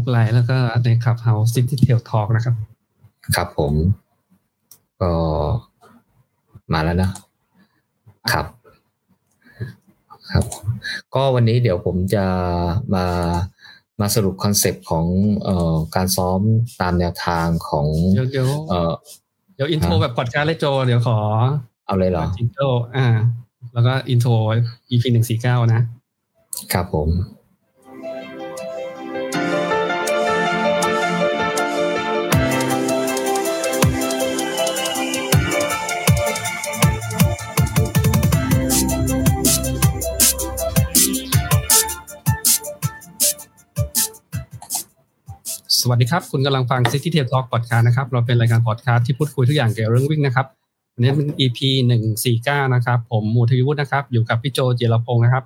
Facebook Live แล้วก็ใน Clubhouse City Trail Talk นะครับ ครับผม ก็มาแล้วนะครับ ครับ ก็วันนี้เดี๋ยวผมจะมามาสรุปคอนเซปต์ของเอ่อการซ้อมตามแนวทางของเดี๋ยวเดี๋ยวเอ่อเดี๋ยวอิ tro แบบพอดการ์ดเลยโจ เดี๋ยวขอ เอาเลยเหรอ jing gle อ่า แล้วก็ intro EP หนึ่งสี่เก้านะครับผม สวัสดีครับ คุณกำลังฟัง City Tail Talk Podcast นะครับ เราเป็นรายการพอดคาสต์ที่พูดคุยทุกอย่างเกี่ยวกับเรื่องวิ่งนะครับ วันนี้เป็น EP หนึ่งสี่เก้านะครับ ผมมูทวิวุฒินะครับ อยู่กับพี่โจเจรพงศ์นะครับ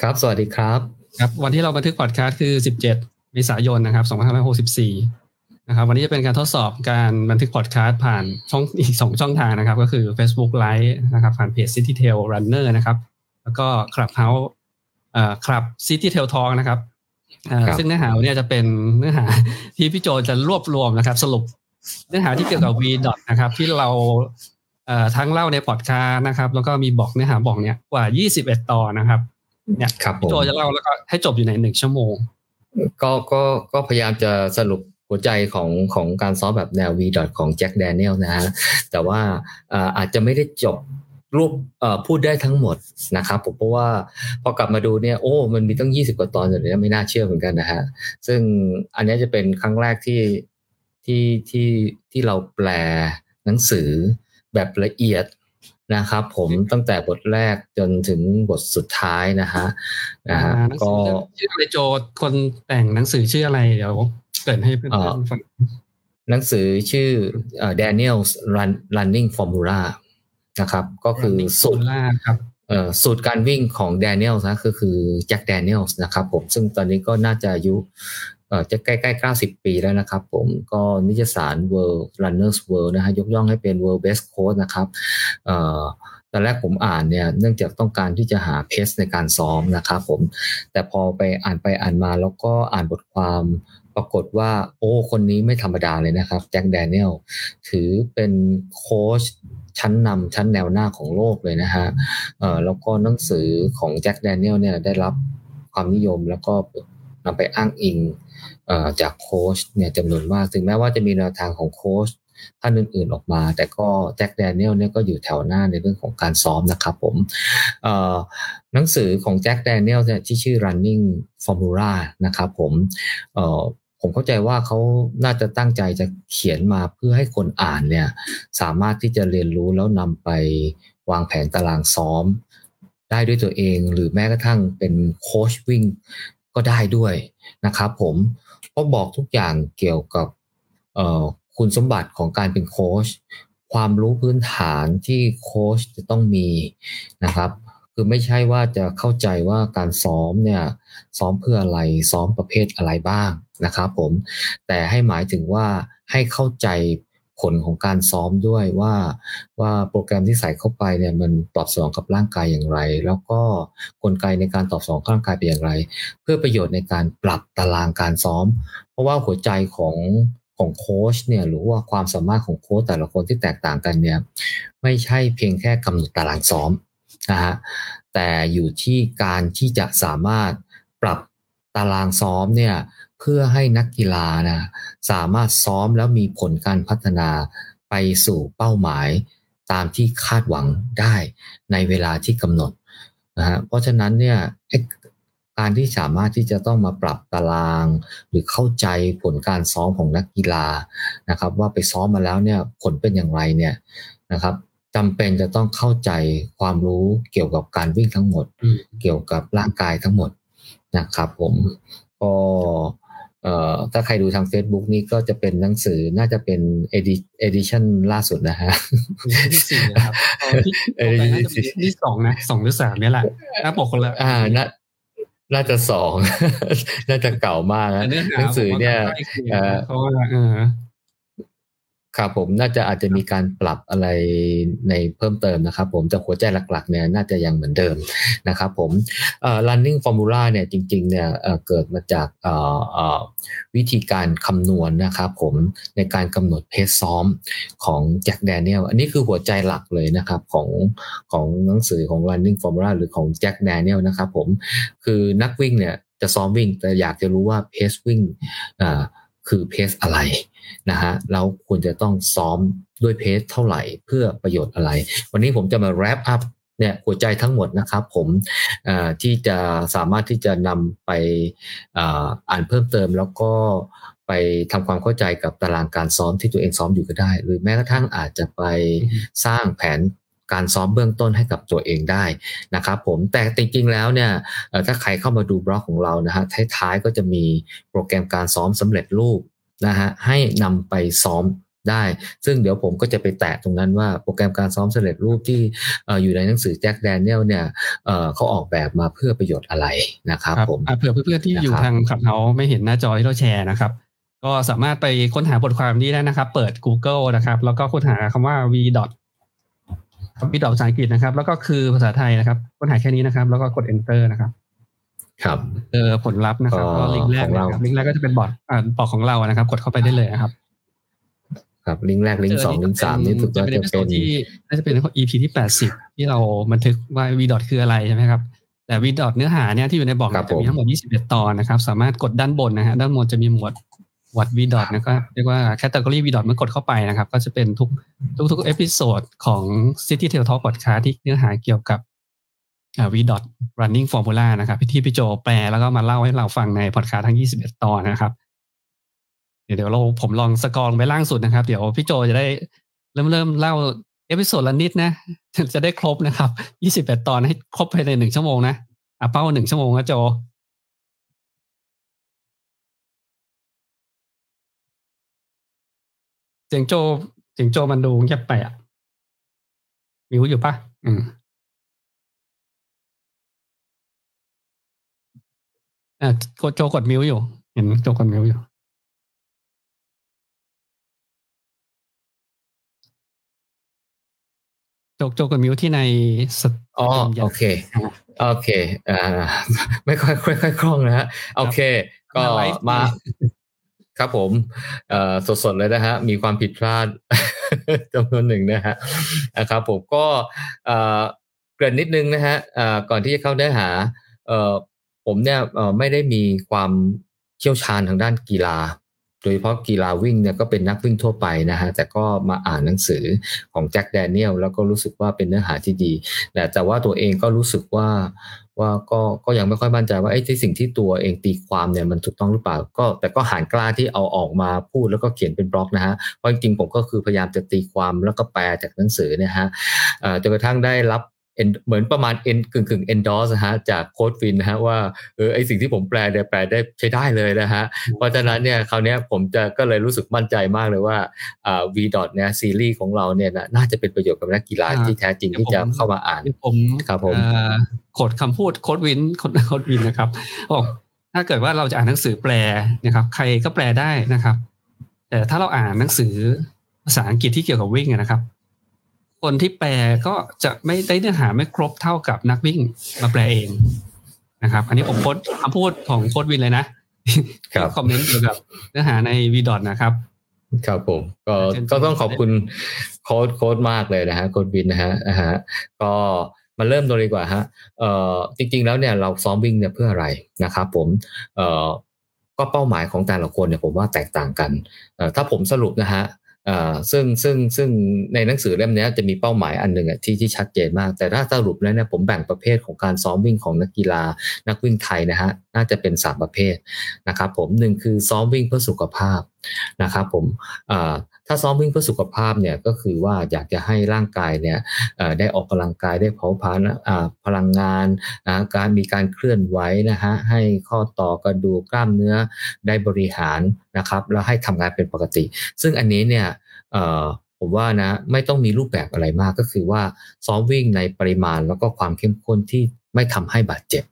ครับ สวัสดีครับ ครับ วันที่เราบันทึกพอดคาสต์คือ17เมษายนนะครับ2564นะครับ วันนี้จะเป็นการทดสอบการบันทึกพอดคาสต์ผ่านช่องอีก2ช่องทางนะครับ ก็คือ Facebook Live นะครับ ผ่านเพจ City Tail Runner นะครับ แล้วก็ Clubhouse เอ่อ Club City Tail Talk นะครับเอ่อครับ ซึ่งเนื้อหาวันนี้จะเป็นเนื้อหาที่พี่โจจะรวบรวมนะครับ สรุปเนื้อหาที่เกี่ยวกับ V dot นะครับ ที่เราเอ่อทั้งเล่าในพอดคาสต์นะครับ แล้วก็มีบอกเนื้อหาบอกเนี้ยกว่า 21 ตอนนะครับ เนี่ยครับผพี่มโจจะเล่าแล้วก็ให้จบอยู่ในหนึ่งชั่วโมง ก็ก็ก็พยายามจะสรุปหัวใจของของการซ้อมแบบแนว V ดอทของแจ็คแดเนียลนะฮะแต่ว่าอ่าอาจจะไม่ได้จบ รูปเอ่อพูดได้ทั้งหมดนะครับผมเพราะว่าพอกลับมาดูเนี่ยโอ้มันมีตั้ง 20 กว่าตอนอยู่เลยไม่น่าเชื่อเหมือนกันนะฮะซึ่งอันนี้จะเป็นครั้งแรกที่ที่ที่ที่เราแปลหนังสือแบบละเอียดนะครับผมตั้งแต่บทแรกจนถึงบทสุดท้ายนะฮะนะฮะอ่าหนังสืก็อชื่ออะไรโจคนแต่งหนังสือชื่ออะไรเดี๋ยวเกริดให้เพื่อนอ่าๆฟังหนังสือชื่อเอ่อ Daniel's Run Running Formula นะครับ ก็คือสูตรล่าครับเอ่อสูตรการวิ่งของ Daniel นะก็คือแจ็ค Daniels นะครับผมซึ่งตอนนี้ก็น่าจะอายุเอ่อจะใกล้ๆ 90 ปีแล้วนะครับผมก็นิจสาร World Runners World นะฮะยกย่องให้เป็น World Best Coach นะครับเอ่อตอนแรกผมอ่านเนี่ยเนื่องจากต้องการที่จะหาเพสในการซ้อมนะครับผมแต่พอไปอ่านไปอ่านมาแล้วก็อ่านบทความปรากฏว่า โอ้ คนนี้ไม่ธรรมดาเลยนะครับแจ็คแดเนียลถือเป็นโค้ช ชั้นนำชั้นแนวหน้าของโลกเลยนะฮะเอ่อแล้วก็หนังสือของแจ็คแดเนียลเนี่ยได้รับความนิยมแล้วก็นำไปอ้างอิงจากโค้ชเนี่ยจำนวนมาก ถึงแม้ว่าจะมีแนวทางของโค้ชท่านอื่นๆออกมา แต่ก็แจ็คแดเนียลเนี่ยก็อยู่แถวหน้าในเรื่องของการซ้อมนะครับผมเอ่อหนังสือของแจ็คแดเนียลเนี่ยที่ชื่อ running formula นะครับผมเอ่อ ผมเข้าใจว่าเขาน่าจะตั้งใจจะเขียนมาเพื่อให้คนอ่านเนี่ย สามารถที่จะเรียนรู้แล้วนำไปวางแผนตารางซ้อม ได้ด้วยตัวเองหรือแม้กระทั่งเป็นโค้ชวิ่งก็ได้ด้วยนะครับผมเพราะบอกทุกอย่างเกี่ยวกับคุณสมบัติของการเป็นโค้ชความรู้พื้นฐานที่โค้ชจะต้องมีนะครับคือไม่ใช่ว่าจะเข้าใจว่าการซ้อมเนี่ยซ้อมเพื่ออะไรซ้อมประเภทอะไรบ้าง นะครับผมแต่ให้หมายถึงว่าให้เข้าใจผลของการซ้อมด้วยว่าว่าโปรแกรมที่ใส่เข้าไปเนี่ยมันตอบสนองกับร่างกายอย่างไร แล้วก็กลไกในการตอบสนองร่างกายเป็นอย่างไร เพื่อประโยชน์ในการปรับตารางการซ้อม เพราะว่าหัวใจของของโค้ชเนี่ยหรือว่าความสามารถของโค้ชแต่ละคนที่แตกต่างกันเนี่ยไม่ใช่เพียงแค่กำหนดตารางซ้อมนะฮะแต่อยู่ที่การที่จะสามารถปรับตารางซ้อมเนี่ย เพื่อให้นักกีฬานะสามารถซ้อมแล้วมีผลการพัฒนาไปสู่เป้าหมายตามที่คาดหวังได้ในเวลาที่กำหนดนะฮะเพราะฉะนั้นเนี่ยไอ้การที่สามารถที่จะต้องมาปรับตาราง หรือเข้าใจผลการซ้อมของนักกีฬานะครับ ว่าไปซ้อมมาแล้วเนี่ยผลเป็นอย่างไรเนี่ยนะครับจำเป็นจะต้องเข้าใจความรู้เกี่ยวกับการวิ่งทั้งหมดอืมเกี่ยวกับร่างกายทั้งหมดนะครับ ผมก็ เอ่อถ้าใครดูทาง Facebook นี่ก็จะเป็นหนังสือน่าจะเป็น edi- edition ล่าสุดนะฮะที่สี่นะครับเอาที่เออต่อไปน่าจะเป็นที่สองนะสองหรือสามเนี่ยแหละหน้าปกคนละอ่าน่าน่าจะสองน่าจะเก่ามากแต่นะเนื้อหาหนังสือเนี่ยผมว่าใกล้เคียงเอ่อเพราะว่าเออ ครับผมน่าจะอาจจะมีการปรับอะไรในเพิ่มเติมนะครับ ผมแต่หัวใจหลักๆเนี่ยน่าจะยังเหมือนเดิมนะครับผมเอ่อ running formula เนี่ยจริงๆเนี่ยเอ่อเกิดมาจากเอ่อเอ่อวิธีการคำนวณนะครับผมในการกำหนดเพสซ้อมของแจ็คแดเนียลอันนี้คือหัวใจหลักเลยนะครับของของหนังสือของ running formula หรือของแจ็คแดเนียลนะครับผมคือนักวิ่งเนี่ยจะซ้อมวิ่งแต่อยากจะรู้ว่าเพสวิ่งอ่าคือเพสอะไร นะฮะแล้วควรจะต้องซ้อมด้วยเพสเท่าไหร่เพื่อประโยชน์อะไร วันนี้ผมจะมา wrap up เนี่ยหัวใจทั้งหมดนะครับผมที่จะสามารถที่จะนำไปอ่านเพิ่มเติมแล้วก็ไปทำความเข้าใจกับตารางการซ้อมที่ตัวเองซ้อมอยู่ก็ได้ หรือแม้กระทั่งอาจจะไปสร้างแผนการซ้อมเบื้องต้นให้กับตัวเองได้นะครับผมแต่จริงๆแล้วเนี่ยถ้าใครเข้ามาดูบล็อกของเรานะฮะท้ายๆก็จะมีโปรแกรมการซ้อมสำเร็จรูป นะฮะให้นำไปซ้อมได้ ซึ่งเดี๋ยวผมก็จะไปแตะตรงนั้นว่าโปรแกรมการซ้อมสำเร็จรูปที่อยู่ในหนังสือแจ็คแดเนียลเนี่ยเขาออกแบบมาเพื่อประโยชน์อะไรนะครับผมเผื่อเพื่อนๆที่อยู่ทางขับเขาไม่เห็นหน้าจอที่เราแชร์นะครับ ก็สามารถไปค้นหาบทความนี้ได้นะครับ เปิด Google นะครับ แล้วก็ค้นหาคำว่า v วิดอกภาษาอังกฤษนะครับ แล้วก็คือภาษาไทยนะครับค้นหาแค่นี้นะครับ แล้วก็กด enter นะครับ ครับเออผลลัพธ์นะครับก็ลิงก์แรกนะครับลิงก์แรกก็จะเป็นบอร์ดอ่าบอร์ดของเรานะครับ กดเข้าไปได้เลยครับครับลิงก์แรกลิงก์สองลิงก์สามนี่ถูกจะเป็นที่น่าจะเป็น EP ที่แปดสิบที่เราบันทึกว่า v ดอทคืออะไรใช่ไหมครับ แต่ v ดอทเนื้อหาเนี่ยที่อยู่ในบอร์ดจะมีทั้งหมด21ตอนนะครับ สามารถกดด้านบนนะฮะด้านบนจะมีหมวดวัด VDOT นะก็เรียกว่าแคตตาล็อก VDOT เมื่อกดเข้าไปนะครับ ก็จะเป็นทุกทุกทุก episode ของ City Trail Talk Podcast ที่เนื้อหาเกี่ยวกับ VDOT running formula นะครับพี่ที่พี่โจแปลแล้วก็มาเล่าให้เราฟังในพอดคาสต์ั้ง 21 ตอนนะครับเดี๋ยวเราผมลอง scroll ไปล่างสุดนะครับ เดี๋ยวพี่โจจะได้เริ่มเริ่มเล่า episode ละนิดนะ จะได้ครบนะครับ 21 ตอนให้ครบภายในหนึ่งชั่วโมงนะอะเป้าหนึ่งชั่วโมงนะโจเสียงโจเสียงโจมันดูเงียบไปอะมิวอยู่ปะอืม อ่ากดโจกดมิวอยู่ เห็นโจกดมิวอยู่ โจกโจกดมิวที่ในอ๋อโอเค โอเคอ่าไม่ค่อยค่อยค่อยคล่องนะฮะ โอเค ก็มาครับผมสดๆเลยนะฮะ มีความผิดพลาดจำนวนหนึ่งนะฮะนะครับผมก็เกริ่นนิดนึงนะฮะก่อนที่จะเข้าเนื้อหา ผมเนี่ยไม่ได้มีความเชี่ยวชาญทางด้านกีฬา โดยเฉพาะกีฬาวิ่งเนี่ยก็เป็นนักวิ่งทั่วไปนะฮะแต่ก็มาอ่านหนังสือของแจ็คแดเนียลแล้วก็รู้สึกว่าเป็นเนื้อหาที่ดีแต่แต่ว่าตัวเองก็รู้สึกว่าว่าก็ก็ยังไม่ค่อยมั่นใจว่าไอ้ที่สิ่งที่ตัวเองตีความเนี่ยมันถูกต้องหรือเปล่า ก็แต่ก็หาญกล้าที่เอาออกมาพูดแล้วก็เขียนเป็นบล็อกนะฮะเพราะจริงๆผมก็คือพยายามจะตีความแล้วก็แปลจากหนังสือเนี่ยฮะจนกระทั่งได้รับ เหมือนประมาณ en กึ่งกึ่ง endorse ฮะจากโค้ชวินนะฮะว่าเออไอ้สิ่งที่ผมแปลเนี่ยแปลได้ใช้ได้เลยนะฮะเพราะฉะนั้นเนี่ยคราวนี้ผมจะก็เลยรู้สึกมั่นใจมากเลยว่าอ่า VDOT เนี่ยซีรีส์ของเราเนี่ยน่าจะเป็นประโยชน์กับนักกีฬาที่แท้จริงที่จะเข้ามาอ่านผมครับผม quoteคำพูดโค้ชวินโค้ชวินนะครับบอกถ้าเกิดว่าเราจะอ่านหนังสือแปลนะครับ ใครก็แปลได้นะครับ แต่ถ้าเราอ่านหนังสือภาษาอังกฤษที่เกี่ยวกับวิ่งนะครับ คนที่แปลก็จะไม่ได้เนื้อหาไม่ครบเท่ากับนักวิ่งมาแปลเองนะครับ อันนี้ผมโพสต์คำพูดของโค้ชวินเลยนะคอมเมนต์เกี่ยวกับเนื้อหาใน VDOT นะครับครับผมก็ก็ต้องขอบคุณโค้ดโค้ดมากเลยนะฮะโค้ดวินนะฮะนะฮะก็มาเริ่มตัวดีกว่าฮะเอ่อจริง ๆ แล้วเนี่ยเราซ้อมวิ่งเนี่ยเพื่ออะไรนะครับผมเอ่อก็เป้าหมายของแต่ละคนเนี่ยผมว่าแตกต่างกันเอ่อถ้าผมสรุปนะฮะ ซึ่งซึ่งซึ่งในหนังสือเล่มนี้จะมีเป้าหมายอันหนึ่งที่ที่ชัดเจนมาก แต่ถ้าสรุปแล้วเนี่ยผมแบ่งประเภทของการซ้อมวิ่งของนักกีฬา นักวิ่งไทยนะฮะน่าจะเป็นสามประเภทนะครับผมหนึ่งคือซ้อมวิ่งเพื่อสุขภาพนะครับผมถ้าซ้อมวิ่งเพื่อสุขภาพเนี่ยก็คือว่าอยากจะให้ร่างกายเนี่ยได้ออกกำลังกายได้เผาผลาญพลังงานการมีการเคลื่อนไหวนะฮะให้ข้อต่อกระดูกกล้ามเนื้อได้บริหารนะครับแล้วให้ทำงานเป็นปกติ ซึ่งอันนี้เนี่ยผมว่านะไม่ต้องมีรูปแบบอะไรมากก็คือว่าซ้อมวิ่งในปริมาณแล้วก็ความเข้มข้นที่ไม่ทำให้บาดเจ็บ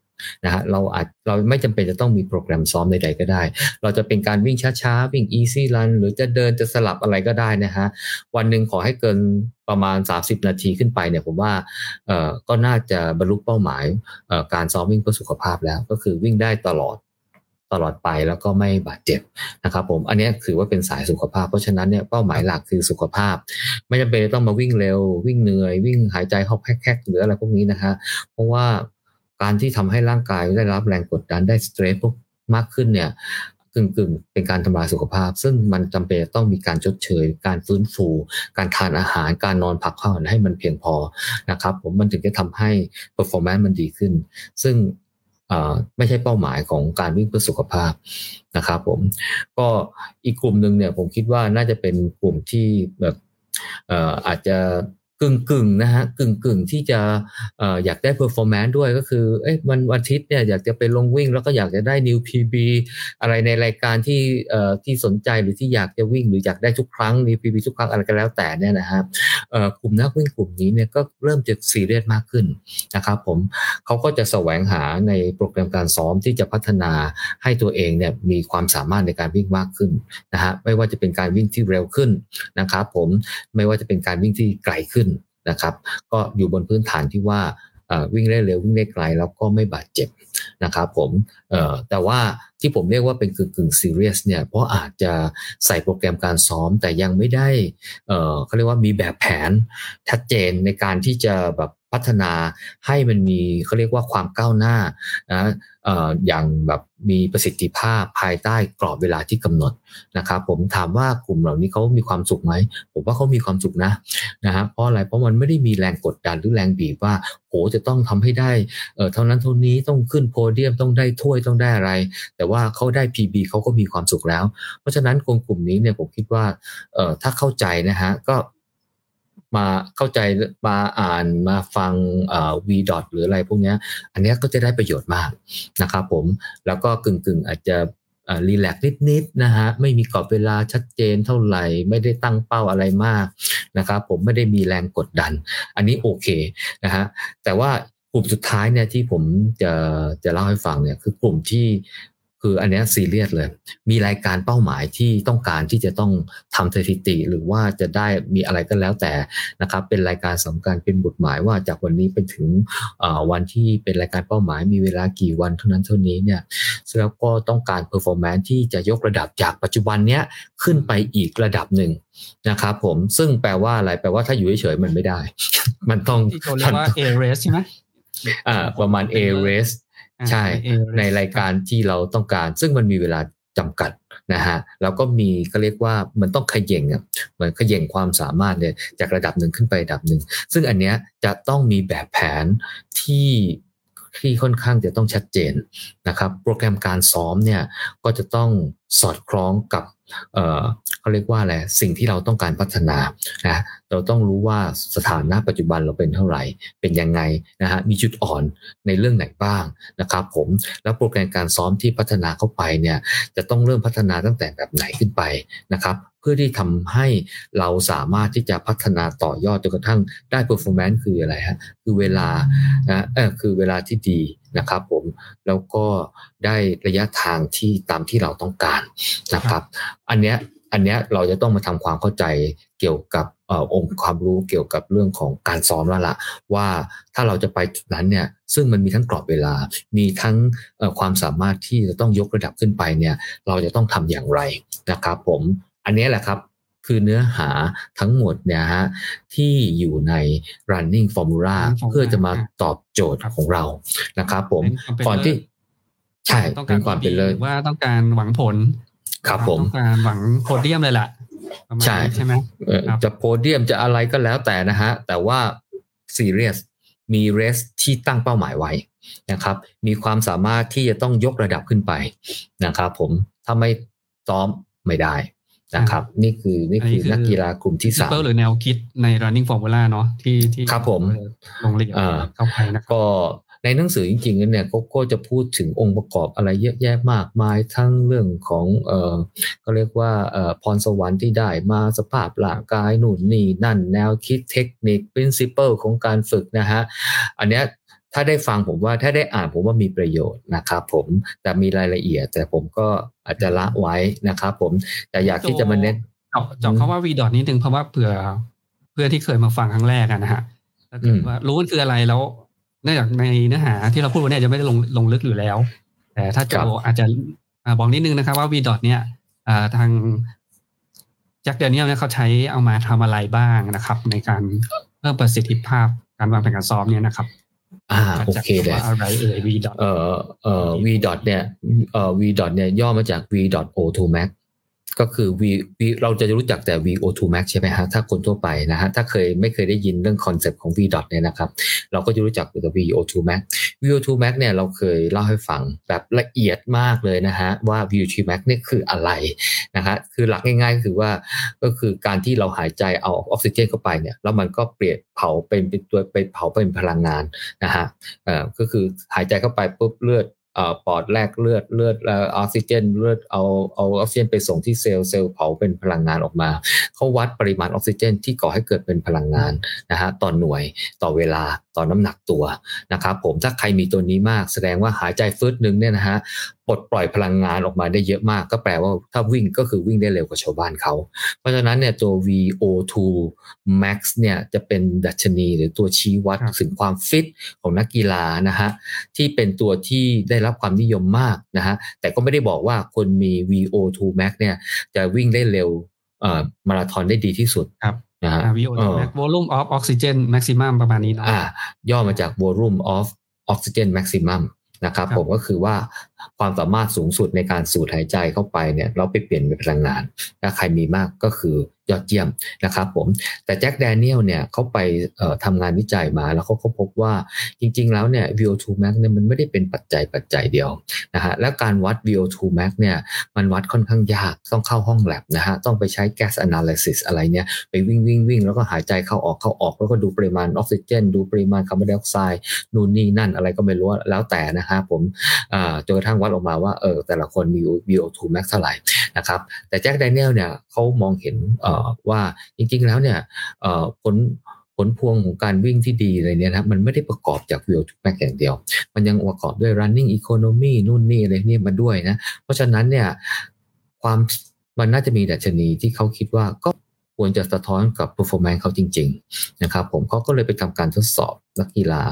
นะฮะเราอาจเราไม่จำเป็นจะต้องมีโปรแกรมซ้อมใดๆก็ได้ เราจะเป็นการวิ่งช้าๆ วิ่ง easy run หรือจะเดินจะสลับอะไรก็ได้นะฮะวันหนึ่งขอให้เกินประมาณ 30 นาทีขึ้นไปเนี่ยผมว่าเอ่อก็น่าจะบรรลุเป้าหมายเอ่อการซ้อมวิ่งเพื่อสุขภาพแล้วก็คือวิ่งได้ตลอดตลอดไปแล้วก็ไม่บาดเจ็บนะครับผมอันนี้ถือว่าเป็นสายสุขภาพ เพราะฉะนั้นเนี่ยเป้าหมายหลักคือสุขภาพ ไม่จำเป็นต้องมาวิ่งเร็ว วิ่งเหนื่อย วิ่งหายใจหอบแคกๆหรืออะไรพวกนี้นะฮะเพราะว่า การที่ทำให้ร่างกายได้รับแรงกดดันได้สเตรสพวกมากขึ้นเนี่ยกึ่งกึ่งเป็นการทำลายสุขภาพ ซึ่งมันจำเป็นต้องมีการชดเชย การฟื้นฟู การทานอาหาร การนอนพักผ่อนให้มันเพียงพอนะครับ ผมมันถึงจะทำให้ performance มันดีขึ้น ซึ่งไม่ใช่เป้าหมายของการวิ่งเพื่อสุขภาพนะครับผมก็อีกกลุ่มหนึ่งเนี่ยผมคิดว่าน่าจะเป็นกลุ่มที่แบบอาจจะ กึ่งกึ่งนะฮะกึ่งกึ่งที่จะอยากได้ performance ด้วยก็คือเอ้ยวันวันอาทิตย์เนี่ยอยากจะไปลงวิ่ง แล้วก็อยากจะได้ new PB อะไรในรายการที่ที่สนใจหรือที่อยากจะวิ่ง หรืออยากได้ทุกครั้ง new PB ทุกครั้งอะไรก็แล้วแต่เนี่ยนะฮะกลุ่มนักวิ่งกลุ่มนี้เนี่ยก็เริ่มจะซีเรียสมากขึ้นนะครับผมเขาก็จะแสวงหาในโปรแกรมการซ้อมที่จะพัฒนาให้ตัวเองเนี่ยมีความสามารถในการวิ่งมากขึ้นนะฮะไม่ว่าจะเป็นการวิ่งที่เร็วขึ้นนะครับผมไม่ว่าจะเป็นการวิ่งที่ไกลขึ้น นะครับ ก็อยู่บนพื้นฐานที่ว่าวิ่งได้เร็ววิ่งได้ไกลแล้วก็ไม่บาดเจ็บนะครับผมแต่ว่าที่ผมเรียกว่าเป็นกึ่งกึ่งซีเรียสเนี่ยเพราะอาจจะใส่โปรแกรมการซ้อมแต่ยังไม่ได้เขาเรียกว่ามีแบบแผนชัดเจนในการที่จะแบบพัฒนาให้มันมีเขาเรียกว่าความก้าวหน้านะ อย่างแบบมีประสิทธิภาพภายใต้กรอบเวลาที่กำหนดนะครับผมถามว่ากลุ่มเหล่านี้เขามีความสุขไหมผมว่าเขามีความสุขนะนะฮะเพราะอะไรเพราะมันไม่ได้มีแรงกดดันหรือแรงบีบว่าโหจะต้องทำให้ได้เออเท่านั้นเท่านี้ต้องขึ้นโพเดียมต้องได้ถ้วยต้องได้อะไร แต่ว่าเขาได้ PB เขาก็มีความสุขแล้ว เพราะฉะนั้นคนกลุ่มนี้เนี่ยผมคิดว่าเออถ้าเข้าใจนะฮะก็ มาเข้าใจมาอ่านมาฟังวีดอทหรืออะไรพวกนี้อันนี้ก็จะได้ประโยชน์มากนะครับผมแล้วก็กึ่งๆอาจจะรีแลกนิดๆนะฮะไม่มีกรอบเวลาชัดเจนเท่าไหร่ ไม่ได้ตั้งเป้าอะไรมากนะครับผมไม่ได้มีแรงกดดัน อันนี้โอเคนะฮะแต่ว่ากลุ่มสุดท้ายเนี่ยที่ผมจะจะเล่าให้ฟังเนี่ยคือกลุ่มที่ คืออันนี้ซีเรียสเลย มีรายการเป้าหมายที่ต้องการที่จะต้องทำสถิติ หรือว่าจะได้มีอะไรก็แล้วแต่นะครับ เป็นรายการสำคัญเป็นหมุดหมายว่าจากวันนี้ไปถึงวันที่เป็นรายการเป้าหมายมีเวลากี่วันเท่านั้นเท่านี้เนี่ยแล้วก็ต้องการ performance ที่จะยกระดับจากปัจจุบันเนี้ยขึ้นไปอีกระดับหนึ่งนะครับผมซึ่งแปลว่าอะไรแปลว่าถ้าอยู่เฉยๆมันไม่ได้ มันต้องที่เขาเรียกว่า A race ใช่ไหมอ่าประมาณ A race ใช่ในรายการที่เราต้องการ ซึ่งมันมีเวลาจำกัดนะฮะแล้วก็มีก็เรียกว่ามันต้องขย่งอะเหมือนขย่งความสามารถเนี่ยจากระดับหนึ่งขึ้นไประดับหนึ่งซึ่งอันเนี้ยจะต้องมีแบบแผนที่ที่ค่อนข้างจะต้องชัดเจนนะครับ โปรแกรมการซ้อมเนี่ยก็จะต้องสอดคล้องกับ เออเขาเรียกว่าอะไรสิ่งที่เราต้องการพัฒนานะเราต้องรู้ว่าสถานะปัจจุบันเราเป็นเท่าไหร่ เป็นยังไงนะฮะมีจุดอ่อนในเรื่องไหนบ้างนะครับผมแล้วโปรแกรมการซ้อมที่พัฒนาเข้าไปเนี่ยจะต้องเริ่มพัฒนาตั้งแต่แบบไหนขึ้นไปนะครับเพื่อที่ทำให้เราสามารถที่จะพัฒนาต่อยอดจนกระทั่งได้ performance คืออะไรฮะคือเวลานะเออคือเวลาที่ดี นะครับผมแล้วก็ได้ระยะทางที่ตามที่เราต้องการนะครับ อันเนี้ยอันเนี้ยเราจะต้องมาทำความเข้าใจเกี่ยวกับองค์ความรู้เกี่ยวกับเรื่องของการซ้อมแล้วล่ะ ว่าถ้าเราจะไปจุดนั้นเนี่ยซึ่งมันมีทั้งกรอบเวลา มีทั้งความสามารถที่จะต้องยกระดับขึ้นไปเนี่ยเราจะต้องทำอย่างไรนะครับ ผมอันนี้แหละครับ คือเนื้อหาทั้งหมดเนี่ยฮะที่อยู่ใน running formula เพื่อจะมาตอบโจทย์ของเรานะครับผมก่อนที่ใช่ต้องการความเป็นเลยว่าต้องการหวังผลครับผมต้องการหวังโพเดียมเลยแหละใช่ใช่ไหมจะโพเดียมจะอะไรก็แล้วแต่นะฮะ แต่ว่าซีเรียสมีเรสที่ตั้งเป้าหมายไว้นะครับ มีความสามารถที่จะต้องยกระดับขึ้นไปนะครับผมถ้าไม่ซ้อมไม่ได้ นะครับ นี่คือนี่คือนักกีฬากลุ่มที่สามหรือแนวคิดใน running formula เนาะที่ที่ครับผมลงเรียนเข้าไปนะก็ในหนังสือจริงๆเนี่ยเขาก็จะพูดถึงองค์ประกอบอะไรเยอะแยะมากมายทั้งเรื่องของเออก็เรียกว่าเอ่อพรสวรรค์ที่ได้มาสภาพร่างกายหนุนนี่นั่นแนวคิดเทคนิค principle ของการฝึกนะฮะ อันเนี้ย ถ้าได้ฟังผมว่าถ้าได้อ่านผมว่ามีประโยชน์นะครับผมแต่มีรายละเอียด แต่ผมก็อาจจะละไว้นะครับผมแต่อยากที่จะมาเน้นเจาะเขาว่าวีดอทนิดนึงเพราะว่าเผื่อเพื่อที่เคยมาฟังครั้งแรกนะฮะถ้าเกิดว่ารู้มันคืออะไรแล้วเนื่องจากในเนื้อหาที่เราพูดวันนี้จะไม่ได้ลงลงลึกอยู่แล้ว แต่ถ้าโจอาจจะบอกนิดนึงนะครับว่า v d o t เนี่ยทางแจ็คแดเนียลเนี่ยเขาใช้เอามาทำอะไรบ้างนะครับ ในการเพิ่มประสิทธิภาพการวางแผนการซ้อมเนี่ยนะครับ อ่าโอเคเลยอะไรเอ่ย VDOT เอ่อเอ่อ VDOT เนี่ยเอ่อ VDOT เนี่ยย่อมาจาก V dot O2 max ก็คือ V, V เราจะรู้จักแต่ VO2 Max ใช่ไหมฮะถ้าคนทั่วไปนะฮะถ้าเคยไม่เคยได้ยินเรื่องคอนเซปต์ของ V dot เนี่ยนะครับ เราก็จะรู้จักแต่ VO2 Max VO2 Max เนี่ยเราเคยเล่าให้ฟังแบบละเอียดมากเลยนะฮะว่า VO2 Max นี่ยคืออะไรนะฮะคือหลักง่ายๆก็คือว่าก็คือการที่เราหายใจเอาออกซิเจนเข้าไปเนี่ยแล้วมันก็เปลี่ยนเผาเป็นเป็นตัวไปเผาเป็นพลังงานนะฮะเอ่อก็คือหายใจเข้าไปปุ๊บเลือด ปอดแลกเลือดเลือดแล้วออกซิเจนเลือดเอาเอาออกซิเจนไปส่งที่เซลล์เซลล์เผาเป็นพลังงานออกมาเขาวัดปริมาณออกซิเจน ที่ก่อให้เกิดเป็นพลังงานนะฮะต่อหน่วยต่อเวลาต่อน้ำหนักตัวนะครับผมถ้าใครมีตัวนี้มากแสดงว่าหายใจฟืดหนึ่งเนี่ยนะฮะ ปลดปล่อยพลังงานออกมาได้เยอะมาก ก็แปลว่าถ้าวิ่งก็คือวิ่งได้เร็วกว่าชาวบ้านเขา เพราะฉะนั้นเนี่ยตัว VO2 max เนี่ยจะเป็นดัชนีหรือตัวชี้วัดถึงความฟิตของนักกีฬานะฮะที่เป็นตัวที่ได้รับความนิยมมากนะฮะแต่ก็ไม่ได้บอกว่าคนมี VO2 max เนี่ยจะวิ่งได้เร็วมาราธอนได้ดีที่สุดครับนะฮะ VO2 max volume of oxygen maximum ประมาณนี้เนาะย่อมาจาก volume of oxygen maximum นะครับผมก็คือว่า ความสามารถสูงสุดในการสูดหายใจเข้าไปเนี่ยเราไปเปลี่ยนเป็นพลังงาน ถ้าใครมีมากก็คือยอดเยี่ยมนะครับผมแต่แจ็คแดเนียลเนี่ยเขาไปทำงานวิจัยมาแล้วเขาก็พบว่าจริง ๆ แล้วเนี่ย VO2 max เนี่ยมันไม่ได้เป็นปัจจัยปัจจัยเดียวนะฮะและการวัด VO2 max เนี่ยมันวัดค่อนข้างยากต้องเข้าห้องแลบนะฮะต้องไปใช้ gas analysis อะไรเนี่ยไปวิ่งวิ่งวิ่งแล้วก็หายใจเข้าออกเข้าออก แล้วก็ดูปริมาณออกซิเจน ดูปริมาณคาร์บอนไดออกไซด์นู่นนี่นั่นอะไรก็ไม่รู้แล้วแต่นะฮะผมจนกระทั่งวัดออกมาว่าเออแต่ละคนมี VO2 max เท่าไหร่นะครับแต่แจ็คแดเนียลเนี่ยเขามองเห็นว่าจริงๆแล้วเนี่ยผลผลพวงของการวิ่งที่ดีอะไรเนี่ยนะมันไม่ได้ประกอบจากวิวทุกแม็กอย่างเดียว มันยังประกอบด้วย running economy นู่นนี่อะไรนี่มาด้วยนะ เพราะฉะนั้นเนี่ยความมันน่าจะมีดัชนีที่เขาคิดว่าก็ ควรจะสะท้อนกับ performance เขาจริง ๆ นะครับ ผมเขาก็เลยไปทำการทดสอบนักกีฬา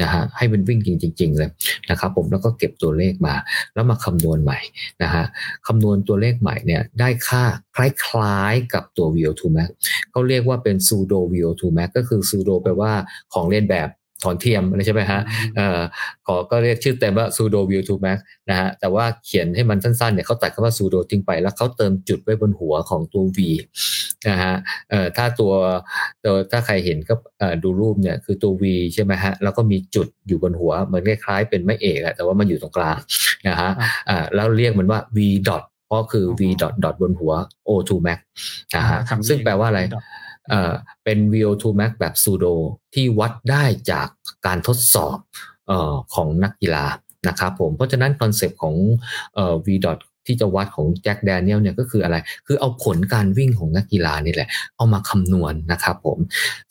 นะฮะให้เป็นวิ่งจริง ๆ เลยนะครับ ผมแล้วก็เก็บตัวเลขมา แล้วมาคำนวณใหม่นะฮะคำนวณตัวเลขใหม่เนี่ยได้ค่าคล้ายๆกับตัว VO2 max เขาเรียกว่าเป็น pseudo VO2 max ก็คือ pseudo แปลว่าของเล่นแบบ ถอนเทียมอะไรใช่ไหมฮะเอ่อขอก็เรียกชื่อเต็มว่า pseudo view to max นะฮะแต่ว่าเขียนให้มันสั้นๆเนี่ยเขาตัดคำว่า pseudo ทิ้งไป แล้วเขาเติมจุดไว้บนหัวของตัว v นะฮะเอ่อถ้าตัวตัวถ้าใครเห็นก็ดูรูปเนี่ยคือตัว v ใช่ไหมฮะแล้วก็มีจุดอยู่บนหัวเหมือนคล้ายๆ เป็นไม่เอกอะแต่ว่ามันอยู่ตรงกลางนะฮะอ่าแล้วเรียกมันว่า v dot เพราะคือ v dot dot บนหัว o2 max นะฮะซึ่งแปลว่าอะไร เป็น VO2 max แบบ pseudo ที่วัดได้จากการทดสอบอของนักกีฬานะครับผมเพราะฉะนั้นคอนเซปต์ของ V. ที่จะวัดของแจ็คแดเนียลเนี่ยก็คืออะไร คือเอาผลการวิ่งของนักกีฬานี่แหละ เอามาคำนวณนนะครับผม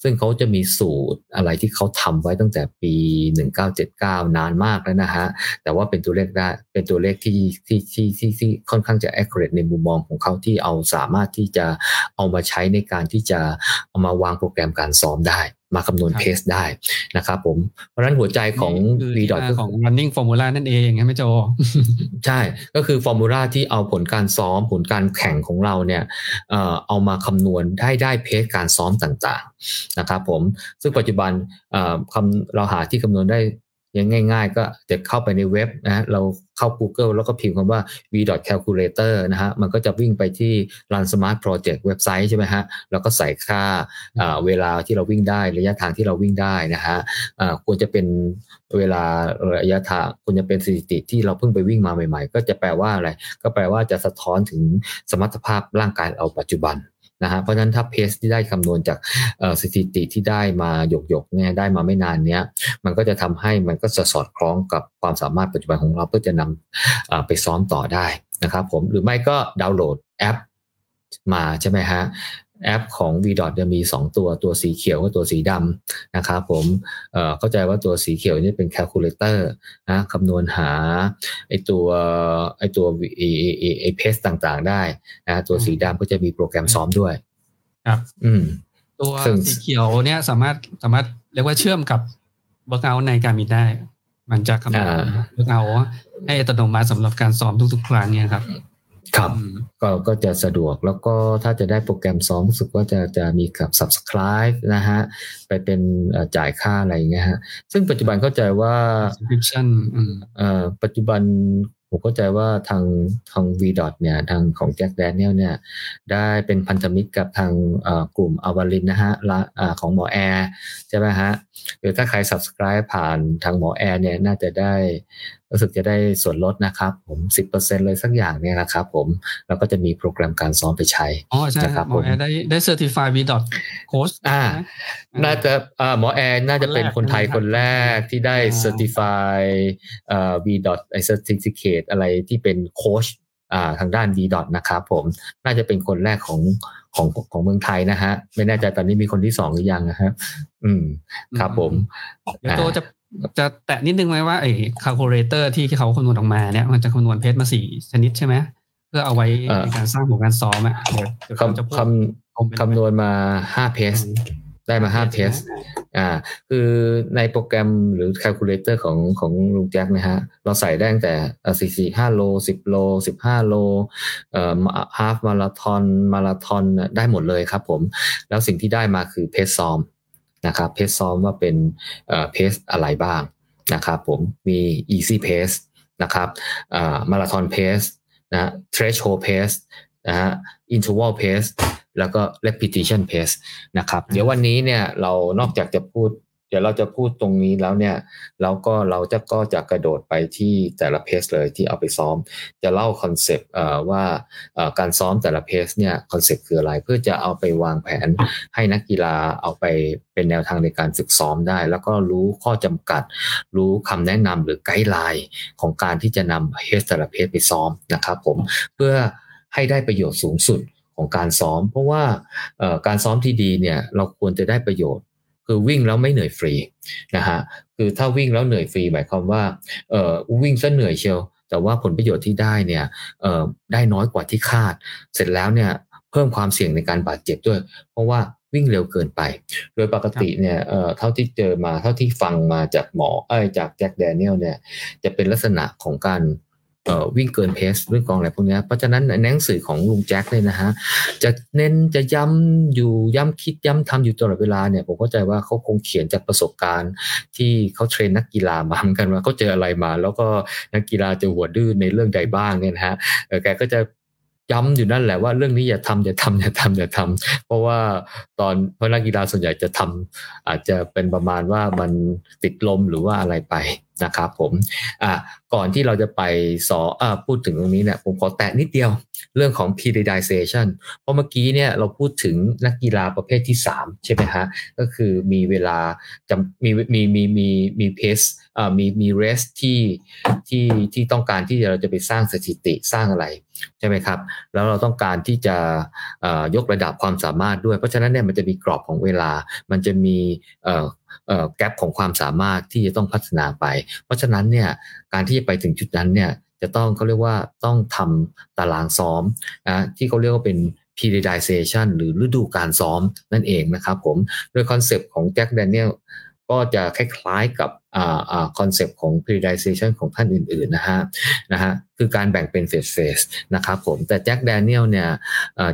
ซึ่งเขาจะมีสูตรอะไรที่เขาทำไว้ตั้งแต่ปี 1979 นานมากแล้วนะฮะ แต่ว่าเป็นตัวเลขได้ เป็นตัวเลขที่ที่ที่ที่ที่ค่อนข้างจะ accurate ในมุมมองของเขาที่เอาสามารถที่จะเอามาใช้ในการที่จะเอามาวางโปรแกรมการซ้อมได้ มาคำนวณเพสได้นะครับผม เพราะฉะนั้นหัวใจของ V dot ก็ของ running formula นั่นเองใช่ไหมโจ ใช่ก็คือฟอร์มูลาที่เอาผลการซ้อมผลการแข่งของเราเนี่ยเอามาคำนวณได้ได้เพสการซ้อมต่างๆนะครับผม ซึ่งปัจจุบันคำเราหาที่คำนวณได้ ยังง่าย ๆ ก็จะเข้าไปในเว็บนะเราเข้า Google แล้วก็พิมพ์คำว่า v calculator นะฮะมันก็จะวิ่งไปที่ run smart project เว็บไซต์ใช่ไหมฮะแล้วก็ใส่ค่าเวลาที่เราวิ่งได้ระยะทางที่เราวิ่งได้นะฮะควรจะเป็นเวลาระยะทางควรจะเป็นสถิติที่เราเพิ่งไปวิ่งมาใหม่ ๆ ก็จะแปลว่าอะไรก็แปลว่าจะสะท้อนถึงสมรรถภาพร่างกายเราปัจจุบัน นะฮะเพราะฉะนั้นถ้า pace ที่ได้คำนวณจากสถิติที่ได้มาหยกๆเนี่ยได้มาไม่นานเนี้ยมันก็จะทำให้มันก็จะสอดคล้องกับความสามารถปัจจุบันของเราเพื่อจะนำไปซ้อมต่อได้นะครับผมหรือไม่ก็ดาวน์โหลดแอปมาใช่ไหมฮะ แอปของ v d o t จะมี 2 ตัวตัวสีเขียวกับตัวสีดำนะครับผมเข้าใจว่าตัวสีเขียวนี่เป็น calculator นะคำนวณหาไอ้ตัวไอ้ตัวไอ้ไอ้ไอ้ pace ต่างๆได้นะตัวสีดำก็จะมีโปรแกรมซ้อมด้วยครับ อืม ตัวสีเขียวเนี่ยสามารถสามารถเรียกว่าเชื่อมกับ workout ใน Garmin ได้ มันจะคำนวณเลือกเอาให้อัตโนมัติสำหรับการซ้อมทุกๆ ครั้งเนี่ยครับ ครับก็ก็จะสะดวกแล้วก็ถ้าจะได้โปรแกรมซ้อมรู้สึกว่าจะจะมีกับ subscribe นะฮะ ไปเป็นจ่ายค่าอะไรเงี้ยฮะ ซึ่งปัจจุบันเข้าใจว่า subscription ปัจจุบันผมเข้าใจว่าทางทาง v ดเนี่ยทางของแจ็คแดเนียลเนี่ยได้เป็นพันธมิตรกับทางกลุ่มอวารินนะฮะละของหมอแอร์ใช่ไหมฮะหรือถ้าใคร subscribe ผ่านทางหมอแอร์เนี่ยน่าจะได้ รู้สึกจะได้ส่วนลดนะครับผม 10%เลยสักอย่างเนี่ยนะครับผมแล้วก็จะมีโปรแกรมการซ้อมไปใช้อ๋อใช่ครับหมอแอร์ได้ได้ certify v coach อ่าน่าจะอ่าหมอแอร์น่าจะเป็นคนไทยคนแรกที่ได้ certify อ่า v ไอ้ certificate อะไรที่เป็นโค้ชอ่าทางด้าน v นะครับผมน่าจะเป็นคนแรกของของของเมืองไทยนะฮะ ไม่แน่ใจตอนนี้มีคนที่สองหรือยังนะครับอืมครับผมเดี๋ยวโจจะ จะแตะนิดนึงไหมว่าไอ้ calculator ที่เขาคำนวณออกมาเนี่ย มันจะคำนวณ pace มาสี่ชนิดใช่ไหมเพื่อเอาไว้ในการสร้างผลการซ้อมอะคำคำคำนวณมาห้า pace ได้มาห้า pace อ่า คือในโปรแกรมหรือ calculator ของของลุงแจ็คนะฮะ เราใส่ได้ตั้งแต่สี่สี่ห้าโลสิบโลสิบห้าโลเอ่อ half marathon มาราธอนได้หมดเลยครับผม แล้วสิ่งที่ได้มาคือ pace ซ้อม นะครับ pace ซ้อมว่าเป็น pace อะไรบ้างนะครับผมมี easy pace นะครับ marathon pace นะ threshold pace นะฮะ interval pace แล้วก็ repetition pace นะครับ เดี๋ยววันนี้เนี่ยเรานอกจากจะพูด เดี๋ยวเราจะพูดตรงนี้แล้วเนี่ยแล้วก็เราจะก็จะกระโดดไปที่แต่ละ pace เลยที่เอาไปซ้อม จะเล่า concept ว่าการซ้อมแต่ละ pace เนี่ย concept คืออะไรเพื่อจะเอาไปวางแผนให้นักกีฬาเอาไปเป็นแนวทางในการฝึกซ้อมได้ แล้วก็รู้ข้อจำกัด รู้คำแนะนำหรือไกด์ไลน์ของการที่จะนำเพสแต่ละเพสไปซ้อมนะครับผมเพื่อให้ได้ประโยชน์สูงสุดของการซ้อม เพราะว่าการซ้อมที่ดีเนี่ยเราควรจะได้ประโยชน์ คือวิ่งแล้วไม่เหนื่อยฟรีนะฮะคือถ้าวิ่งแล้วเหนื่อยฟรีหมายความว่าเอ่อวิ่งซะเหนื่อยเชียวแต่ว่าผลประโยชน์ที่ได้เนี่ยเออได้น้อยกว่าที่คาด เสร็จแล้วเนี่ยเพิ่มความเสี่ยงในการบาดเจ็บด้วย เพราะว่าวิ่งเร็วเกินไป โดยปกติเนี่ยเอ่อเท่าที่เจอมาเท่าที่ฟังมาจากหมอเอ้จากแจ็คแดเนียลเนี่ยจะเป็นลักษณะของการ วิ่งเกินเพสด้วยกองอะไรพวกนี้เพราะฉะนั้นในหนังสือของลุงแจ็คเลยนะฮะจะเน้นจะย้ำอยู่ย้ำคิดย้ำทำอยู่ตลอดเวลาเนี่ยผมเข้าใจว่าเขาคงเขียนจากประสบการณ์ ที่เขาเทรนนักกีฬามาเหมือนกันว่าเขาเจออะไรมา แล้วก็นักกีฬาจะหัวดื้อในเรื่องใดบ้างเนี่ยนะฮะแกก็จะ ย้ำอยู่นั่นแหละว่าเรื่องนี้อย่าทำอย่าทำอย่าทำอย่าทำเพราะว่าตอนเพราะนักกีฬาส่วนใหญ่จะทำอาจจะเป็นประมาณว่ามันติดลมหรือว่าอะไรไปนะครับผมอ่าก่อนที่เราจะไปสออพูดถึงตรงนี้เนี่ยผมขอแตะนิดเดียวเรื่องของ periodization เพราะเมื่อกี้เนี่ยเราพูดถึงนักกีฬาประเภทที่ 3 ใช่ไหมฮะ ก็คือมีเวลาจะมีมีมีมีมีเพสอ่ามีมีเรสที่ที่ที่ต้องการที่เราจะไปสร้างสถิติสร้างอะไร ใช่ไหมครับ แล้วเราต้องการที่จะยกระดับความสามารถด้วย เพราะฉะนั้นเนี่ยมันจะมีกรอบของเวลา มันจะมีแกลบของความสามารถที่จะต้องพัฒนาไป เพราะฉะนั้นเนี่ยการที่จะไปถึงจุดนั้นเนี่ยจะต้องเขาเรียกว่าต้องทำตารางซ้อมนะที่เขาเรียกว่าเป็น periodization หรือฤดูการซ้อมนั่นเองนะครับผม โดย concept ของแจ็คแดเนียลก็จะคล้ายๆกับ concept ของ periodization ของท่านอื่นๆนะฮะนะฮะคือการแบ่งเป็น phase phase นะครับผมแต่แจ็คแดเนียลเนี่ย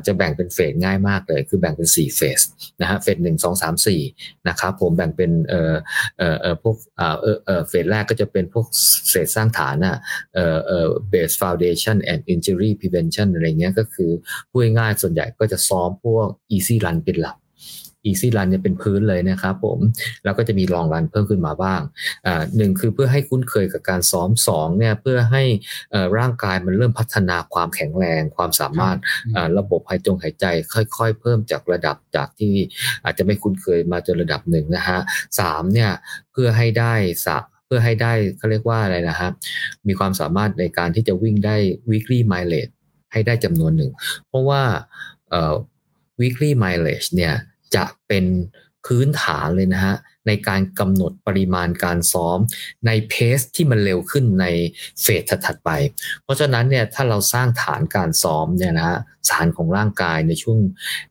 จะแบ่งเป็น phase ง่ายมากเลย คือแบ่งเป็น 4 phase นะฮะ phase หนึ่งสองสามสี่นะครับผมแบ่งเป็นเอ่อเอ่อเอ่อพวกเอ่อเอ่อ phase แรกก็จะเป็นพวก phase สร้างฐานอะเอ่อเอ่อ base foundation and injury prevention อะไรเงี้ยก็คือพูดง่ายส่วนใหญ่ก็จะซ้อมพวก easy run เป็นหลัก easy run เนี่ยเป็นพื้นเลยนะครับผมแล้วก็จะมี long run เพิ่มขึ้นมาบ้างอ่าหนึ่งคือเพื่อให้คุ้นเคยกับการซ้อมสองเนี่ยเพื่อให้ร่างกายมันเริ่มพัฒนาความแข็งแรง ความสามารถระบบหายจงหายใจ ค่อย ๆ เพิ่มจากระดับจากที่อาจจะไม่คุ้นเคยมาจนระดับหนึ่งนะฮะสามเนี่ยเพื่อให้ได้สัเพื่อให้ได้เขาเรียกว่าอะไรนะครับ มีความสามารถในการที่จะวิ่งได้ weekly mileage ให้ได้จำนวนหนึ่ง เพราะว่า weekly mileage เนี่ย จะเป็นพื้นฐานเลยนะฮะในการกำหนดปริมาณการซ้อมในเพสที่มันเร็วขึ้นในเฟสถัดไป เพราะฉะนั้นเนี่ยถ้าเราสร้างฐานการซ้อมเนี่ยนะฮะฐานของร่างกายในช่วง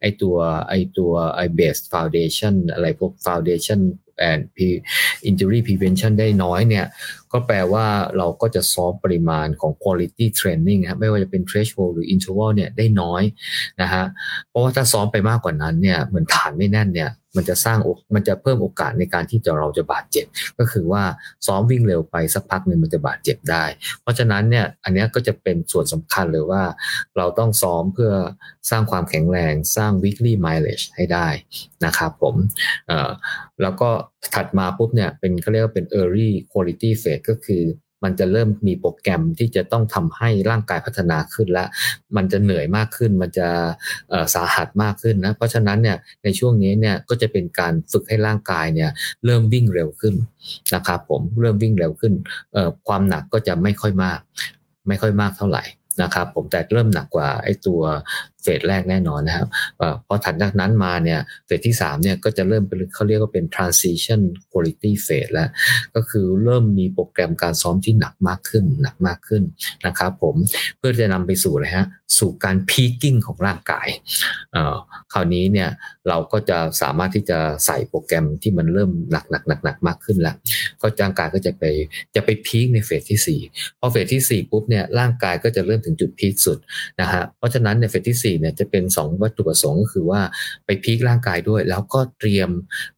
ไอตัวไอตัวไอเบสฟาวเดชันอะไรพวกฟาวเดชัน and injury prevention ได้น้อยเนี่ย ก็แปลว่าเราก็จะซ้อมปริมาณของ quality training นะไม่ว่าจะเป็น threshold หรือ interval เนี่ยได้น้อยนะฮะเพราะว่าถ้าซ้อมไปมากกว่านั้นเนี่ยเหมือนฐานไม่แน่นเนี่ย มันจะสร้างมันจะเพิ่มโอกาสในการที่จะเราจะบาดเจ็บ ก็คือว่าซ้อมวิ่งเร็วไปสักพักหนึ่งมันจะบาดเจ็บได้ เพราะฉะนั้นเนี่ยอันนี้ก็จะเป็นส่วนสำคัญเลยว่า เราต้องซ้อมเพื่อสร้างความแข็งแรงสร้าง weekly mileage ให้ได้นะครับผมแล้วก็ถัดมาปุ๊บเนี่ยเป็นเขาเรียกว่าเป็น early quality phase ก็คือ มันจะเริ่มมีโปรแกรมที่จะต้องทำให้ร่างกายพัฒนาขึ้นและมันจะเหนื่อยมากขึ้น มันจะสาหัสมากขึ้นนะ เพราะฉะนั้นเนี่ยในช่วงนี้เนี่ยก็จะเป็นการฝึกให้ร่างกายเนี่ยเริ่มวิ่งเร็วขึ้นนะครับผมเริ่มวิ่งเร็วขึ้น ความหนักก็จะไม่ค่อยมาก ไม่ค่อยมากเท่าไหร่นะครับผมแต่เริ่มหนักกว่าไอ้ตัวเฟสแรกแน่นอนนะครับพอถัดจากนั้นมาเนี่ยเฟสที่3เนี่ยก็จะเริ่มเป็นเขาเรียกว่าเป็น transition quality phase แล้ว ก็คือเริ่มมีโปรแกรมการซ้อมที่หนักมากขึ้น หนักมากขึ้นนะครับผมเพื่อจะนำไปสู่อะไรฮะสู่การพีกิ้งของร่างกายคราวนี้เนี่ยเราก็จะสามารถที่จะใส่โปรแกรมที่มันเริ่มหนักหนักหนักหนักมากขึ้นแล้ว ก็ร่างกายก็จะไปจะไปพีคในเฟสที่ 4 พอเฟสที่ 4 ปุ๊บเนี่ยร่างกายก็จะเริ่มถึงจุดพีคสุดนะฮะเพราะฉะนั้นใน phase ที่4เนี่ยจะเป็น 2 วัตถุประสงค์ก็คือว่าไป peak ร่างกายด้วย แล้วก็เตรียม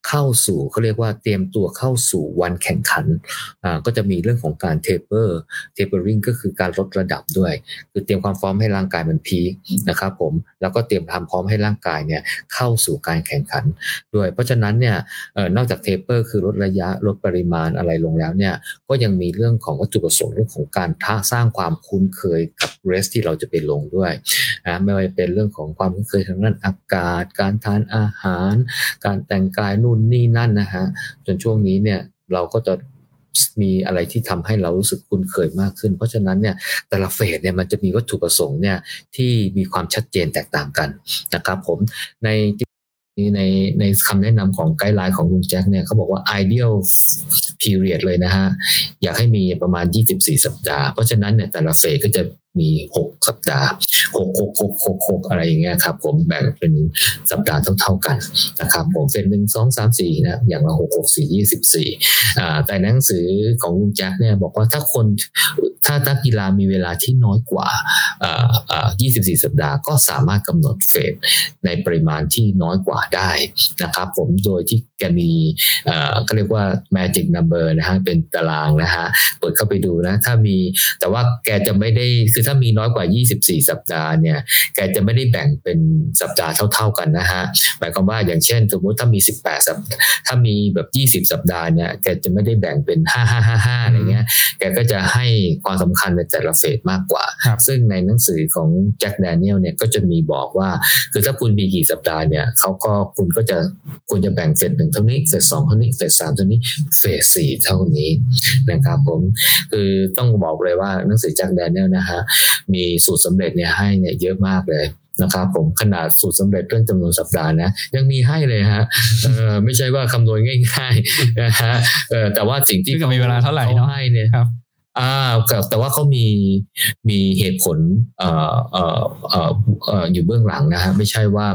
เข้าสู่เขาเรียกว่าเตรียมตัวเข้าสู่วันแข่งขันอ่าก็จะมีเรื่องของการ taper tapering ก็คือการลดระดับด้วย คือเตรียมความพร้อมให้ร่างกายมัน peak นะครับผมแล้วก็เตรียมความพร้อมให้ร่างกายเนี่ยเข้าสู่การแข่งขันด้วย เพราะฉะนั้นเนี่ยนอกจาก taper คือลดระยะลดปริมาณอะไรลงแล้วเนี่ยก็ยังมีเรื่องของวัตถุประสงค์เรื่องของการท่าสร้างความคุ้นเคยกับ race ที่เราจะไปลงด้วยนะไม่ว่าจะเป็นเรื่องของความคุ้นเคยทางด้านอากาศ การทานอาหาร การแต่งกายนู่นนี่นั่นนะฮะจนช่วงนี้เนี่ยเราก็จะมีอะไรที่ทำให้เรารู้สึกคุ้นเคยมากขึ้น เพราะฉะนั้นเนี่ยแต่ละเฟสเนี่ยมันจะมีวัตถุประสงค์เนี่ยที่มีความชัดเจนแตกต่างกันนะครับผมในในในคำแนะนำของไกด์ไลน์ของลุงแจ็คเนี่ยเขาบอกว่า ideal period เลยนะฮะ อยากให้มีประมาณ 24 สัปดาห์ เพราะฉะนั้นเนี่ยแต่ละเฟสก็จะ มีหกสัปดาห์หกหกหกหกหกอะไรอย่างเงี้ยครับผมแบ่งเป็นสัปดาห์เท่าๆกันนะครับผมเป็นหนึ่งสองสามสี่นะอย่างละหกหกสี่ยี่สิบสี่อ่าแต่หนังสือของลุงแจ็คเนี่ยบอกว่าถ้าคนถ้านักกีฬามีเวลาที่น้อยกว่าอ่าอ่ายี่สิบสี่สัปดาห์ก็สามารถกำหนดเฟสในปริมาณที่น้อยกว่าได้นะครับผมโดยที่แกมีอ่าก็เรียกว่า magic number นะฮะเป็นตารางนะฮะเปิดเข้าไปดูนะ ถ้ามีแต่ว่าแกจะไม่ได้คือถ้ามีน้อยกว่า 24 สัปดาห์เนี่ยแกจะไม่ได้แบ่งเป็นสัปดาห์เท่า ๆกันนะฮะหมายความว่าอย่างเช่น สมมติถ้ามี 18 สัปถ้ามีแบบ 20 สัปดาห์เนี่ยแกจะไม่ได้แบ่งเป็น 5 5 5 5อะไรเงี้ยแกก็จะให้ความสำคัญในแต่ละเฟสมากกว่า ซึ่งในหนังสือของแจ็คแดเนียลเนี่ยก็จะมีบอกว่า คือถ้าคุณมีกี่สัปดาห์เนี่ยเขาก็คุณก็จะคุณจะแบ่งเฟสหนึ่งเท่านี้เฟสสองเท่านี้เฟสสามเท่านี้เฟสสี่เท่านี้นะครับผมคือต้องบอกเลยว่าหนังสือแจ็คแดเนียลนะฮะมีสูตรสำเร็จเนี่ยให้เนี่ยเยอะมากเลยนะครับผมขนาดสูตรสำเร็จเรื่องจำนวนสัปดาห์นะยังมีให้เลยฮะเออไม่ใช่ว่าคำนวณง่ายๆนะฮะเออแต่ว่าสิ่งที่เขามีเวลาเท่าไหร่เนาะให้เนี่ยครับ อ่าแต่ว่าเขามีมีเหตุผลเอ่อเอ่อเอ่อเอ่ออยู่เบื้องหลังนะฮะไม่ใช่ว่า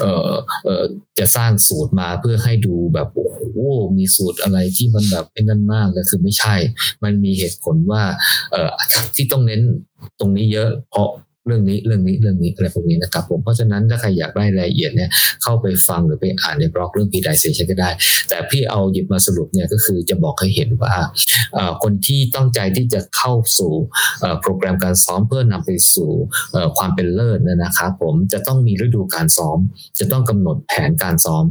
เอ่อเอ่อจะสร้างสูตรมาเพื่อให้ดูแบบโอ้โหมีสูตรอะไรที่มันแบบเป็นนั่นมากก็คือไม่ใช่ มันมีเหตุผลว่าเอ่อที่ต้องเน้นตรงนี้เยอะเพราะ เรื่องนี้เรื่องนี้เรื่องนี้อะไรพวกนี้นะครับผมเพราะฉะนั้นถ้าใครอยากได้รายละเอียดเนี่ยเข้าไปฟังหรือไปอ่านในบล็อกเรื่อง pedization ก็ได้ แต่พี่เอาหยิบมาสรุปเนี่ยก็คือจะบอกให้เห็นว่าคนที่ตั้งใจที่จะเข้าสู่โปรแกรมการซ้อมเพื่อนำไปสู่ความเป็นเลิศนะครับผมจะต้องมีฤดูการซ้อม จะต้องกำหนดแผนการซ้อม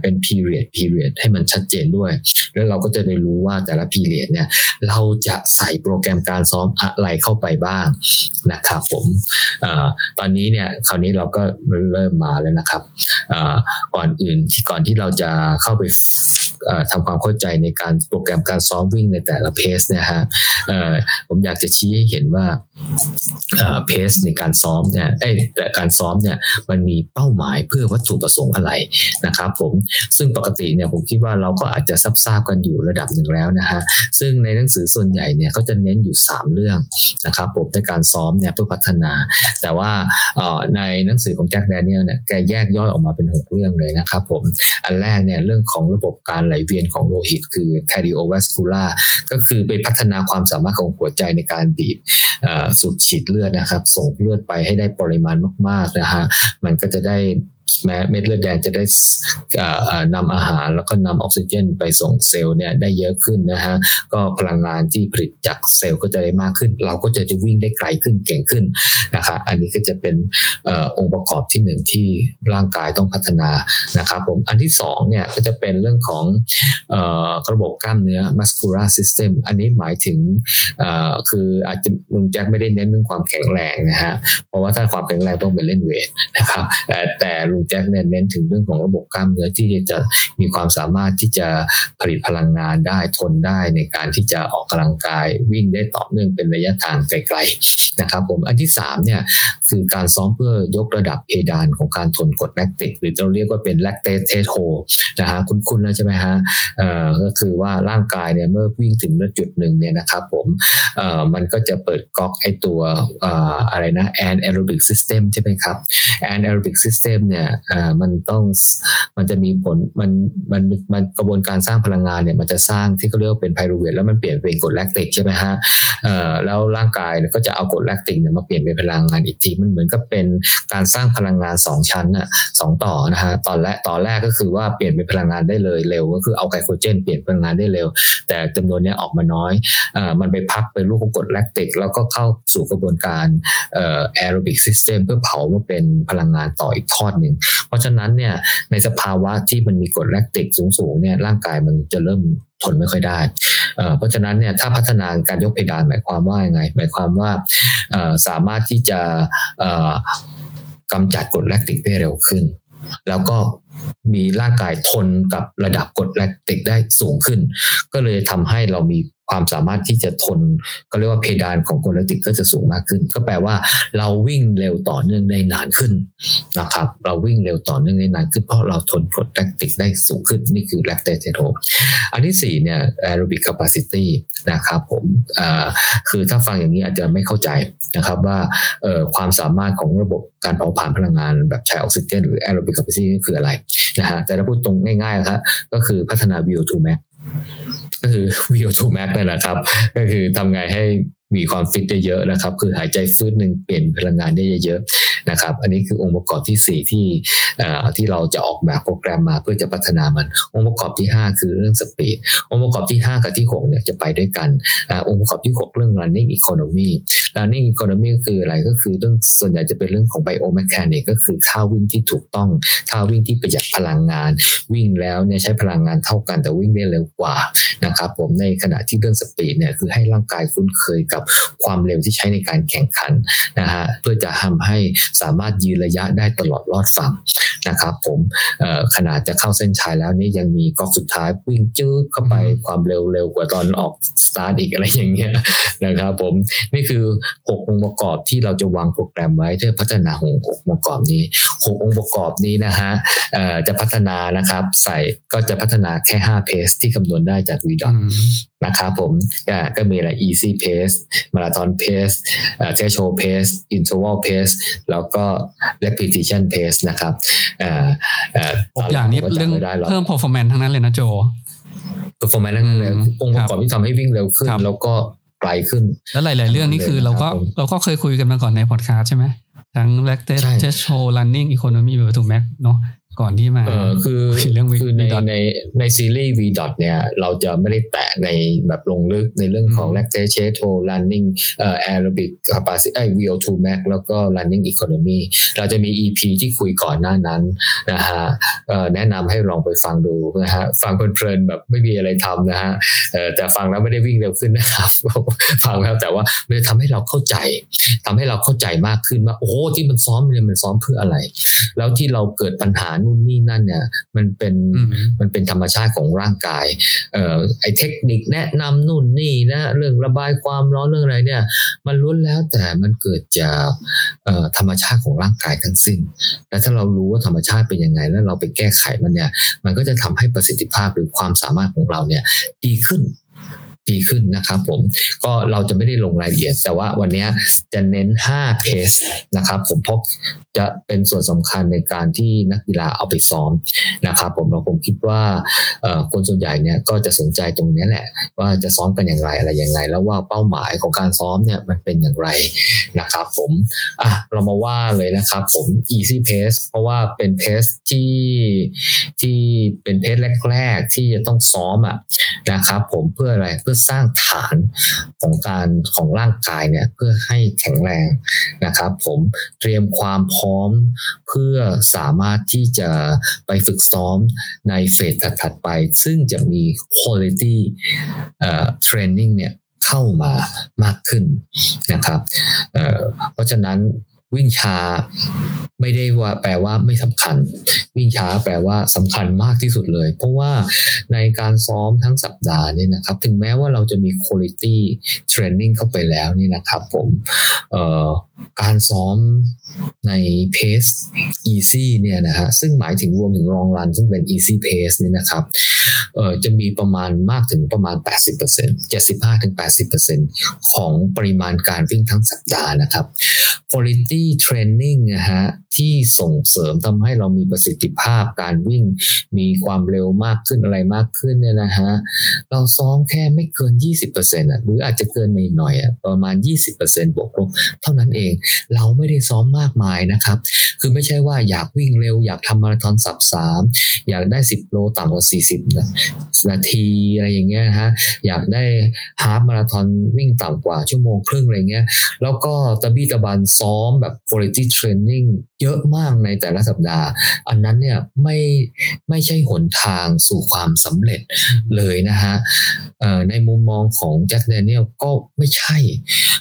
เป็น period period ให้มันชัดเจนด้วย แล้วเราก็จะได้รู้ว่าแต่ละ period เนี่ยเราจะใส่โปรแกรมการซ้อมอะไรเข้าไปบ้างนะครับผมตอนนี้เนี่ยคราวนี้เราก็เริ่มมาแล้วนะครับก่อนอื่นก่อนที่เราจะเข้าไปทำความเข้าใจในการโปรแกรมการซ้อมวิ่งในแต่ละเพสเนี่ยฮะผมอยากจะชี้ให้เห็นว่าเพสในการซ้อมเนี่ยแต่การซ้อมเนี่ยมันมีเป้าหมายเพื่อวัตถุประสงค์อะไรนะครับผมซึ่งปกติเนี่ยผมคิดว่าเราก็อาจจะซับซากันอยู่ระดับหนึ่งแล้วนะฮะซึ่งในหนังสือส่วนใหญ่เนี่ยเขาจะเน้นอยู่ 3 เรื่องนะครับผมในการซ้อมเนี่ยเพื่อพัฒนาแต่ว่าในหนังสือของแจ็คแดเนียลเนี่ยแกแยกย่อยออกมาเป็น 6 เรื่องเลยนะครับผม อันแรกเนี่ยเรื่องของระบบการไหลเวียนของโลหิต คือ cardiovascular ก็คือไปพัฒนาความสามารถของหัวใจในการบีบสูบฉีดเลือดนะครับ ส่งเลือดไปให้ได้ปริมาณมาก ๆนะฮะมันก็จะได้ เม็ดเลือดแดงจะได้นำอาหารแล้วก็นำออกซิเจนไปส่งเซลล์เนี่ยได้เยอะขึ้นนะฮะก็พลังงานที่ผลิตจากเซลล์ก็จะได้มากขึ้น เราก็จะจะวิ่งได้ไกลขึ้นเก่งขึ้นนะคะอันนี้ก็จะเป็นองค์ประกอบที่หนึ่งที่ร่างกายต้องพัฒนานะครับผมอันที่สองเนี่ยก็จะเป็นเรื่องของระบบกล้ามเนื้อ muscular system อันนี้หมายถึงคืออาจจะลุงแจ็คไม่ได้เน้นเรื่องความแข็งแรงนะฮะเพราะว่าถ้าความแข็งแรงต้องไปเล่นเวทนะครับแต่แต่ลุงแจ็คเน้นถึงเรื่องของระบบกล้ามเนื้อที่จะมีความสามารถที่จะผลิตพลังงานได้ทนได้ในการที่จะออกกำลังกายวิ่งได้ต่อเนื่องเป็นระยะทางไกลๆนะครับผมอันที่3เนี่ยคือการซ้อมเพื่อยกระดับเพดานของการทนกรดแลคติกหรือเราเรียกว่าเป็น lactate threshold นะฮะคุ้นๆแล้วใช่ไหมฮะเอ่อก็คือว่าร่างกายเนี่ยเมื่อวิ่งถึงจุดหนึ่งเนี่ยนะครับผมเอ่อมันก็จะเปิดก๊อกไอตัวเอ่ออะไรนะ anaerobic system ใช่ไหมครับ anaerobic system เนี่ยอ่ามันต้องมันจะมีผลมันมันมันกระบวนการสร้างพลังงานเนี่ยมันจะสร้างที่เขาเรียกว่าเป็น pyruvate แล้วมันเปลี่ยนเป็นกรดแลคติกใช่ไหมฮะแล้วร่างกายก็จะเอากรดแลคติกเนี่ยมาเปลี่ยนเป็นพลังงานอีกทีมันเหมือนกับเป็นการสร้างพลังงานสองชั้นน่ะสองต่อนะฮะตอนแรกตอนแรกก็คือว่าเปลี่ยนเป็นพลังงานได้เลยเร็ว ก็คือเอาไกลโคเจนเปลี่ยนพลังงานได้เร็ว แต่จำนวนนี้ออกมาน้อยอะมันไปพักเป็นรูปของกรดแลคติกแล้วก็เข้าสู่กระบวนการ aerobic system เพื่อเผามาเป็นพลังงานต่ออีกทอดหนึ่งเพราะฉะนั้นเนี่ยในสภาวะที่มันมีกรดแลคติกสูงๆเนี่ยร่างกายมันจะเริ่มทนไม่ค่อยได้ เพราะฉะนั้นเนี่ยถ้าพัฒนาการยกเพดานหมายความว่ายังไง หมายความว่าสามารถที่จะกำจัดกรดแลคติกได้เร็วขึ้น แล้วก็ มีร่างกายทนกับระดับกรดแลคติกได้สูงขึ้น ก็เลยทำให้เรามีความสามารถที่จะทนก็เรียกว่าเพดานของกดแลติกก็จะสูงมากขึ้น ก็แปลว่าเราวิ่งเร็วต่อเนื่องได้นานขึ้นนะครับ เราวิ่งเร็วต่อเนื่องได้นานขึ้นเพราะเราทนกรดแลคติกได้สูงขึ้นนี่คือ lactate threshold อันที่ 4 เนี่ย aerobic capacity นะครับผมคือถ้าฟังอย่างนี้อาจจะไม่เข้าใจนะครับว่าความสามารถของระบบการเผาผลาญพลังงานแบบใช้ออกซิเจนหรือ aerobic capacity คืออะไรนะฮะแต่ถ้าพูดตรงง่ายๆครับก็คือพัฒนา VO2 max ก็คือ VO2 max นี่แหละครับ ก็คือทำไงให้ มีความฟิตได้เยอะนะครับ คือหายใจฟื้นหนึ่งเปลี่ยนพลังงานได้เยอะๆนะครับ อันนี้คือองค์ประกอบที่ 4 ที่ที่เราจะออกแบบโปรแกรมมาเพื่อจะพัฒนามัน องค์ประกอบที่ 5 คือเรื่องสปีดองค์ประกอบที่ 5 กับที่6เนี่ยจะไปด้วยกันอองค์ประกอบที่ 6 เรื่อง running economy running economy ก็คืออะไรก็คือเรื่องส่วนใหญ่จะเป็นเรื่องของ biomechanics ก็คือค่าวิ่งที่ถูกต้องค่าวิ่งที่ประหยัดพลังงาน วิ่งแล้วเนี่ยใช้พลังงานเท่ากันแต่วิ่งได้เร็วกว่านะครับผมในขณะที่เรื่องสปีดเนี่ยคือให้ร่างกายคุ้นเคยกับบความเร็วที่ใช้ในการแข่งขันนะฮะเพื่อจะทำให้สามารถยืนระยะได้ตลอดรอดฝั่งนะครับ ผมขนาดจะเข้าเส้นชัยแล้วนี่ยังมีก๊อกสุดท้ายวิ่งจื้อเข้าไปความเร็วเร็วกว่าตอนออกสตาร์ทอีกอะไรอย่างเงี้ยนะครับ ผมนี่คือ 6 องค์ประกอบที่เราจะวางโปรแกรมไว้เพื่อพัฒนาหกองค์ประกอบนี้ 6 องค์ประกอบนี้นะฮะจะพัฒนานะครับ ใส่ก็จะพัฒนาแค่5เพสที่คำนวณได้จากวีดอนะครับผมก็มีอะไร easy pace marathon pace threshold pace interval pace แล้วก็ repetition pace นะครับหกอย่างนี้เรื่องเพิ่ม performance ทั้งนั้นเลยนะโจ performance ทั้งนั้นเลยองค์ประกอบที่ทำให้วิ่งเร็วขึ้น แล้วก็ไกลขึ้น แล้วหลาย ๆ เรื่องนี่คือเราก็เราก็เคยคุยกันมาก่อนในพอดคาสต์ใช่ไหมทั้ง lactate threshold running economy แบบถูกแม็กเนาะ ก่อนที่มาเออคือเรื่องคือในในในซีรีส์ V dot เนี่ย เราจะไม่ได้แตะในแบบลงลึกในเรื่องของ lactate to running เอ่อ aerobic capacity ไอ้ VO2 max แล้วก็ running economy เราจะมี EP ที่คุยก่อนหน้านั้นนะฮะเอ่อแนะนำให้ลองไปฟังดูนะฮะฟังเพลินๆแบบไม่มีอะไรทำนะฮะเอ่อแต่ฟังแล้วไม่ได้วิ่งเร็วขึ้นนะครับฟังแล้วแต่ว่ามันจะทำให้เราเข้าใจทำให้เราเข้าใจมากขึ้นว่าโอ้ที่มันซ้อมเนี่ยมันซ้อมเพื่ออะไร แล้วที่เราเกิดปัญหานู่นนี่นั่นเนี่ย มันเป็นมันเป็นธรรมชาติของร่างกาย เอ่อไอเทคนิคแนะนำนู่นนี่นะเรื่องระบายความร้อนเรื่องอะไรเนี่ย มันล้วนแล้วแต่มันเกิดจากเอ่อธรรมชาติของร่างกายทั้งสิ้น และถ้าเรารู้ว่าธรรมชาติเป็นยังไง แล้วเราไปแก้ไขมันเนี่ย มันก็จะทำให้ประสิทธิภาพหรือความสามารถของเราเนี่ย ดีขึ้น ดีขึ้นนะครับผมก็เราจะไม่ได้ลงรายละเอียด แต่ว่าวันนี้จะเน้น 5เพสนะครับผมพบจะเป็นส่วนสำคัญในการที่นักกีฬาเอาไปซ้อมนะครับผมเราผมคิดว่าคนส่วนใหญ่เนี่ยก็จะสนใจตรงนี้แหละ ว่าจะซ้อมกันอย่างไรอะไรอย่างไรแล้วว่าเป้าหมายของการซ้อมเนี่ยมันเป็นอย่างไรนะครับผมอะเรามาว่าเลยนะครับผม easy pace เพราะว่าเป็นเพสที่ที่เป็นเพสแรก ๆ ที่จะต้องซ้อมอะนะครับผมเพื่ออะไรเพื่อสร้างฐานของการของร่างกายเนี่ยเพื่อให้แข็งแรงนะครับ ผมเตรียมความพร้อมเพื่อสามารถที่จะไปฝึกซ้อมในเฟสถัดๆไป ซึ่งจะมี quality training เนี่ยเข้ามามากขึ้นนะครับเเพราะฉะนั้น วิ่งช้าไม่ได้ว่าแปลว่าไม่สำคัญ วิ่งช้าแปลว่าสำคัญมากที่สุดเลย เพราะว่าในการซ้อมทั้งสัปดาห์นี่นะครับ ถึงแม้ว่าเราจะมี quality training เข้าไปแล้วนี่นะครับผมการซ้อมในเพส easy เนี่ยนะฮะซึ่งหมายถึงรวมถึงรองรันซึ่งเป็น easy pace นี่นะครับจะมีประมาณมากถึงประมาณ 80% 75-80%ของปริมาณการวิ่งทั้งสัปดาห์นะครับ quality training นะฮะ ที่ส่งเสริมทำให้เรามีประสิทธิภาพการวิ่ง มีความเร็วมากขึ้นอะไรมากขึ้นเนี่ยนะฮะเราซ้อมแค่ไม่เกิน 20%อะหรืออาจจะเกินหน่อยอะประมาณ 20%บวกลบเท่านั้นเองเราไม่ได้ซ้อมมากมายนะครับ คือไม่ใช่ว่าอยากวิ่งเร็ว อยากทำมาราธอนสับสามอยากได้ 10 โลต่ำกว่า 40 นาทีอะไรอย่างเงี้ยฮะอยากได้ half marathon วิ่งต่ำกว่าชั่วโมงครึ่งอะไรเงี้ยแล้วก็ตะบี้ตะบันซ้อมแบบ quality training เยอะมากในแต่ละสัปดาห์ อันนั้นเนี่ยไม่ไม่ใช่หนทางสู่ความสำเร็จเลยนะฮะในมุมมองของแจ็คแดเนียลก็ไม่ใช่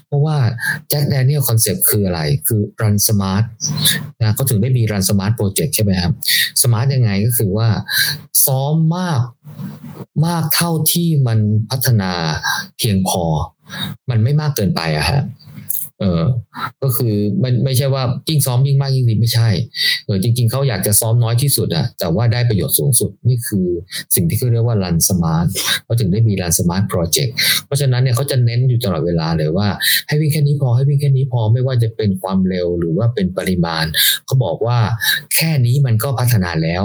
เพราะว่าแจ็คแดเนียล concept คืออะไร คือ run smart นะเขาถึงได้มี run smart project ใช่ไหมครับ smart ยังไงก็คือว่าซ้อมมากมากเท่าที่มันพัฒนาเพียงพอ มันไม่มากเกินไปอะฮะ เออก็คือมันไม่ใช่ว่ายิ่งซ้อมยิ่งมากยิ่งดีไม่ใช่เออจริง ๆเขาอยากจะซ้อมน้อยที่สุดอะแต่ว่าได้ประโยชน์สูงสุดนี่คือสิ่งที่เขาเรียกว่า Run Smart เขาถึงได้มี Run Smart Project เพราะฉะนั้นเนี่ยเขาจะเน้นอยู่ตลอดเวลาเลยว่า ให้วิ่งแค่นี้พอให้วิ่งแค่นี้พอไม่ว่าจะเป็นความเร็วหรือว่าเป็นปริมาณเขาบอกว่าแค่นี้มันก็พัฒนาแล้ว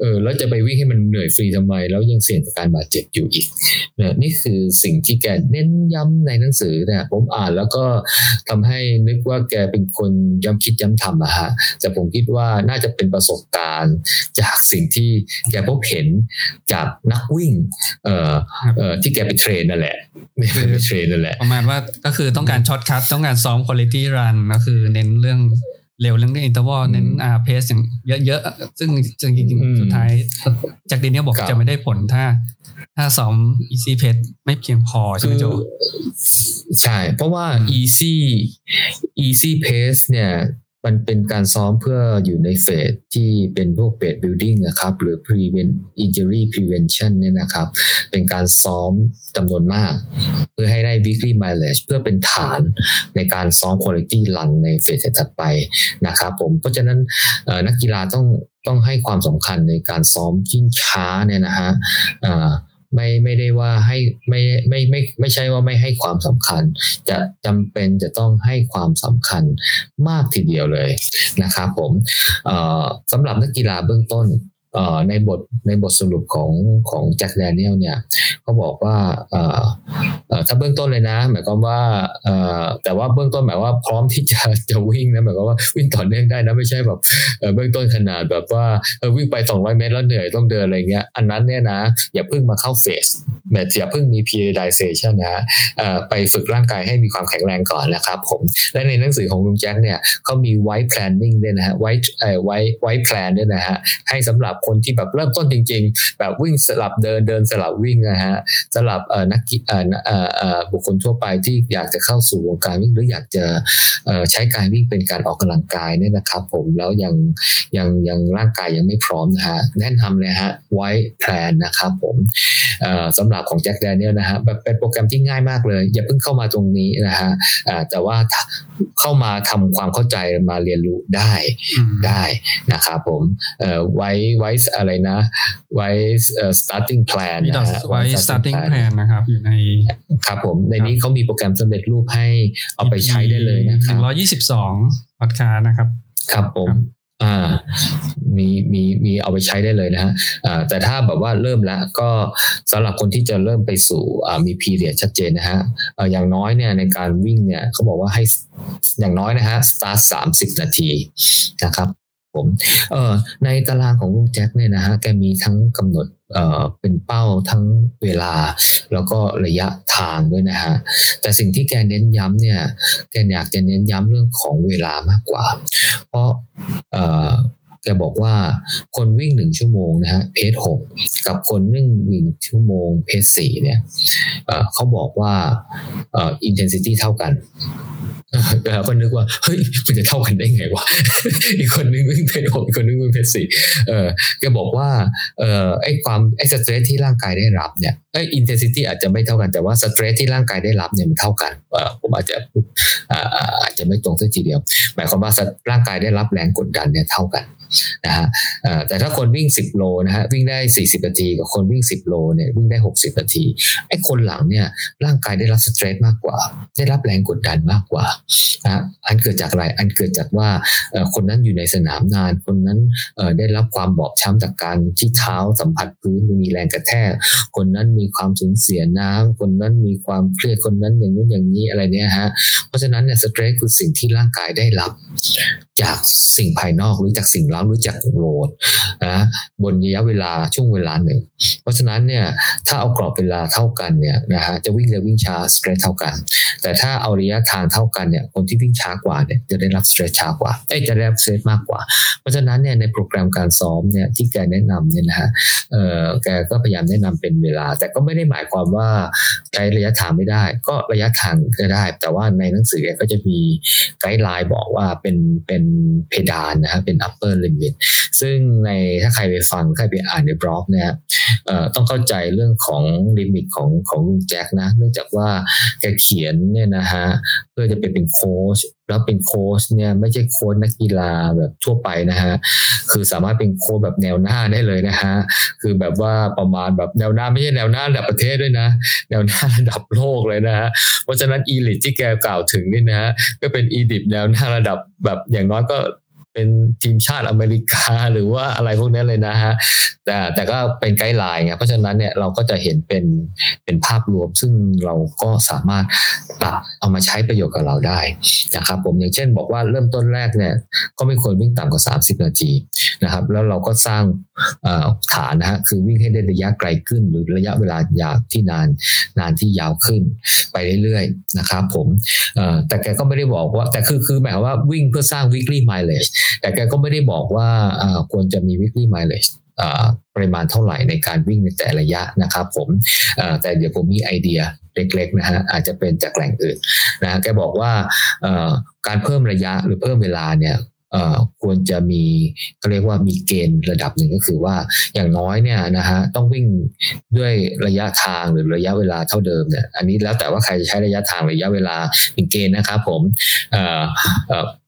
เออแล้วจะไปวิ่งให้มันเหนื่อยฟรีทำไม แล้วยังเสี่ยงกับการบาดเจ็บอยู่อีกเนี่ยนี่คือสิ่งที่แกเน้นย้ำในหนังสือเนี่ยผมอ่านแล้วก็ทำให้นึกว่าแกเป็นคนย้ำคิดย้ำทำอะฮะแต่ผมคิดว่าน่าจะเป็นประสบการณ์ จากสิ่งที่แกพบเห็นจากนักวิ่งเอ่อเอ่อที่แกไปเทรนนั่นแหละไม่ไปเทรนนั่นแหละ ประมาณว่าก็คือต้องการช็อตคัทต้องการซ้อมคุณภาพรันก็คือเน้นเรื่อง เร็วเรื่องอินเตอร์วอลเน้นอ่าเพสอย่างเยอะๆ ซึ่งจริงๆ สุดท้ายจากดีนี้บอกจะไม่ได้ผลถ้า ถ้าซ้อม easy pace ไม่เพียงพอใช่ไหมโจใช่ เพราะว่า easy easy pace เนี่ย มันเป็นการซ้อมเพื่ออยู่ในเฟสที่เป็นพวกเบดบิลดิ้งนะครับ หรือ prevent injury prevention เนี่ยนะครับ เป็นการซ้อมจำนวนมาก เพื่อให้ได้ weekly mileage เพื่อเป็นฐานในการซ้อม quality run ในเฟสถัดไปนะครับผม เพราะฉะนั้นนักกีฬาต้องต้องให้ความสำคัญในการซ้อมยิ่งช้าเนี่ยนะฮะ ไม่ไม่ได้ว่าให้ไม่ไม่ไม่ไม่ใช่ว่าไม่ให้ความสำคัญ จะจำเป็นจะต้องให้ความสำคัญมากทีเดียวเลยนะครับผมสำหรับนักกีฬาเบื้องต้น ในบทในบทสรุปของของแจ็คแดเนียลเนี่ยเขาบอกว่าถ้าเบื้องต้นเลยนะ หมายความว่าแต่ว่าเบื้องต้นหมายว่าพร้อมที่จะจะวิ่งนะหมายความว่าวิ่งต่อเนื่องได้นะไม่ใช่แบบเบื้องต้นขนาดแบบว่าวิ่งไป 200 เมตรแล้วเหนื่อยต้องเดินอะไรเงี้ยอันนั้นเนี่ยนะ อย่าเพิ่งมาเข้าเฟสแบบอย่าเพิ่งมี periodization นะไปฝึกร่างกายให้มีความแข็งแรงก่อนนะครับผมและในหนังสือของลุงแจ็คเนี่ยเขามี white planning ด้วยนะฮะ white เอ่อ white white plan ด้วยนะฮะให้สำหรับคนที่แบบเริ่มต้นจริง ๆ แบบวิ่งสลับเดินเดินสลับวิ่งนะฮะสลับเอ่อนักเอ่อเอ่อเอ่อบุคคลทั่วไปที่อยากจะเข้าสู่วงการวิ่งหรืออยากจะเอ่อใช้การวิ่งเป็นการออกกำลังกายเนี่ยนะครับ ผมแล้วยังยังยังร่างกายยังไม่พร้อมนะฮะแนะนำเลยฮะไว้แพลนนะครับผมเอ่อสำหรับของแจ็คแดเนียลนะฮะแบบเป็นโปรแกรมที่ง่ายมากเลย อย่าเพิ่งเข้ามาตรงนี้นะฮะแต่ว่าเข้ามาทำความเข้าใจมาเรียนรู้ได้ได้นะครับผมไว้ไว้อะไรนะไว้ starting plan มีดอทไว้ starting plan นะครับอยู่ในครับผมในนี้เขามีโปรแกรมสำเร็จรูปให้เอาไปใช้ได้เลยนะครับร้อยยี่สิบสองพอดคาส์นะครับ ครับผมอ่ามีมีมีเอาไปใช้ได้เลยนะฮะอ่าแต่ถ้าแบบว่าเริ่มแล้วก็สำหรับคนที่จะเริ่มไปสู่อ่ามีพีเรียดชัดเจนนะฮะอ่าอย่างน้อยเนี่ยในการวิ่งเนี่ยเขาบอกว่าให้อย่างน้อยนะฮะสตาร์ทสามสิบนาทีนะครับ ผมเอ่อในตารางของลุงแจ็คเนี่ยนะฮะแกมีทั้งกำหนดเอ่อเป็นเป้าทั้งเวลา แล้วก็ระยะทางด้วยนะฮะแต่สิ่งที่แกเน้นย้ำเนี่ยแกอยากจะเน้นย้ำเรื่องของเวลามากกว่า เพราะเอ่อ แกบอกว่าคนวิ่งหนึ่งชั่วโมงนะฮะเพจหกกับคนวิ่งวิ่งชั่วโมงเพจสี่เนี่ยเขาบอกว่าอ่อ intensity เท่ากันเราก็นึกว่าเฮ้ยมันจะเท่ากันได้ไงวะอีกคนนึงวิ่งเพจหกอีกคนนึงวิ่งเพจสี่เออแกบอกว่าเออไอความไอ้สเตรสที่ร่างกายได้รับเนี่ยไอ้อินเทนซิตี้อาจจะไม่เท่ากันแต่ว่าสเตรสที่ร่างกายได้รับเนี่ยมันเท่ากันผมอาจจะ จจะไม่ตรงสักทีเดียว หมายความว่าร่างกายได้รับแรงกดดันเนี่ยเท่ากันนะฮะแต่ถ้าคนวิ่ง 10 โลนะฮะวิ่งได้ 40 นาที กับคนวิ่ง 10 โลเนี่ยวิ่งได้ 60 นาทีไอ้คนหลังเนี่ยร่างกายได้รับสเตรสมากกว่า ได้รับแรงกดดันมากกว่านะอันเกิดจากอะไรอันเกิดจากว่าคนนั้นอยู่ในสนามนาน คนนั้นได้รับความบอบช้ำจากการที่เท้าสัมผัสพื้นมีแรงกระแทกคนนั้นมีความสูญเสียน้ำคนนั้นมีความเครียดคนนั้นอย่างนู้นอย่างนี้อะไรเนี่ยฮะเพราะฉะนั้นเนี่ยสเตรสคือสิ่งที่ร่างกายได้รับ จากสิ่งภายนอกหรือจากสิ่งเร้าหรือจากโหลดนะบนระยะเวลาช่วงเวลาหนึ่ง เพราะฉะนั้นเนี่ยถ้าเอากรอบเวลาเท่ากันเนี่ยนะฮะจะวิ่งเร็ววิ่งช้าสเตรสเท่ากัน แต่ถ้าเอาระยะทางเท่ากันเนี่ยคนที่วิ่งช้ากว่าเนี่ยจะได้รับสเตรสช้ากว่าเอ้จะได้รับสเตรสมากกว่า เพราะฉะนั้นเนี่ยในโปรแกรมการซ้อมเนี่ยที่แกแนะนำเนี่ยนะฮะเออแกก็พยายามแนะนำเป็นเวลา แต่ก็ไม่ได้หมายความว่าใช้ระยะทางไม่ได้ ก็ระยะทางก็ได้ แต่ว่าในหนังสือแก็จะมีguideline บอกว่าเป็นเป็นเพดานนะฮะเป็น upper limit ซึ่งในถ้าใครไปฟังใครไปอ่านในบล็อกเนี่ยต้องเข้าใจเรื่องของ limit ของของลุงแจ็คนะ เนื่องจากว่าแกเขียนเนี่ยนะฮะเพื่อจะไปเป็นโค้ช แล้วเป็นโค้ชเนี่ยไม่ใช่โค้ชนักกีฬาแบบทั่วไปนะฮะคือสามารถเป็นโค้ชแบบแนวหน้าได้เลยนะฮะคือแบบว่าประมาณแบบแนวหน้าไม่ใช่แนวหน้าระดับประเทศด้วยนะ แนวหน้าระดับโลกเลยนะฮะเพราะฉะนั้นอีลิทที่แกกล่าวถึงนี่นะฮะก็เป็นอีดิบแนวหน้าระดับแบบอย่างน้อยก็ เป็นทีมชาติอเมริกาหรือว่าอะไรพวกนี้นเลยนะฮะแต่แต่ก็เป็นไกด์ไลน์ไงเพราะฉะนั้นเนี่ยเราก็จะเห็นเป็นเป็นภาพรวม ซึ่งเราก็สามารถปรับเอามาใช้ประโยชน์กับเราได้นะครับผมอย่างเช่นบอกว่าเริ่มต้นแรกเนี่ยก็ไม่ควรวิ่งต่ำกว่า 30 นาทีนะครับ แล้วเราก็สร้างฐานนะฮะคือวิ่งให้ได้ระยะไกลขึ้น หรือระยะเวลายาวที่นานนานที่ยาวขึ้นไปเรื่อยๆนะครับผมแต่แกก็ไม่ได้บอกว่าแต่คือคือหมายว่าวิ่งเพื่อสร้าง weekly mileage แต่แกก็ไม่ได้บอกว่าควรจะมี weekly mileage ปริมาณเท่าไหร่ในการวิ่งในแต่ระยะนะครับผมแต่เดี๋ยวผมมีไอเดียเล็กๆนะฮะอาจจะเป็นจากแหล่งอื่นนะแกบอกว่าการเพิ่มระยะหรือเพิ่มเวลาเนี่ยควรจะมีเขาเรียกว่ามีเกณฑ์ระดับหนึ่งก็คือว่าอย่างน้อยเนี่ยนะฮะต้องวิ่งด้วยระยะทางหรือระยะเวลาเท่าเดิมเนี่ยอันนี้แล้วแต่ว่าใครจะใช้ระยะทางระยะเวลาเป็นเกณฑ์นะครับผม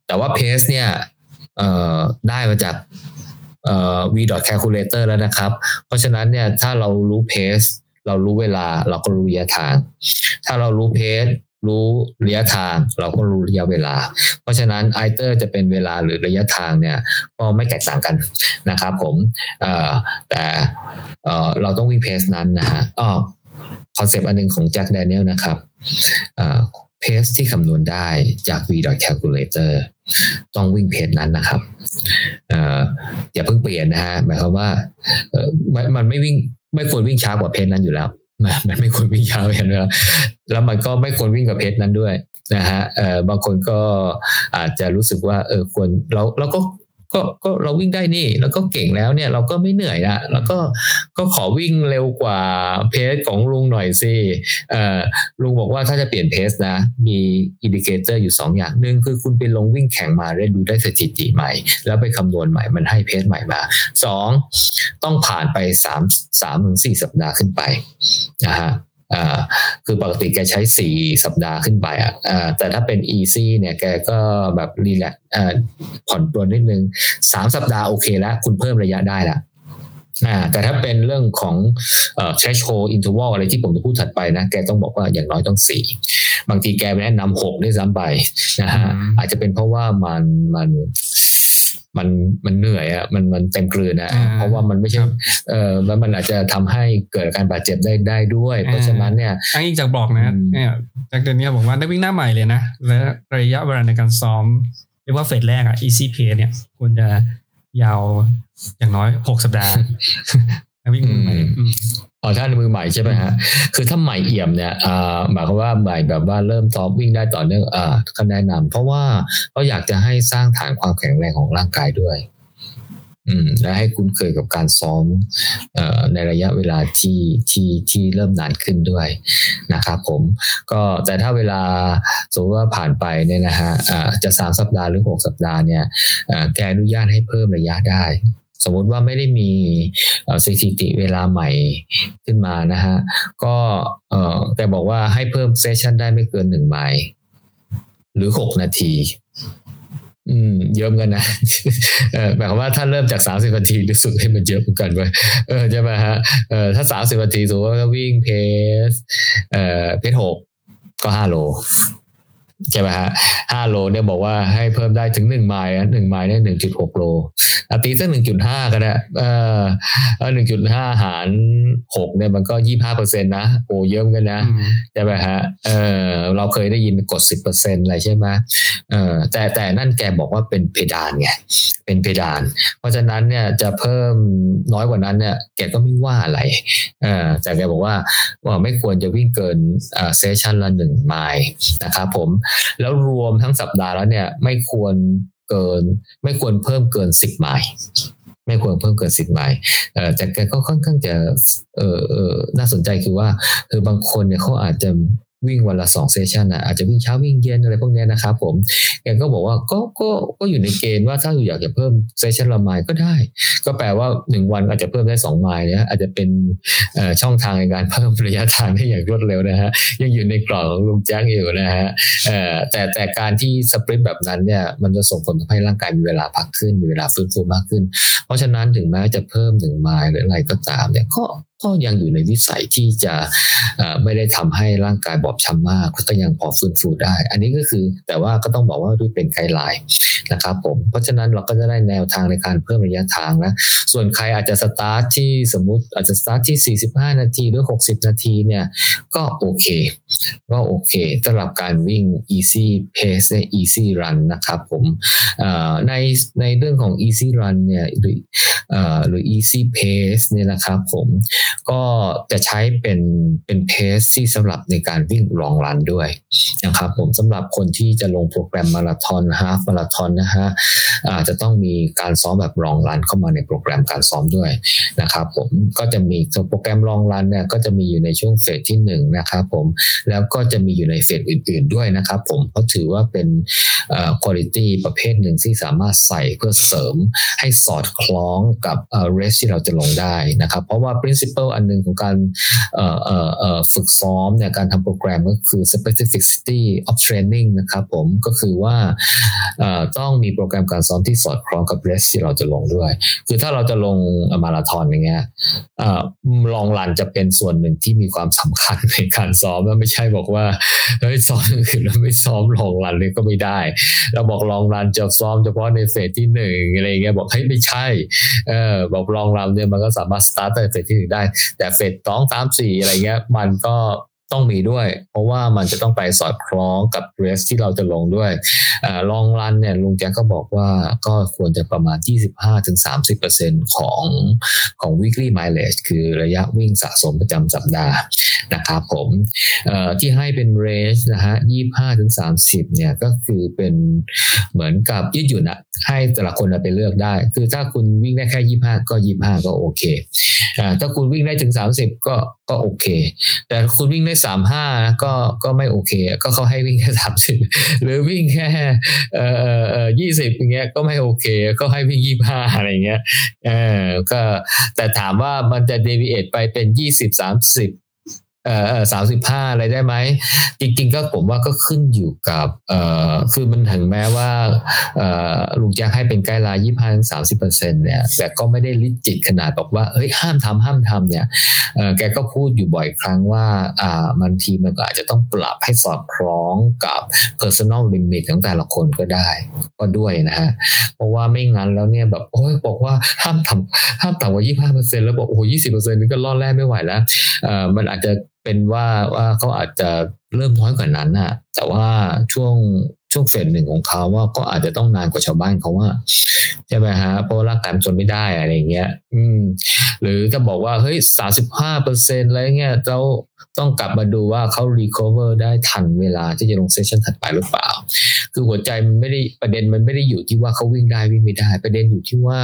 แต่ว่าเพสเนี่ย ได้มาจาก v calculator แล้วนะครับ เพราะฉะนั้นเนี่ยถ้าเรารู้เพสเรารู้เวลาเราก็รู้ระยะทาง ถ้าเรารู้เพสรู้ระยะทาง เราก็รู้ระยะเวลา เพราะฉะนั้นไอเตอร์จะเป็นเวลาหรือระยะทางเนี่ยก็ไม่แตกต่างกันนะครับผมแต่เราต้องวิ่ง pace นั้นนะฮะอ๋อ concept อันหนึ่งของแจ็คแดเนียลนะครับ pace ที่คำนวณได้จาก v calculator ต้องวิ่ง pace นั้นนะครับอย่าเพิ่งเปลี่ยนนะฮะหมายความว่ามันไม่วิ่งไม่ควรวิ่งช้ากว่า pace นั้นอยู่แล้วมันไม่ควรวิ่งช้าเห็นไหมแล้วมันก็ไม่ควรวิ่งกว่า pace นั้นด้วยนะฮะเออบางคนก็อาจจะรู้สึกว่าเออควรเราเราก็ ก็ก็เราวิ่งได้นี่ แล้วก็เก่งแล้วเนี่ย เราก็ไม่เหนื่อยละแล้วก็ก็ขอวิ่งเร็วกว่า pace ของลุงหน่อยสิเอ่อลุงบอกว่าถ้าจะเปลี่ยน pace นะ มี indicator อยู่ 2 อย่างหนึ่งคือคุณไปลงวิ่งแข่งมาได้ดูได้สถิติใหม่ แล้วไปคำนวณใหม่มันให้ pace ใหม่มา 2 ต้องผ่านไป3 3ถึง4สัปดาห์ขึ้นไปนะฮะ อ่าคือปกติแกใช้สี่สัปดาห์ขึ้นไปอะอ่าแต่ถ้าเป็น easy เนี่ยแกก็แบบรีแลกอ่าผ่อนปลนนิดนึงสามสัปดาห์โอเคแล้ว คุณเพิ่มระยะได้ละอ่าแต่ถ้าเป็นเรื่องของเอ่อ threshold interval อะไรที่ผมจะพูดถัดไปนะ แกต้องบอกว่าอย่างน้อยต้องสี่บางทีแกแนะนำหกด้วยซ้ำไปนะฮะอาจจะเป็นเพราะว่ามันมัน มันมันเหนื่อยอะมันมันเต็มกลืนอะเพราะว่ามันไม่ใช่เออแล้วมันอาจจะทำให้เกิดการบาดเจ็บได้ได้ด้วย เพราะฉะนั้นเนี่ยอ้างอิงจากบอกนะเนี่ยจากเดือนนี้บอกว่าได้วิ่งหน้าใหม่เลยนะ และระยะเวลาในการซ้อมเรียกว่าเฟสแรกอะ easy pace เนี่ยควรจะยาวอย่างน้อยหกสัปดาห์วิ่งมือใหม่ อ๋อถ้ามือใหม่ใช่ไหมฮะ คือถ้าใหม่เอี่ยมเนี่ยอ่าหมายความว่าใหม่แบบว่าเริ่มซ้อมวิ่งได้ต่อเนื่องอ่าก็แนะนำเพราะว่าเขาอยากจะให้สร้างฐานความแข็งแรงของร่างกายด้วย อืม และให้คุ้นเคยกับการซ้อมเอ่อในระยะเวลาที่ที่ที่เริ่มนานขึ้นด้วยนะครับผม ก็แต่ถ้าเวลาสมมติว่าผ่านไปเนี่ยนะฮะอ่าจะสามสัปดาห์หรือหกสัปดาห์เนี่ยอ่าแกอนุญาตให้เพิ่มระยะได้ สมมติว่าไม่ได้มีสถิติเวลาใหม่ขึ้นมานะฮะก็แต่บอกว่าให้เพิ่มเซสชันได้ไม่เกินหนึ่งไมล์หรือหกนาทีอืมเยอะกันนะหมายความว่าถ้าเริ่มจากสามสิบนาทีรู้สึกให้มันเยอะเหมือนกันไปเออใช่ไหมฮะเออถ้าสามสิบนาทีสมมติว่าวิ่งเพสเอ่อเพสหกก็ห้าโล ใช่ไหมฮะห้าโลเนี่ยบอกว่าให้เพิ่มได้ถึงหนึ่งไมล์หนึ่งไมล์ได้หนึ่งจุดหกโลตีสักหนึ่งจุดห้าก็ได้เออหนึ่งจุดห้าหารหกเนี่ยมันก็ยี่ห้าเปอร์เซ็นต์นะโอ้เยอะกันนะใช่ไหมฮะเออเราเคยได้ยินกดสิบเปอร์เซ็นต์อะไรใช่ไหมเออแต่แต่นั่นแกบอกว่าเป็นเพดานไงเป็นเพดาน เพราะฉะนั้นเนี่ยจะเพิ่มน้อยกว่านั้นเนี่ยแกก็ไม่ว่าอะไรเออแต่แกบอกว่าว่าไม่ควรจะวิ่งเกินเซสชันละหนึ่งไมล์นะครับผมแล้วรวมทั้งสัปดาห์แล้วเนี่ย ไม่ควรเกิน ไม่ควรเพิ่มเกินสิบไมล์ไม่ควรเพิ่มเกินสิบไมล์เออแต่แกก็ค่อนข้างจะเออเออน่าสนใจคือว่าคือบางคนเนี่ยเขาอาจจะ วิ่งวันละสองเซสชันอะอาจจะวิ่งเช้าวิ่งเย็นอะไรพวกนี้นะครับผมแกก็บอกว่าก็ก็ก็อยู่ในเกณฑ์ว่าถ้าอยากจะเพิ่มเซสชันละไมล์ก็ได้ ก็แปลว่าหนึ่งวันอาจจะเพิ่มได้สองไมล์เนี่ยอาจจะเป็นช่องทางในการเพิ่มระยะทางได้อย่างรวดเร็วนะฮะยังอยู่ในกรอบของลุงแจ้งอยู่นะฮะแต่แต่การที่สปริตแบบนั้นเนี่ยมันจะส่งผลทำให้ร่างกายมีเวลาพักขึ้นมีเวลาฟื้นฟูมากขึ้น เพราะฉะนั้นถึงแม้จะเพิ่มหนึ่งไมล์หรืออะไรก็ตามเนี่ยก็ ก็ยังอยู่ในวิสัยที่จะไม่ได้ทำให้ร่างกายบอบช้ำมากก็ยังพอฟื้นฟูได้ อันนี้ก็คือแต่ว่าก็ต้องบอกว่าด้วยเป็นไกด์ไลน์นะครับผมเพราะฉะนั้นเราก็จะได้แนวทางในการเพิ่มระยะทางนะส่วนใครอาจจะสตาร์ทที่สมมุติอาจจะสตาร์ทที่ 45 นาทีหรือ 60 นาทีเนี่ยก็โอเคก็โอเคสำหรับการวิ่ง easy pace easy run นะครับผมในในเรื่องของ easy run เนี่ยหรือหรือ easy pace เนี่ยนะครับผมก็จะใช้เป็นเป็นเพสที่สำหรับในการวิ่งลองรันด้วยนะครับผมสำหรับคนที่จะลงโปรแกรมมาราธอนฮาฟมาราธอนนะฮะอาจจะต้องมีการซ้อมแบบลองรันเข้ามาในโปรแกรมการซ้อมด้วยนะครับผมก็จะมีโปรแกรมลองรันเนี่ยก็จะมีอยู่ในช่วงเฟสที่1นนะครับผมแล้วก็จะมีอยู่ในเฟสอื่น ๆด้วยนะครับผมเพราะถือว่าเป็นคุณภาพประเภทหนึ่งที่สามารถใส่เพื่อเสริมให้สอดคล้องกับเรสที่เราจะลงได้นะครับ เพราะว่า principle อันหนึ่งของการฝึกซ้อมเนี่ยการทำโปรแกรมก็คือ specificity of training นะครับผมก็คือว่าต้องมีโปรแกรมการซ้อมที่สอดคล้องกับเรสที่เราจะลงด้วย คือถ้าเราจะลงมาราธอนอย่างเงี้ยลองรันจะเป็นส่วนหนึ่งที่มีความสำคัญในการซ้อมแล้วไม่ใช่บอกว่าเฮ้ยซ้อมอื่นแล้วไม่ซ้อมลองรันเลยก็ไม่ได้ เราบอกลองรันจะซ้อมเฉพาะในเฟสที่หนึ่งอะไรเงี้ยบอกเฮ้ยไม่ใช่เออบอกลองรันเนี่ยมันก็สามารถสตาร์ทในเฟสที่หนึ่งได้แต่เฟดสองสามสี่อะไรเงี้ย มันก็ ต้องมีด้วย เพราะว่ามันจะต้องไปสอดคล้องกับเรสที่เราจะลงด้วยลองรันเนี่ยลุงแจ็คก็บอกว่าก็ควรจะประมาณ 25-30%ของของ weekly mileage คือระยะวิ่งสะสมประจำสัปดาห์นะครับผมที่ให้เป็นเรสนะฮะ 25-30 เนี่ยก็คือเป็นเหมือนกับยืดหยุ่นอะให้แต่ละคนไปเลือกได้ คือถ้าคุณวิ่งได้แค่ 25 ก็ 25 ก็โอเคถ้าคุณวิ่งได้ถึง 30 ก็ก็โอเค แต่คุณวิ่งได้สามห้าก็ก็ไม่โอเค ก็เขาให้วิ่งแค่สามสิบหรือวิ่งแค่เอ่อเอ่อยี่สิบอย่างเงี้ยก็ไม่โอเค ก็ให้วิ่งยี่ห้าอะไรเงี้ยเออก็แต่ถามว่ามันจะเดวิเอทไปเป็นยี่สิบสามสิบ เอ่อสามสิบห้าอะไรได้ไหม จริง ๆ ก็ผมว่าก็ขึ้นอยู่กับเอ่อคือมันถึงแม้ว่าเอ่อลุงแจ็คให้เป็นใกล้ลายยี่ห้าถึงสามสิบเปอร์เซ็นเนี่ยแต่ก็ไม่ได้ลิจิตขนาดบอกว่าเฮ้ยห้ามทำห้ามทำเนี่ยเออแกก็พูดอยู่บ่อยครั้งว่าอ่าบางทีมันก็อาจจะต้องปรับให้สอดคล้องกับ personal limit ของแต่ละคนก็ได้ก็ด้วยนะฮะเพราะว่าไม่งั้นแล้วเนี่ยแบบโอ้ยบอกว่าห้ามทำห้ามต่ำกว่ายี่ห้าเปอร์เซ็นแล้วบอกโอ้ยี่สิบเปอร์เซ็นต์นี่ก็ล่อแร่ไม่ไหวแล้วเอ่อมันอาจจะเป็นว่าว่าเขาอาจจะเริ่มน้อยกว่านั้นน่ะ แต่ว่าช่วงช่วงเฟสหนึ่งของเขาว่าก็อาจจะต้องนานกว่าชาวบ้านเขาว่าใช่ไหมฮะเพราะร่างกายมันทนไม่ได้อะไรเงี้ย อืม หรือจะบอกว่าเฮ้ยสามสิบห้าเปอร์เซ็นต์อะไรเงี้ยเราต้องกลับมาดูว่าเขา recover ได้ทันเวลาที่จะลง session ถัดไปหรือเปล่า คือหัวใจมันไม่ได้ประเด็นมันไม่ได้อยู่ที่ว่าเขาวิ่งได้วิ่งไม่ได้ ประเด็นอยู่ที่ว่า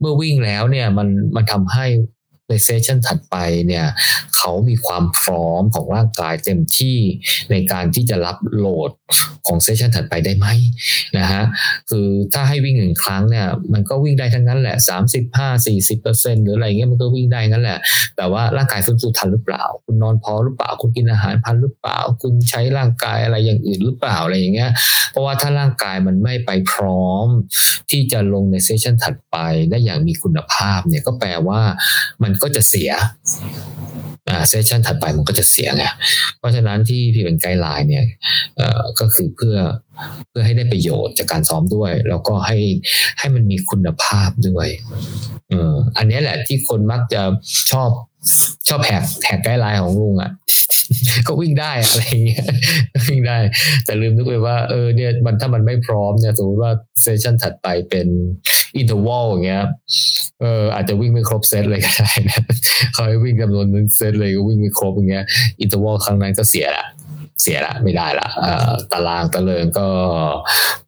เมื่อวิ่งแล้วเนี่ยมันมันทำให้ ใน session ถัดไปเนี่ยเขามีความพร้อมของร่างกายเต็มที่ในการที่จะรับ load ของ session ถัดไปได้ไหมนะฮะคือถ้าให้วิ่งหนึ่งครั้งเนี่ยมันก็วิ่งได้ทั้งนั้นแหละสามสิบห้าสี่สิบเปอร์เซ็นหรืออะไรเงี้ยมันก็วิ่งได้งั้นแหละ แต่ว่าร่างกายฟื้นฟูทันหรือเปล่า คุณนอนพอหรือเปล่าคุณกินอาหารพันหรือเปล่า คุณใช้ร่างกายอะไรอย่างอื่นหรือเปล่าอะไรอย่างเงี้ยเพราะว่าถ้าร่างกายมันไม่ไปพร้อม ที่จะลงในเซสชันถัดไปได้อย่างมีคุณภาพเนี่ยก็แปลว่ามันก็จะเสียอ่าเซสชันถัดไปมันก็จะเสียไงเพราะฉะนั้นที่พี่เป็น guideline เนี่ยเอ่อก็คือเพื่อเพื่อให้ได้ประโยชน์จากการซ้อมด้วย แล้วก็ให้ให้มันมีคุณภาพด้วยเอออันนี้แหละที่คนมักจะชอบชอบแหกแหก guideline ของลุงอะก็วิ่งได้อะไรเงี้ยวิ่งได้ แต่ลืมนึกไปว่าเออเนี่ยมันถ้ามันไม่พร้อมเนี่ยสมมติว่า session ถัดไปเป็น interval อย่างเงี้ยเอออาจจะวิ่งไม่ครบเซตเลยก็ได้นะเขาให้วิ่งจำนวนหนึ่งเซตเลยก็วิ่งไม่ครบอย่างเงี้ย interval ครั้งนั้นก็เสียละเสียละไม่ได้ละเออตารางกระเจิงก็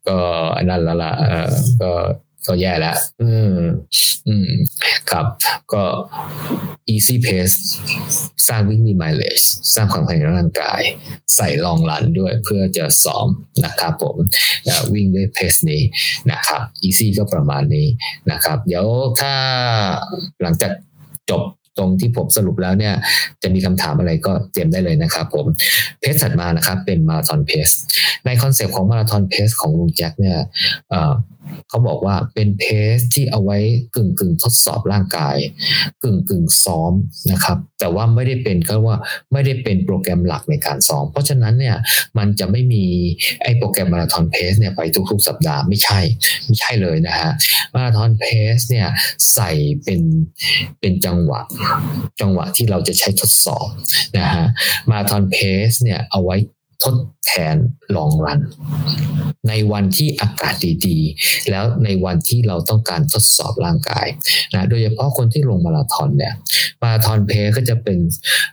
ก็อันนั้นละละเออก็ ก็แย่แล้ว อืม อืม ครับ ก็ easy pace สร้างวิ่งมี mileage สร้างความแข็งแรงร่างกาย ใส่ long run ด้วยเพื่อจะซ้อมนะครับผมวิ่งด้วย pace นี้นะครับ easy ก็ประมาณนี้นะครับ เดี๋ยวถ้าหลังจากจบตรงที่ผมสรุปแล้วเนี่ย จะมีคำถามอะไรก็เตรียมได้เลยนะครับผม เพสถัดมานะครับ เป็นมาราธอนเพสในคอนเซปต์ของมาราธอนเพสของลุงแจ็คเนี่ย เขาบอกว่าเป็นเพสที่เอาไว้กึ่งกึ่งทดสอบร่างกาย กึ่งกึ่งซ้อมนะครับ แต่ว่าไม่ได้เป็นก็ว่าไม่ได้เป็นโปรแกรมหลักในการซ้อม เพราะฉะนั้นเนี่ยมันจะไม่มีไอ้โปรแกรมมาราธอนเพสเนี่ยไปทุกๆ สัปดาห์ไม่ใช่ไม่ใช่เลยนะฮะมาราธอนเพสเนี่ยใส่เป็นเป็นจังหวะจังหวะที่เราจะใช้ทดสอบนะฮะมาราธอนเพสเนี่ยเอาไว้ ทดแทนลองรัน ในวันที่อากาศดีๆ แล้วในวันที่เราต้องการทดสอบร่างกายนะโดยเฉพาะคนที่ลงมาราธอนเนี่ยมาราธอนเพย์ก็จะเป็น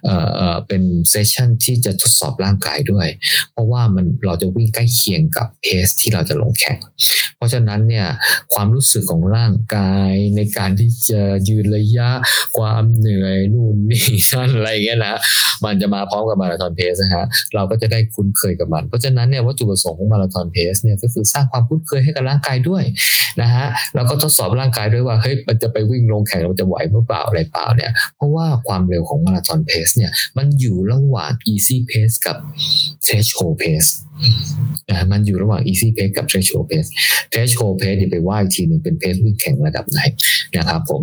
เอ่อเอ่อเป็นเซสชั่นที่จะทดสอบร่างกายด้วย เพราะว่ามันเราจะวิ่งใกล้เคียงกับเพสที่เราจะลงแข่ง เพราะฉะนั้นเนี่ยความรู้สึกของร่างกายในการที่จะยืนระยะความเหนื่อยนู่นนี่นั่นอะไรเงี้ยนะมันจะมาพร้อมกับมาราธอนเพสนะฮะเราก็จะได้คุ้นเคยกับมัน เพราะฉะนั้นเนี่ยวัตถุประสงค์ของมาราธอนเพสเนี่ยก็คือสร้างความคุ้นเคยให้กับร่างกายด้วยนะฮะแล้วก็ทดสอบร่างกายด้วยว่าเฮ้ยมันจะไปวิ่งลงแข่งมันจะไหวหรือเปล่าอะไรเปล่าเนี่ยเพราะว่าความเร็วของมาราธอนเพสเนี่ยมันอยู่ระหว่าง easy pace กับ threshold pace มันอยู่ระหว่าง easy pace กับ threshold pace threshold pace เดี๋ยวไปว่าอีกทีหนึ่งเป็นเพสวิ่งแข่งระดับไหนนะครับผม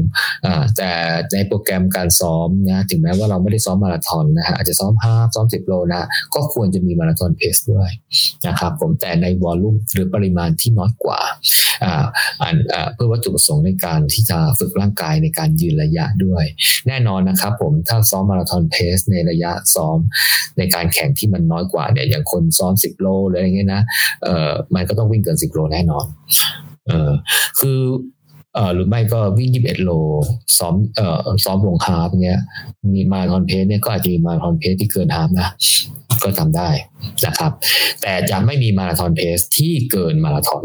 แต่ในโปรแกรมการซ้อมนะถึงแม้ว่าเราไม่ได้ซ้อมมาราธอนนะฮะอาจจะซ้อมห้าซ้อมสิบโลนะ ก็ควรจะมีมาราธอนเพสด้วยนะครับผมแต่ในวอลลุ่มหรือปริมาณที่น้อยกว่าเพื่อวัตถุประสงค์ในการที่จะฝึกร่างกายในการยืนระยะด้วย แน่นอนนะครับผมถ้าซ้อม marathon pace ในระยะซ้อมในการแข่งที่มันน้อยกว่าเนี่ยอย่างคนซ้อมสิบโลหรืออะไรเงี้ยนะเอ่อมันก็ต้องวิ่งเกินสิบโลแน่นอน เออคือเอ่อหรือไม่ก็วิ่งยี่สิบเอ็ดโลซ้อมเอ่อซ้อมลง half เงี้ย มี marathon pace เนี่ยก็อาจจะมี marathon pace ที่เกิน half นะก็ทำได้นะครับ แต่จะไม่มี marathon pace ที่เกินมาราธอน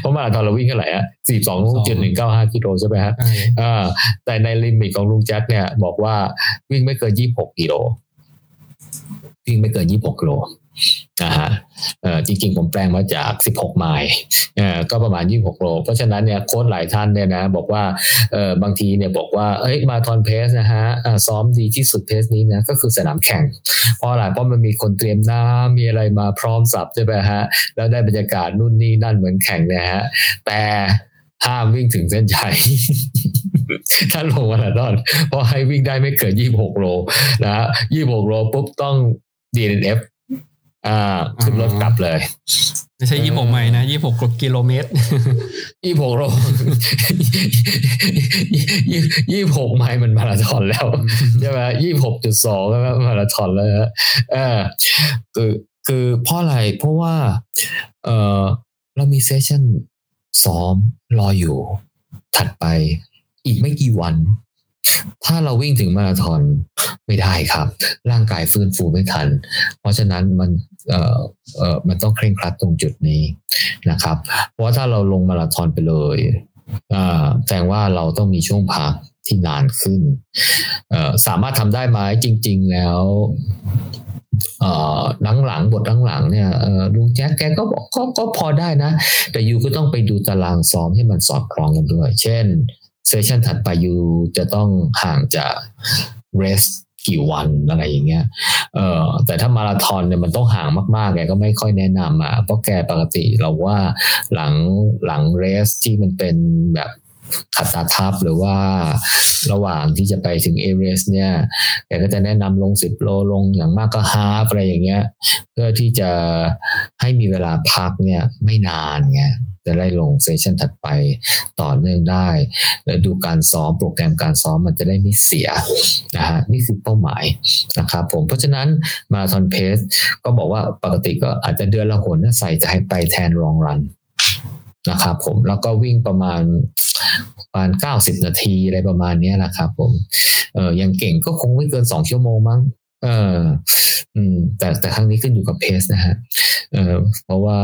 เพราะมาราธอนเราวิ่งเท่าไหร่อะสี่สองจุดหนึ่งเก้าห้ากิโลใช่ไหมฮะอ่าแต่ใน limit ของลุงแจ็คเนี่ย บอกว่าวิ่งไม่เกินยี่หกกิโลวิ่งไม่เกินยี่หกกิโล นะฮะจริงๆ ผมแปลงมาจาก 16 ไมล์ก็ประมาณ 26 โล เพราะฉะนั้นเนี่ยโค้ชหลายท่านเนี่ยนะบอกว่าบางทีเนี่ยบอกว่าเอ้ย marathon pace นะฮะซ้อมดีที่สุด pace นี้นะก็คือสนามแข่ง เพราะอะไรเพราะมันมีคนเตรียมน้ำมีอะไรมาพร้อมสรรพใช่ไหมฮะ แล้วได้บรรยากาศนู่นนี่นั่นเหมือนแข่งนะฮะ แต่ห้ามวิ่งถึงเส้นชัยถ้าลงมาราธอนเพราะให้วิ่งได้ไม่เกิน 26 โลนะ26 โลปุ๊บต้อง DNF อ่าขึ้นรถกลับเลยไม่ใช่ยี่หกไมล์นะยี่หกกิโลเมตรยี่หกโลยี่หกไมล์มันมาราธอนแล้วใช่ไหมยี่หกจุดสองแล้วมาราธอนแล้วเออคือคือเพราะอะไรเพราะว่า เออเรามีเซสชั่นซ้อมรออยู่ ถัดไปอีกไม่กี่วัน ถ้าเราวิ่งถึงมาราธอนไม่ได้ครับ ร่างกายฟื้นฟูไม่ทัน เพราะฉะนั้นมัน เออเออมันต้องเคร่งครัดตรงจุดนี้นะครับ เพราะถ้าเราลงมาราธอนไปเลยแสดงว่าเราต้องมีช่วงพักที่นานขึ้น สามารถทำได้ไหมจริง ๆ แล้วหลังหลังบทหลังหลังเนี่ยลุงแจ๊กแกก็บอกก็พอได้นะ แต่ยูก็ต้องไปดูตารางซ้อมให้มันสอดคล้องกันด้วย เช่นเซสชันถัดไปยูจะต้องห่างจากเรส กี่วันอะไรอย่างเงี้ย เออแต่ถ้ามาราธอนเนี่ยมันต้องห่างมากๆแกก็ไม่ค่อยแนะนำอะเพราะแกปกติเราว่าหลังหลัง race ที่มันเป็นแบบขัดตาทับหรือว่าระหว่างที่จะไปถึง A race เนี่ยแกก็จะแนะนำลงสิบโลลงอย่างมากก็ half อะไรอย่างเงี้ย เพื่อที่จะให้มีเวลาพักเนี่ยไม่นานไง จะได้ลง session ถัดไปต่อเนื่องได้ แล้วดูการซ้อมโปรแกรมการซ้อมมันจะได้ไม่เสียนะฮะนี่คือเป้าหมายนะครับผมเพราะฉะนั้น marathon paceก็บอกว่าปกติก็อาจจะเดือนละหนใส่จะให้ไปแทนรองรันนะครับผมแล้วก็วิ่งประมาณประมาณเก้าสิบนาทีอะไรประมาณนี้นะครับผมเออยังเก่งก็คงไม่เกินสองชั่วโมงมั้ง เอออืมแต่แต่ครั้งนี้ขึ้นอยู่กับเพสนะฮะเออเพราะว่า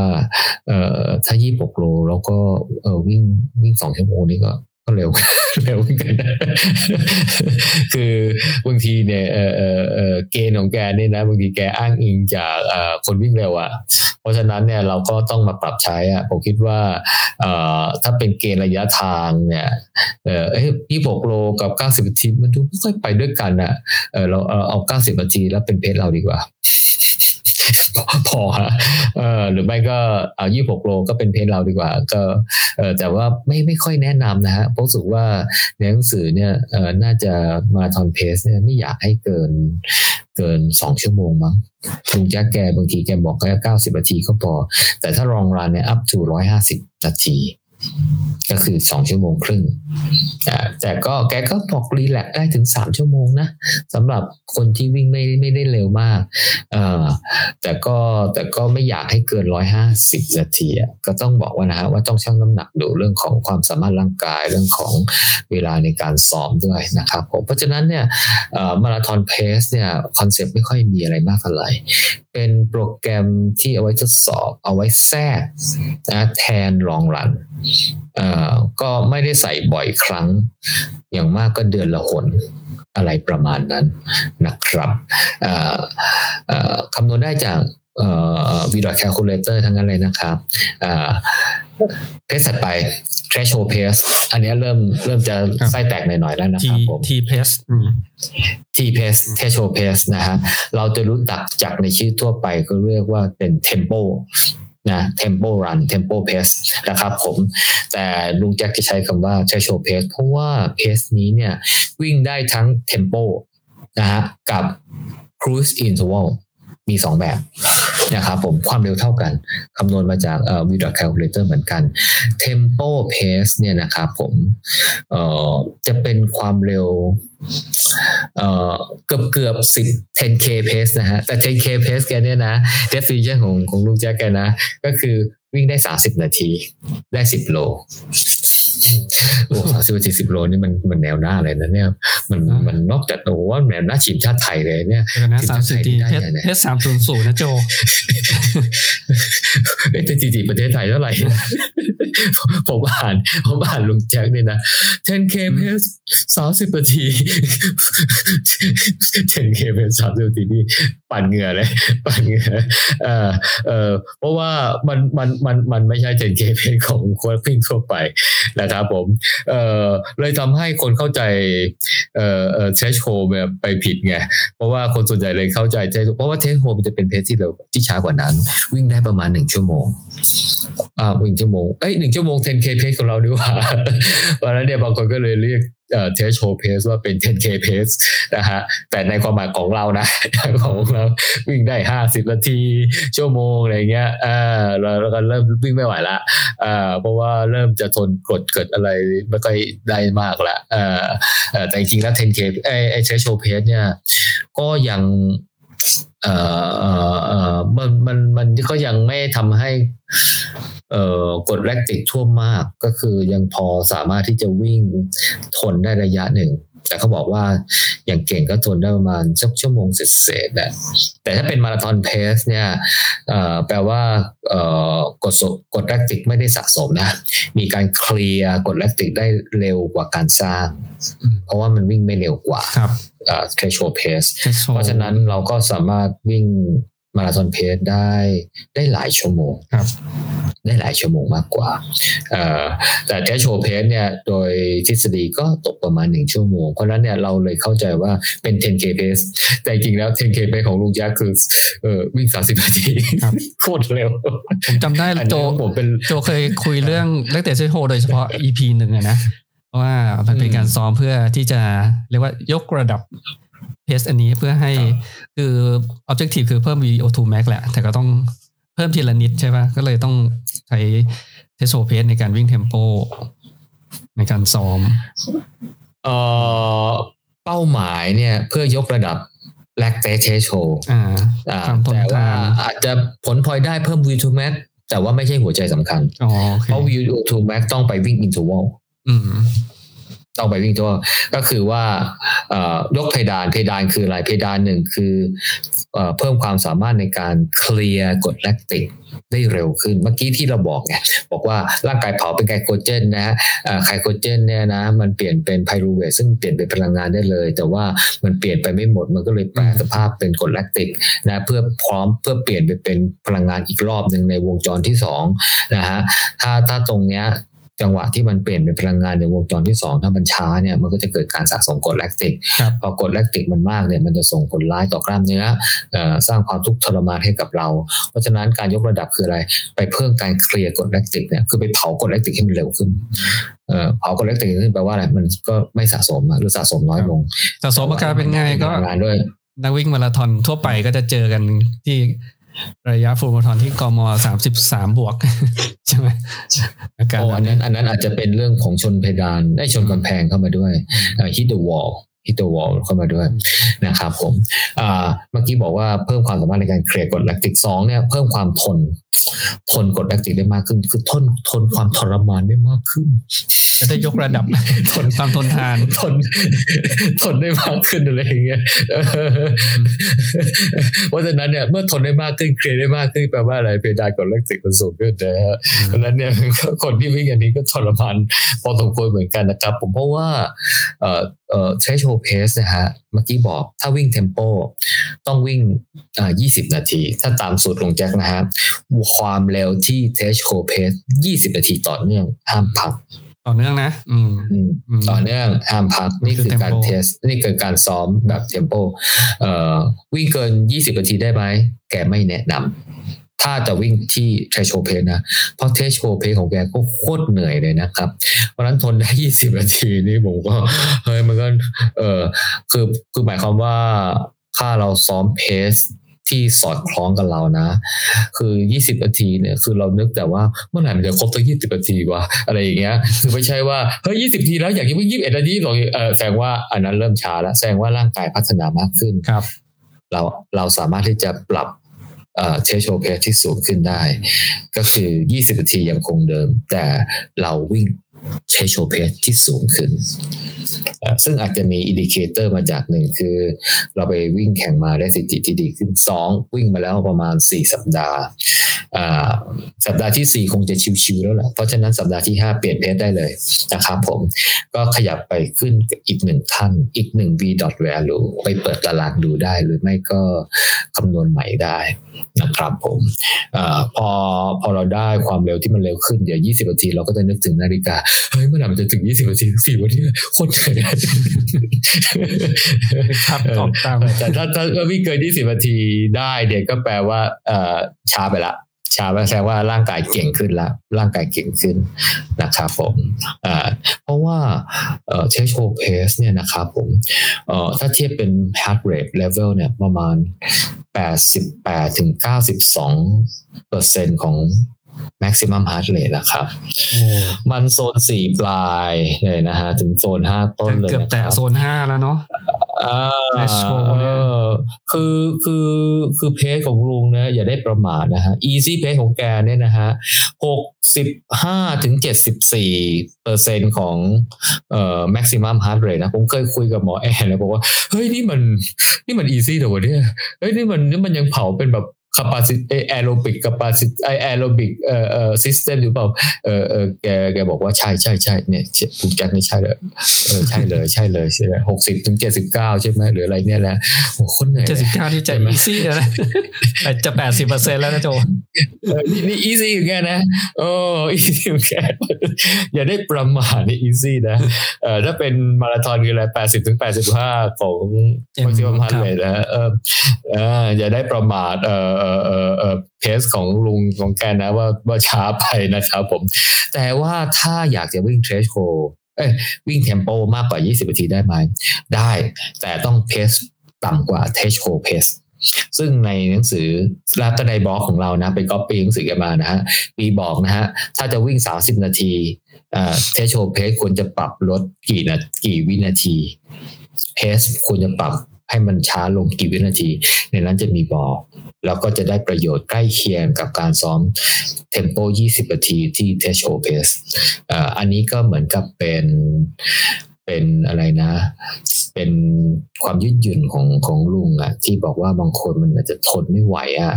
เออถ้ายี่ปกโลแล้วก็เออวิ่งวิ่งสองชั่วโมงนี่ก็ ก็เร็วเร็วกันคือบางทีเนี่ยเออเออเออเกณฑ์ของแกเนี่ยนะบางทีแกอ้างอิงจากคนวิ่งเร็วอะเพราะฉะนั้นเนี่ยเราก็ต้องมาปรับใช้อะผมคิดว่าถ้าเป็นเกณฑ์ระยะทางเนี่ยเออยี่หกโลกับเก้าสิบนาทีมันดูไม่ค่อยไปด้วยกันอะเออเราเอาเก้าสิบนาทีแล้วเป็นเพจเราดีกว่า พอฮะเออหรือไม่ก็เอายี่หกโลก็เป็นเพจเราดีกว่า ก็เออแต่ว่าไม่ไม่ค่อยแนะนำนะฮะเพราะรู้สึกว่าในหนังสือเนี่ยเออน่าจะมาทอนเพสเนี่ยไม่อยากให้เกินเกินสองชั่วโมงมั้งลุงแจ๊กแกบางทีแกบอกแค่เก้าสิบนาทีก็พอ แต่ถ้ารองรันเนี่ยอัพถึงร้อยห้าสิบนาที ก็คือสองชั่วโมงครึ่งแต่ก็แกก็บอกรีแลกได้ถึงสามชั่วโมงนะสำหรับคนที่วิ่งไม่ไม่ได้เร็วมากเอแต่ก็แต่ก็ไม่อยากให้เกินร้อยห้าสิบนาทีก็ต้องบอกว่านะว่าต้องชั่งน้ำหนักดูเรื่องของความสามารถร่างกายเรื่องของเวลาในการซ้อมด้วยนะครับผมเพราะฉะนั้นเนี่ยมาราธอนเพสเนี่ยคอนเซปต์ไม่ค่อยมีอะไรมากเท่าไหร่ เป็นโปรแกรมที่เอาไว้ทดสอบ เอาไว้แทรกนะแทนลองรันก็ไม่ได้ใส่บ่อยครั้ง อย่างมากก็เดือนละหนอะไรประมาณนั้นนะครับคำนวณได้จาก VDOT calculator ทั้งนั้นเลยนะครับ pace ถัดไป threshold pace อันนี้เริ่มเริ่มจะไส้แตกหน่อยๆแล้วนะครับผม T pace T pace threshold pace นะฮะเราจะรู้จักจากในชื่อทั่วไปก็เรียกว่าเป็น tempo นะ tempo run tempo pace นะครับผม แต่ลุงแจ็คจะใช้คำว่า threshold pace เพราะว่า pace นี้เนี่ยวิ่งได้ทั้ง tempo นะฮะกับ cruise interval มี 2 แบบนะครับผมความเร็วเท่ากันคำนวณมาจากเอ่อ v ด calculator เหมือนกัน tempo pace เนี่ยนะครับผมเอ่อจะเป็นความเร็วเอ่อเกือบเกือบสิบ 10k pace นะฮะแต่ 10k pace แกเนี่ยนะ definition ของของลุงแจ็คแกนะ ก็คือวิ่งได้ 30 นาทีได้ 10 โล โอ้สามสิบสี่สิบโลนี่มันมันแนวหน้าเลยนะเนี่ย มันมันนอกจากโอ้ว่าแนวหน้าทีมชาติไทยเลยเนี่ยนะสามสิบทีเพชรสามศูนย์ศูนย์นะโจเอสถิติประเทศไทยเท่าไหร่ผมอ่านผมอ่านลุงแจ็คเนี่ยนะ 10k เพสสามสิบนาที 10k เพสสามสิบนาทีนี่ปั่นเหงื่อเลยปั่นเหงื่อเออเออเพราะว่ามันมันมันมันไม่ใช่เจนเพนของคนวิ่งทั่วไปนะครับผมเออเลยทำให้คนเข้าใจเออเออเทสโฮแบบไปผิดไงเพราะว่าคนส่วนใหญ่เลยเข้าใจเทสเพราะว่าเทสโฮมันจะเป็นเพสที่เร็วที่ช้ากว่านั้น วิ่งได้ประมาณหนึ่งชั่วโมง อ่าหนึ่งชั่วโมงเอ้ยหนึ่งชั่วโมง 10k pace ของเราดีกว่าเพราะฉะนั้นเนี่ยบางคนก็เลยเรียกเอ่อ test show pace ว่าเป็น 10k pace นะฮะแต่ในความหมายของเรานะของเราวิ่งได้ห้าสิบนาที ชั่วโมงอะไรเงี้ยอ่าเราเราก็เริ่มวิ่งไม่ไหวละอ่าเพราะว่าเริ่มจะทนกดเกิดอะไรไม่ค่อยได้มากละอ่าแต่จริงๆแล้ว 10k ไอ้ไอ้ test show pace เนี่ยก็ยัง เอ่อเอ่อเอ่อมันมันมันก็ยังไม่ทำให้ เอ่อกดแลคติกท่วมมากก็คือยังพอสามารถที่จะวิ่งทนได้ระยะหนึ่ง แต่เขาบอกว่าอย่างเก่งก็ทนได้ประมาณสักชั่วโมงเศษๆแหละแต่ถ้าเป็นมาราธอนเพสเนี่ยเอ่อแปลว่าเอ่อกดสกดแลคติกไม่ได้สะสมนะ มีการเคลียร์กดแลคติกได้เร็วกว่าการสร้าง เพราะว่ามันวิ่งไม่เร็วกว่าครับเอ่อ threshold pace เทสโชเพราะฉะนั้นเราก็สามารถวิ่ง มาราธอนเพสได้ได้หลายชั่วโมงครับ ได้หลายชั่วโมงมากกว่าเอ่อแต่แทชโชเพสเนี่ยโดยทฤษฎีก็ตกประมาณหนึ่งชั่วโมง เพราะฉะนั้นเนี่ยเราเลยเข้าใจว่าเป็น 10k pace แต่จริงๆแล้ว 10k pace ของลุงแจ๊คคือเออวิ่ง 30 นาทีครับโคตรเร็ว ผมจำได้อันโจนี้ผมเป็นโจเคยคุยเรื่องเล็กเตะเซโฮโดยเฉพาะ EP หนึ่งอะนะเพราะว่ามันเป็นการซ้อมเพื่อที่จะเรียกว่ายกระดับ เพสอันนี้เพื่อให้ครับคือ objective คือเพิ่ม VO2 max แหละ แต่ก็ต้องเพิ่มทีละนิดใช่ปะก็เลยต้องใช้เทสโซเพสในการวิ่งเทมโปในการซ้อม เอ่อ เป้าหมายเนี่ย เพื่อยกระดับ lactate threshold อ่าอ่าความทนแต่ว่าทานอาจจะผลพลอยได้เพิ่ม VO2 max แต่ว่าไม่ใช่หัวใจสำคัญอ๋อโอเคเพราะ VO2 max ต้องไปวิ่ง interval อืม ต้องไปวิ่งตัวก็คือว่ายกเพดานเพดานคืออะไรเพดานหนึ่งคือเอ่อเพิ่มความสามารถในการเคลียร์กรดแลคติกได้เร็วขึ้นเมื่อกี้ที่เราบอกไงบอกว่าร่างกายเผาเป็นไกลโคเจนนะฮะไกลโคเจนเนี่ยนะมันเปลี่ยนเป็นไพรูเวทซึ่งเปลี่ยนเป็นพลังงานได้เลย แต่ว่ามันเปลี่ยนไปไม่หมดมันก็เลยแปลสภาพเป็นกรดแลคติกนะเพื่อพร้อมเพื่อเปลี่ยนไปเป็นพลังงานอีกรอบหนึ่งในวงจรที่สองนะฮะถ้าถ้าตรงเนี้ย จังหวะที่มันเปลี่ยนเป็นพลังงานในวงจรที่สองถ้ามันช้าเนี่ยมันก็จะเกิดการสะสมกรดแลคติกครับพอกรดแลคติกมันมากเนี่ยมันจะส่งผลร้ายต่อกล้ามเนื้อเอ่อสร้างความทุกข์ทรมานให้กับเรา เพราะฉะนั้นการยกระดับคืออะไร ไปเพิ่มการเคลียร์กรดแลคติกเนี่ยคือไปเผากรดแลคติกให้มันเร็วขึ้นเอ่อเผากรดแลคติกขึ้นแปลว่าอะไรมันก็ไม่สะสมอะหรือสะสมน้อยลงสะสมอาการเป็นไงก็ทำงานด้วยนักวิ่งมาราธอนทั่วไปก็จะเจอกันที่ ระยะ full marathon ที่กม. สามสิบสามบวกใช่ไหมอาการโอ้อันนั้นอันนั้นอาจจะเป็นเรื่องของชนเพดานได้ชนกำแพงเข้ามาด้วย hit the wall hit the wall เข้ามาด้วยนะครับผมอ่าเมื่อกี้บอกว่าเพิ่มความสามารถในการเคลียร์กรดแลคติกสองเนี่ยเพิ่มความทน ทนกรดแลคติกได้มากขึ้น คือทนทนความทรมานได้มากขึ้นจะได้ยกระดับทนความทนทานทนทนได้มากขึ้นอะไรอย่างเงี้ยเออเพราะฉะนั้นเนี่ยเมื่อทนได้มากขึ้นเคลียร์ได้มากขึ้นแปลว่าอะไรเพดานกรดแลคติกมันสูงขึ้นนะฮะเพราะฉะนั้นเนี่ยคนที่วิ่งอันนี้ก็ทรมานพอสมควรเหมือนกันนะครับ ผมเพราะว่าเอ่อเอ่อใช้โชว์เพสนะฮะ เมื่อกี้บอกถ้าวิ่งเทมโปต้องวิ่งอ่า20 นาที ถ้าตามสูตรลงแจ็คนะฮะ ความเร็วที่เทสโชว์เพส20 นาทีต่อเนื่องห้ามพัก ต่อเนื่องนะ อืมอืมอืมต่อเนื่องห้ามพัก นี่คือการ tempo เทส นี่คือการซ้อมแบบเทมโปเอ่อวิ่งเกิน 20 นาทีได้ไหม แกไม่แนะนำ ถ้าจะวิ่งที่เทชโชเพนะ เพราะเทชโชเพของแกก็โคตรเหนื่อยเลยนะครับ เพราะฉะนั้นทนได้ 20 นาทีนี่ผมก็เฮ้ยมันก็เออคือคือหมายความว่าถ้าเราซ้อมเพสที่สอดคล้องกับเรานะ คือ 20 นาทีเนี่ย คือเรานึกแต่ว่าเมื่อไหร่มันจะครบตั้ง20 นาทีวะอะไรอย่างเงี้ย คือไม่ใช่ว่าเฮ้ย 20 นาทีแล้วอยากจะวิ่ง21 นาทีหรอกเออแสดงว่าอันนั้นเริ่มช้าแล้ว แสดงว่าร่างกายพัฒนามากขึ้นครับ เราเราสามารถที่จะปรับ threshold pace ที่สูงขึ้นได้ ก็คือ 20นาทียังคงเดิม แต่เราวิ่ง threshold pace ที่สูงขึ้น ซึ่งอาจจะมี indicator มาจากหนึ่งคือ เราไปวิ่งแข่งมาได้สิทธิที่ดีขึ้นสองวิ่งมาแล้วประมาณ 4 สัปดาห์สัปดาห์ที่ 4 คงจะชิวๆแล้วแหละเพราะฉะนั้นสัปดาห์ที่ 5 เปลี่ยนเพจได้เลยนะครับผมก็ขยับไปขึ้นอีกหนึ่งขั้นอีกหนึ่ง v dot value ไปเปิดตารางดูได้หรือไม่ก็คำนวณใหม่ได้นะครับผมอพอพอเราได้ความเร็วที่มันเร็วขึ้นเดี๋ยว 20นาทีเราก็จะนึกถึงนาฬิกาเฮ้ยเมื่อไหร่มันจะถึง20นาทีสี่วันนี้โคตรเหนื่อยครับตอบตามแต่ถ้าถ้าวิ่งเกิน20นาทีได้เดี๋ยวก็แปลว่าเออช้าไปละชาแสดงว่าร่างกายเก่งขึ้นแล้วร่างกายเก่งขึ้นนะครับผมเพราะว่าเทชโชเพสเนี่ยนะครับผมถ้าเทียบเป็น heart rate level เนี่ยประมาณ 88ถึง92เปอร์เซ็นต์ของ maximum heart rate นะครับ มันโซนสี่ปลายเลยนะฮะ ถึงโซนห้าต้นเลยเกือบแต่โซนห้าแล้วเนาะอ่าคือคือคือเพจของลุงนะอย่าได้ประมาทนะฮะ easy เพจของแกเนี่ยนะฮะหกสิบห้าถึงเจ็ดสิบสี่เปอร์เซ็นของเอ่อ maximum heart rate นะผมเคยคุยกับหมอแอนแล้วบอกว่า เฮ้ย นี่มันนี่มัน easy แต่ว่าเนี่ยเฮ้ย นี่มันนี่มันยังเผาเป็นแบบ capacity aerobic capacity aerobic เอ่อเอ่อ system หรือเปล่าเออเออแกแกบอกว่าใช่ใช่ใช่เนี่ยคุณแจ็คนี่ใช่เลยเออใช่เลยใช่เลยใช่ไหมหกสิบถึงเจ็ดสิบเก้าใช่ไหมหรืออะไรเนี่ยแหละโอ้คนเหนื่อยเจ็ดสิบเก้าที่ใจอีซี่เลยนะจะแปดสิบเปอร์เซ็นต์แล้วนะโจนี่นี่อีซี่อย่างเงี้ยนะโอ้อีซี่อย่างเงี้ยอย่าได้ประมาทนี่อีซี่นะเออถ้าเป็นมาราธอนคืออะไรแปดสิบถึงแปดสิบห้าของมัซิมัมพันเลยนะเออเอออย่าได้ประมาทเออเออเออเออ pace ของลุงของแกนะว่าว่าช้าไปนะครับผม แต่ว่าถ้าอยากจะวิ่ง threshold เอ้ยวิ่ง tempo มากกว่า 20 นาทีได้ไหม ได้ แต่ต้อง pace ต่ำกว่า threshold pace ซึ่งในหนังสือแล้วก็ในบล็อกของเรานะไปก๊อปปี้หนังสือกันมานะฮะมีบอกนะฮะ ถ้าจะวิ่ง 30 นาที threshold pace ควรจะปรับลดกี่นากี่วินาทีเพสควรจะปรับ ให้มันช้าลงกี่วินาที ในนั้นจะมีบอก แล้วก็จะได้ประโยชน์ใกล้เคียงกับการซ้อมเทมโป 20 นาทีที่เทชโอเพสอันนี้ก็เหมือนกับเป็น เป็นอะไรนะ เป็นความยืดหยุ่นของของลุงอะที่บอกว่าบางคนมันอาจจะทนไม่ไหวอะ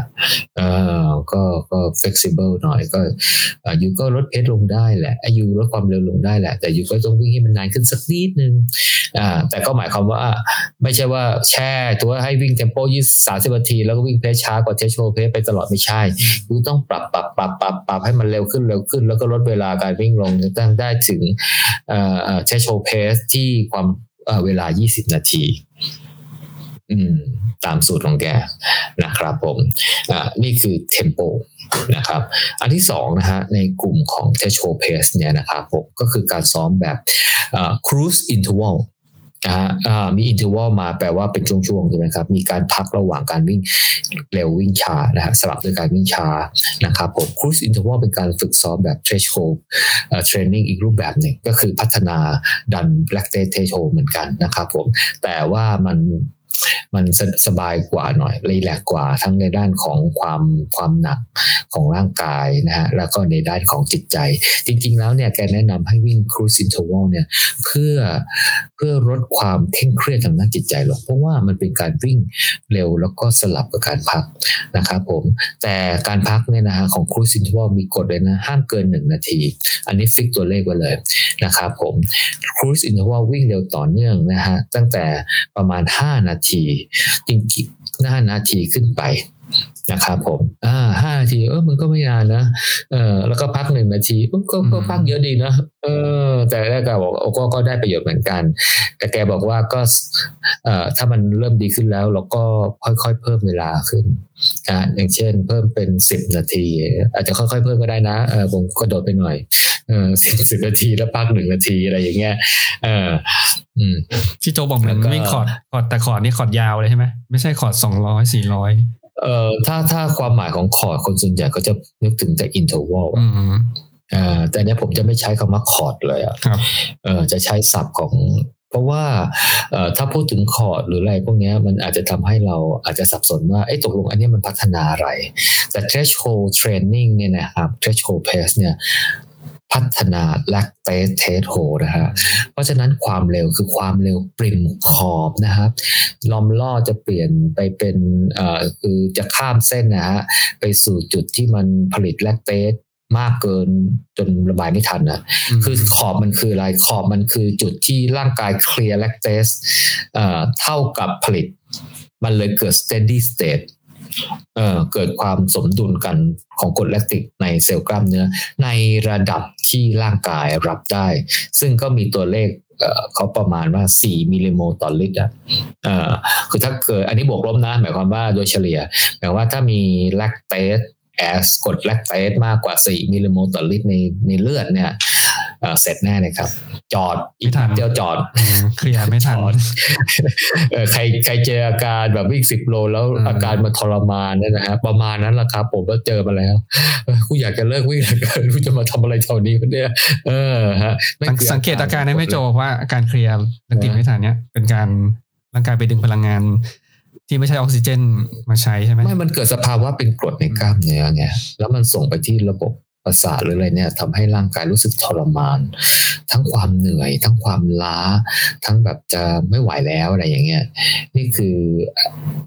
เออก็ก็ flexible หน่อยก็อายุก็ลดเพชรลงได้แหละอายุลดความเร็วลงได้แหละ แต่อยู่ก็ต้องวิ่งให้มันนานขึ้นสักนิดนึงอ่าแต่ก็หมายความว่า ไม่ใช่ว่าแช่ตัวให้วิ่งเทมโปยี่สามสิบนาที แล้วก็วิ่งเพชช้ากว่าเทชโชเพชไปตลอดไม่ใช่ยูต้องปรับปรับปรับปรับปรับให้มันเร็วขึ้นเร็วขึ้น แล้วก็ลดเวลาการวิ่งลงตั้งได้ถึงเอ่อเทชโชเพสที่ความเวลา 20 นาที อืม ตามสูตรของแกนะครับผม อ่า นี่คือ tempo นะครับ อันที่สองนะฮะ ในกลุ่มของ threshold pace เนี่ยนะครับผมก็คือการซ้อมแบบ cruise in นะฮะมี interval มาแปลว่าเป็นช่วงๆใช่ไหมครับ มีการพักระหว่างการวิ่งเร็ววิ่งช้านะฮะสลับด้วยการวิ่งช้านะครับผม cruise interval เป็นการฝึกซ้อมแบบ threshold training อีกรูปแบบหนึ่งก็คือพัฒนาด้าน lactate threshold เหมือนกันนะครับผมแต่ว่ามัน มันสบายกว่าหน่อยรีแลกกว่าทั้งในด้านของความความหนักของร่างกายนะฮะแล้วก็ในด้านของจิตใจ จริง ๆ แล้วเนี่ยแกแนะนำให้วิ่งครูซินทวลเนี่ยเพื่อเพื่อลดความเคร่งเครียดทางด้านจิตใจหรอกเพราะว่ามันเป็นการวิ่งเร็วแล้วก็สลับกับการพักนะครับผมแต่การพักเนี่ยนะฮะของครูซินทวลมีกฎเลยนะห้ามเกินหนึ่งนาที อันนี้ฟิกตัวเลขไว้เลยนะครับผมครูซินทวลวิ่งเร็วต่อเนื่องนะฮะตั้งแต่ประมาณ 5 นาทีจริงๆห้านาทีขึ้นไป นะครับผมอ่าห้านาทีเออมันก็ไม่นานนะเออแล้วก็พักหนึ่งนาทีก็ก็พักเยอะดีนะเออ แต่แรกก็บอกก็ก็ได้ประโยชน์เหมือนกัน แต่แกบอกว่าก็เอ่อถ้ามันเริ่มดีขึ้นแล้ว เราก็ค่อยๆเพิ่มเวลาขึ้นอ่าอย่างเช่น เพิ่มเป็นสิบนาที อาจจะค่อยๆเพิ่มก็ได้นะเออผมก็โดดไปหน่อยเออสิบนาทีแล้วพักหนึ่งนาทีอะไรอย่างเงี้ยเอออืมที่โจบอกเหมือนวิ่งคอร์ดคอร์ดแต่คอร์ดนี่คอร์ดยาวเลยใช่ไหมไม่ใช่คอร์ทสองร้อยสี่ร้อย เอ่อถ้าถ้าความหมายของคอร์ทคนส่วนใหญ่ก็จะนึกถึงแต่ interval อ่าแต่เนี้ยผมจะไม่ใช้คำว่าคอร์ทเลยอะเออจะใช้ศัพท์ของเพราะว่าเอ่อถ้าพูดถึงคอร์ทหรืออะไรพวกนี้มันอาจจะทำให้เราอาจจะสับสนว่าไอ้ตกลงอันนี้มันพัฒนาอะไร แต่ threshold training เนี่ยนะครับ threshold pace เนี่ย พัฒนา lactate threshold นะฮะเพราะฉะนั้นความเร็วคือความเร็วปริ่มขอบนะครับหล่อมแหล่จะเปลี่ยนไปเป็นเอ่อคือจะข้ามเส้นนะฮะไปสู่จุดที่มันผลิต lactate มากเกินจนระบายไม่ทันนะคือขอบมันคืออะไรขอบมันคือจุดที่ร่างกายเคลียร์ lactateเท่ากับผลิต มันเลยเกิด steady state เกิดความสมดุลกันของกรดแลคติกในเซลล์กล้ามเนื้อ ในระดับที่ร่างกายรับได้ ซึ่งก็มีตัวเลขเขาประมาณว่า 4 มิลลิโมลต่อลิตรอะคือถ้าเกิดอันนี้บวกลบนะ หมายความว่าโดยเฉลี่ย หมายว่าถ้ามี lactate acid กรด lactate มากกว่า 4 มิลลิโมลต่อลิตรในในเลือดเนี่ย เสร็จแน่เลยครับ จอดอีกทันเดียวจอดเคลียร์ไม่ทันใครใครเจออาการแบบวิ่งสิบโลแล้วอาการมันทรมานนั่นนะฮะประมาณนั้นแหละครับ ผมก็เจอมาแล้วกูอยากจะเลิกวิ่งแล้วกูจะมาทำอะไรเท่านี้เนี่ยเออฮะสังเกตอาการได้ไม่โจว่าอาการเคลียร์ลักติไม่ทันเนี่ยเป็นการร่างกายไปดึงพลังงานที่ไม่ใช่ออกซิเจนมาใช้ใช่ไหมไม่ มันเกิดสภาวะเป็นกรดในกล้ามเนื้อไงแล้วมันส่งไปที่ระบบ ประสาทหรืออะไรเนี่ยทำให้ร่างกายรู้สึกทรมาน ทั้งความเหนื่อย ทั้งความล้า ทั้งแบบจะไม่ไหวแล้วอะไรอย่างเงี้ยนี่คือ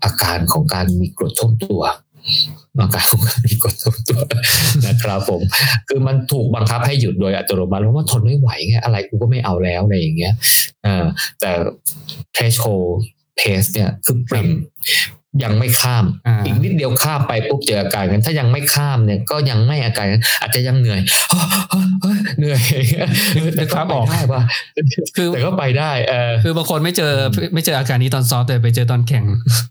อาการของการมีกรดท่วมตัวอาการของการมีกรดท่วมตัวนะครับผม คือมันถูกบังคับให้หยุดโดยอัตโนมัติเพราะว่าทนไม่ไหวไงอะไรกูก็ไม่เอาแล้วอะไรอย่างเงี้ยแต่เทสโคเพสเนี่ยคือปริม ยังไม่ข้าม อีกนิดเดียวข้ามไปปุ๊บเจออาการกัน ถ้ายังไม่ข้ามเนี่ยก็ยังไม่อาการอาจจะยังเหนื่อยเหนื่อยแต่ก็บอกได้ว่าคือแต่ก็ไปได้เออคือบางคนไม่เจอไม่เจออาการนี้ตอนซ้อมแต่ไปเจอตอนแข่ง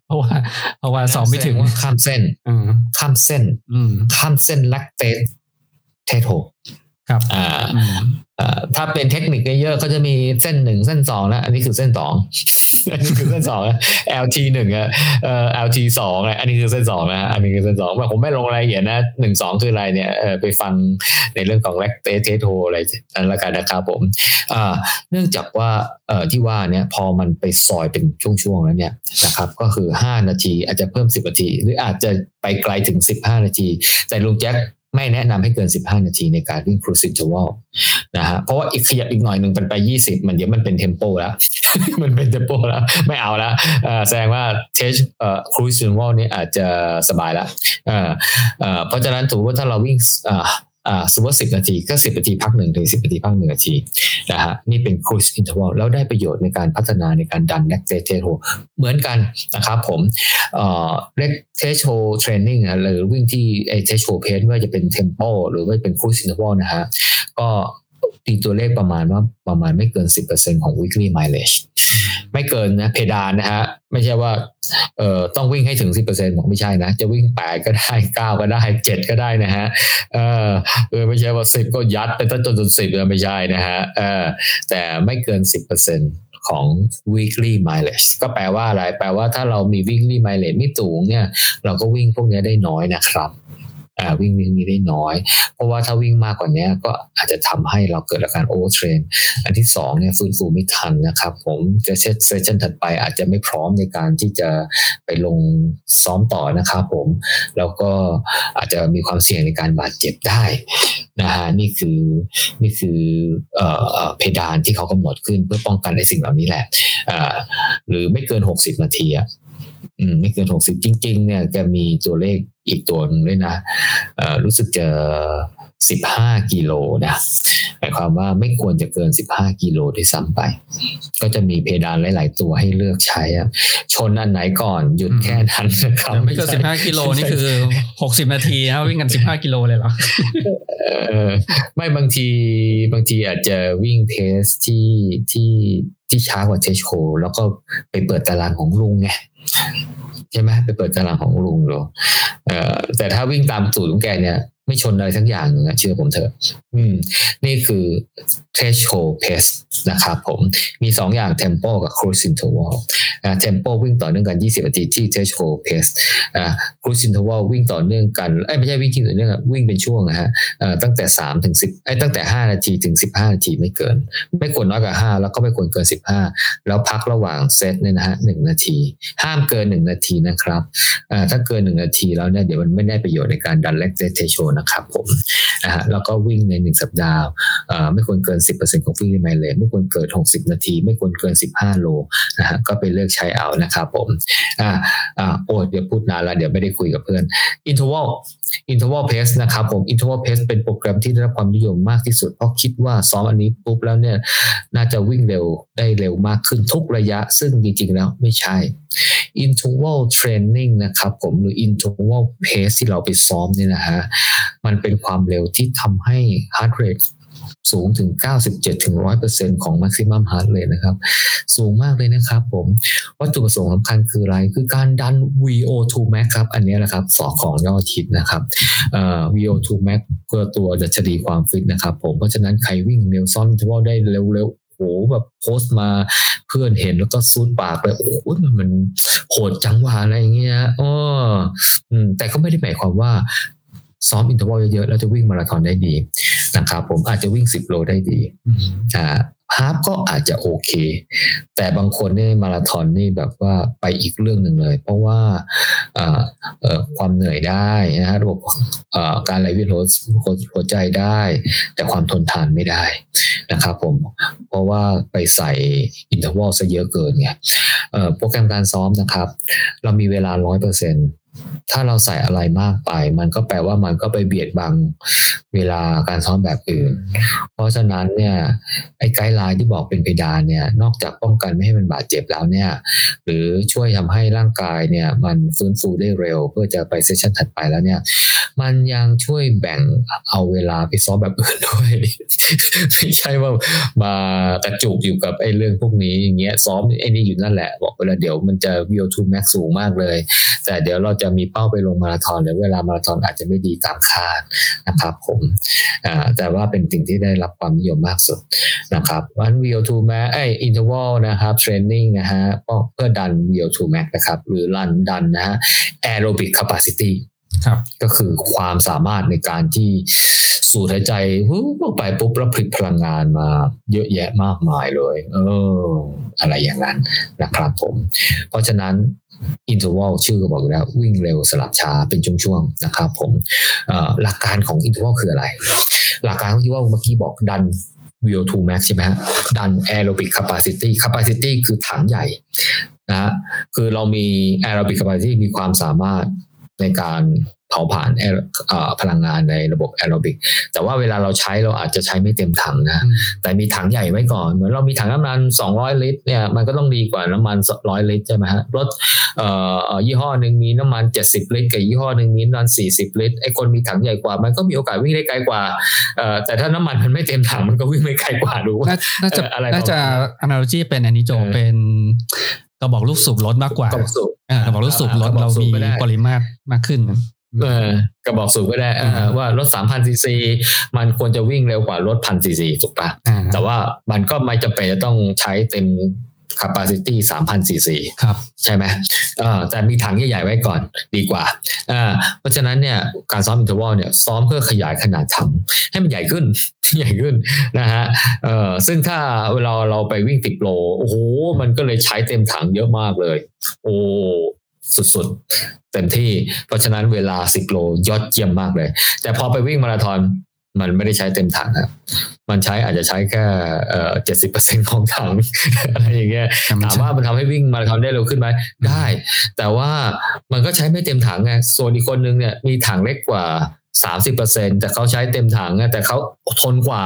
เพราะว่าเพราะว่าซ้อมไม่ถึงข้ามเส้นข้ามเส้นข้ามเส้นแลคเตสเทโท ครับ อ่าถ้าเป็นเทคนิคเยอะก็จะมีเส้นหนึ่งเส้นสองแล้วอันนี้คือเส้นสองอันนี้คือเส้นสอง LT หนึ่งอะเอ่อ LT สองอะอันนี้คือเส้นสองนะอันนี้คือเส้นสองผมไม่ลงรายละเอียดนะหนึ่งสองคืออะไรเนี่ยเออไปฟังในเรื่องของ lactate threshold อะไรนั่นละกันนะครับผมอ่าเนื่องจากว่าเอ่อที่ว่าเนี่ยพอมันไปซอยเป็นช่วงๆแล้วเนี่ยนะครับ ก็คือห้านาทีอาจจะเพิ่มสิบนาที หรืออาจจะไปไกลถึงสิบห้านาที แต่ลุงแจ็ค ไม่แนะนำให้เกิน 15 นาทีในการวิ่ง cruise intervalนะฮะเพราะว่าอีกขยับอีกหน่อยหนึ่งเป็นไป 20 มันเดี๋ยวมันเป็น tempo แล้ว มันเป็น tempo แล้ว ไม่เอาแล้วแสดงว่าเทส cruise interval นี่อาจจะสบายแล้วเพราะฉะนั้นถือว่าถ้าเราวิ่ง สมมติสิบนาทีก็สิบนาทีพักหนึ่งถึงสิบนาทีพักหนึ่งนาทีนะฮะนี่เป็น cruise interval แล้วได้ประโยชน์ในการพัฒนาในการดัน next day t e เหมือนกันนะครับผมเอ่อ threshold training หรือวิ่งที่ไอ้ threshold pace ว่าจะเป็น tempo หรือว่าเป็น cruise interval นะฮะก็ ตีตัวเลขประมาณว่าประมาณไม่เกิน 10%ของ weekly mileage ไม่เกินนะเพดานนะฮะ ไม่ใช่ว่าเอ่อต้องวิ่งให้ถึง 10%ของไม่ใช่นะ จะวิ่ง 8 ก็ได้ 9 ก็ได้ 7 ก็ได้นะฮะเออเออไม่ใช่ว่า 10 ก็ยัดไปตั้งจนจนสิบไม่ใช่นะฮะเออแต่ไม่เกิน 10%ของ weekly mileage ก็แปลว่าอะไร แปลว่าถ้าเรามี weekly mileage ไม่สูงเนี่ย เราก็วิ่งพวกนี้ได้น้อยนะครับ วิ่งวิ่งนี้ได้น้อย เพราะว่าถ้าวิ่งมากกว่านี้ก็อาจจะทำให้เราเกิดอาการ overtrain อันที่สองเนี่ยฟื้นฟูไม่ทันนะครับผมจะ session ถัดไปอาจจะไม่พร้อมในการที่จะไปลงซ้อมต่อนะครับผม แล้วก็อาจจะมีความเสี่ยงในการบาดเจ็บได้นะฮะนี่คือนี่คือเพดานที่เขากำหนดขึ้นเพื่อป้องกันในสิ่งเหล่านี้แหละหรือไม่เกิน 60 นาที ไม่เกินหกสิบจริง ๆ เนี่ยแกมีตัวเลขอีกตัวนึงด้วยนะรู้สึกจะสิบห้ากิโลนะหมายความว่าไม่ควรจะเกินสิบห้ากิโลด้วยซ้ำไป ก็จะมีเพดานหลาย ๆ ตัวให้เลือกใช้ชนอันไหนก่อนหยุดแค่นั้นนะครับไม่เกินสิบห้ากิโลนี่คือหกสิบนาทีนะวิ่งกันสิบห้ากิโลเลยเหรอไม่บางทีบางทีอาจจะวิ่งเพสที่ที่ที่ช้ากว่าเทชโคแล้วก็ไปเปิดตารางของลุงไง ใช่ไหมไปเปิดตารางของลุงดูเอ่อแต่ถ้าวิ่งตามสูตรของแกเนี่ย ไม่ชนอะไรทั้งอย่างนะเชื่อผมเถอะ อืม นี่คือ threshold pace นะครับผม มี2องอย่าง tempo กับ cruise interval อ่า tempo วิ่งต่อเนื่องกัน 20นาทีที่ threshold pace อ่า cruise interval วิ่งต่อเนื่องกันเอ้ไม่ใช่วิ่งต่อเนื่องวิ่งเป็นช่วงนะฮะตั้งแต่3ถึง10ไอ้ตั้งแต่ 5 นาทีถึง 15 นาทีไม่เกิน ไม่ควรน้อยกว่า 5 แล้วก็ไม่ควรเกิน 15 แล้วพักระหว่างเซตเนี่ยนะฮะ1นาที ห้ามเกิน 1 นาทีนะครับถ้าเกิน 1 นาทีแล้วเนี่ยเดี๋ยวมันไม่ได้ประโยชน์ในการดัน lactate threshold นะครับผมนะฮะแล้วก็วิ่งในหนึ่งสัปดาห์ไม่ควรเกิน 10%ของ weekly mileage ไม่ควรเกิน 60 นาที ไม่ควรเกิน 15 โลนะฮะก็ไปเลือกใช้เอานะครับผมอ่าอ่าโอ้เดี๋ยวพูดนานแล้วเดี๋ยวไม่ได้คุยกับเพื่อน interval interval pace นะครับผม interval pace เป็นโปรแกรมที่ได้รับความนิยมมากที่สุด เพราะคิดว่าซ้อมอันนี้ปุ๊บแล้วเนี่ยน่าจะวิ่งเร็วได้เร็วมากขึ้นทุกระยะ ซึ่งจริงๆแล้วไม่ใช่ interval training นะครับผมหรือ interval pace ที่เราไปซ้อมเนี่ยนะฮะมันเป็นความเร็วที่ทำให้ heart rate สูงถึง 97ถึง100%ของ maximum heart rate นะครับ สูงมากเลยนะครับผม วัตถุประสงค์สำคัญคืออะไร คือการดัน VO2 max ครับ อันนี้นะครับสอของยอดคิดนะครับ VO2 max ก็ตัวดัชนีความฟิตนะครับผม เพราะฉะนั้นใครวิ่งเร็วซ่อนทว่าได้เร็ว โหแบบโพสต์มาเพื่อนเห็นแล้วก็ซูดปากเลยโอ้โหมันมันโหดจังหวะอะไรเงี้ยอ๋อแต่ก็ไม่ได้หมายความว่าซ้อม interval เยอะๆแล้วจะวิ่งมาราธอนได้ดีนะครับผมอาจจะวิ่ง 10 โลได้ดีอ่า half ก็อาจจะโอเค แต่บางคนนี่มาราธอนนี่แบบว่าไปอีกเรื่องหนึ่งเลย เพราะว่าความเหนื่อยได้นะฮะระบบการไหลเวียนหัวใจได้ แต่ความทนทานไม่ได้นะครับผมเพราะว่าไปใส่ interval ซะเยอะเกินไงโปรแกรมการซ้อมนะครับ เรามีเวลาร้อยเปอร์เซ็นต์ ถ้าเราใส่อะไรมากไป มันก็แปลว่ามันก็ไปเบียดบังเวลาการซ้อมแบบอื่น เพราะฉะนั้นเนี่ยไอ้ไกด์ไลน์ที่บอกเป็นเพดานเนี่ยนอกจากป้องกันไม่ให้มันบาดเจ็บแล้วเนี่ย หรือช่วยทำให้ร่างกายเนี่ย มันฟื้นฟูได้เร็ว เพื่อจะไปเซสชันถัดไปแล้วเนี่ย มันยังช่วยแบ่งเอาเวลาไปซ้อมแบบอื่นด้วยไม่ใช่ว่ามากระจุกอยู่กับไอ้เรื่องพวกนี้อย่างเงี้ยซ้อมไอ้นี่อยู่นั่นแหละบอกเวลาเดี๋ยวมันจะ VO2 max สูงมากเลย แต่เดี๋ยวเราจะมีเป้าไปลงมาราธอนหรือเวลามาราธอนอาจจะไม่ดีตามคาดนะครับผมแต่ว่าเป็นสิ่งที่ได้รับความนิยมมากสุดนะครับวัน VO2 max ไอ interval นะครับ training นะฮะเพื่อดัน VO2 max นะครับหรือรันดันนะฮะ aerobic capacity ครับ ก็คือความสามารถในการที่สูดหายใจปุ๊บไปปุ๊บแล้วผลิตพลังงานมา เยอะแยะมากมายเลย เออ อะไรอย่างนั้นนะครับผม เพราะฉะนั้น interval ชื่อก็บอกแล้ววิ่งเร็วสลับช้าเป็นช่วงๆนะครับผมหลักการของ interval คืออะไร หลักการที่ว่าเมื่อกี้บอกดัน VO2 max ใช่ไหมฮะดัน aerobic capacity capacity คือถังใหญ่นะคือเรามี aerobic capacity มีความสามารถ ในการเผาผลาญพลังงานในระบบแอโรบิก แต่ว่าเวลาเราใช้เราอาจจะใช้ไม่เต็มถังนะ แต่มีถังใหญ่ไว้ก่อน เหมือนเรามีถังน้ำมัน 200 ลิตรเนี่ยมันก็ต้องดีกว่าน้ำมัน 100 ลิตรใช่ไหมฮะ รถยี่ห้อหนึ่งมีน้ำมัน 70 ลิตร กับยี่ห้อหนึ่งมีน้ำมัน 40 ลิตร ไอ้คนมีถังใหญ่กว่า มันก็มีโอกาสวิ่งได้ไกลกว่า แต่ถ้าน้ำมันมันไม่เต็มถังมันก็วิ่งไม่ไกลกว่าดูน่าจะอะไรน่าจะ analogy เป็นอันนี้โจเป็น กระบอกลูกสูบรถมากกว่ากระบอกสูบกระบอกลูกสูบรถเรามีปริมาตรมากขึ้นเออกระบอกสูบก็ได้ว่ารถสามพันซีซีมันควรจะวิ่งเร็วกว่ารถพันซีซีถูกปะแต่ว่ามันก็ไม่จำเป็นจะต้องใช้เต็ม capacity 3,000 cc ครับใช่ไหมแต่มีถังใหญ่ๆไว้ก่อนดีกว่าเพราะฉะนั้นเนี่ยการซ้อม interval เนี่ยซ้อมเพื่อขยายขนาดถังให้มันใหญ่ขึ้นใหญ่ขึ้นนะฮะซึ่งถ้าเวลาเราไปวิ่งสิบโลโอ้โหมันก็เลยใช้เต็มถังเยอะมากเลย โอ้สุดๆ เต็มที่ เพราะฉะนั้นเวลาสิบโลยอดเยี่ยมมากเลย แต่พอไปวิ่งมาราธอน มันไม่ได้ใช้เต็มถังครับ มันใช้อาจจะใช้แค่เจ็ดสิบเปอร์เซ็นของถังอะไรอย่างเงี้ย ถามว่ามันทำให้วิ่งมาราธอนได้เร็วขึ้นไหม ได้ แต่ว่ามันก็ใช้ไม่เต็มถังไง ส่วนอีกคนนึงเนี่ยมีถังเล็กกว่า สามสิบเปอร์เซ็นแต่เขาใช้เต็มถังแต่เขาทนกว่า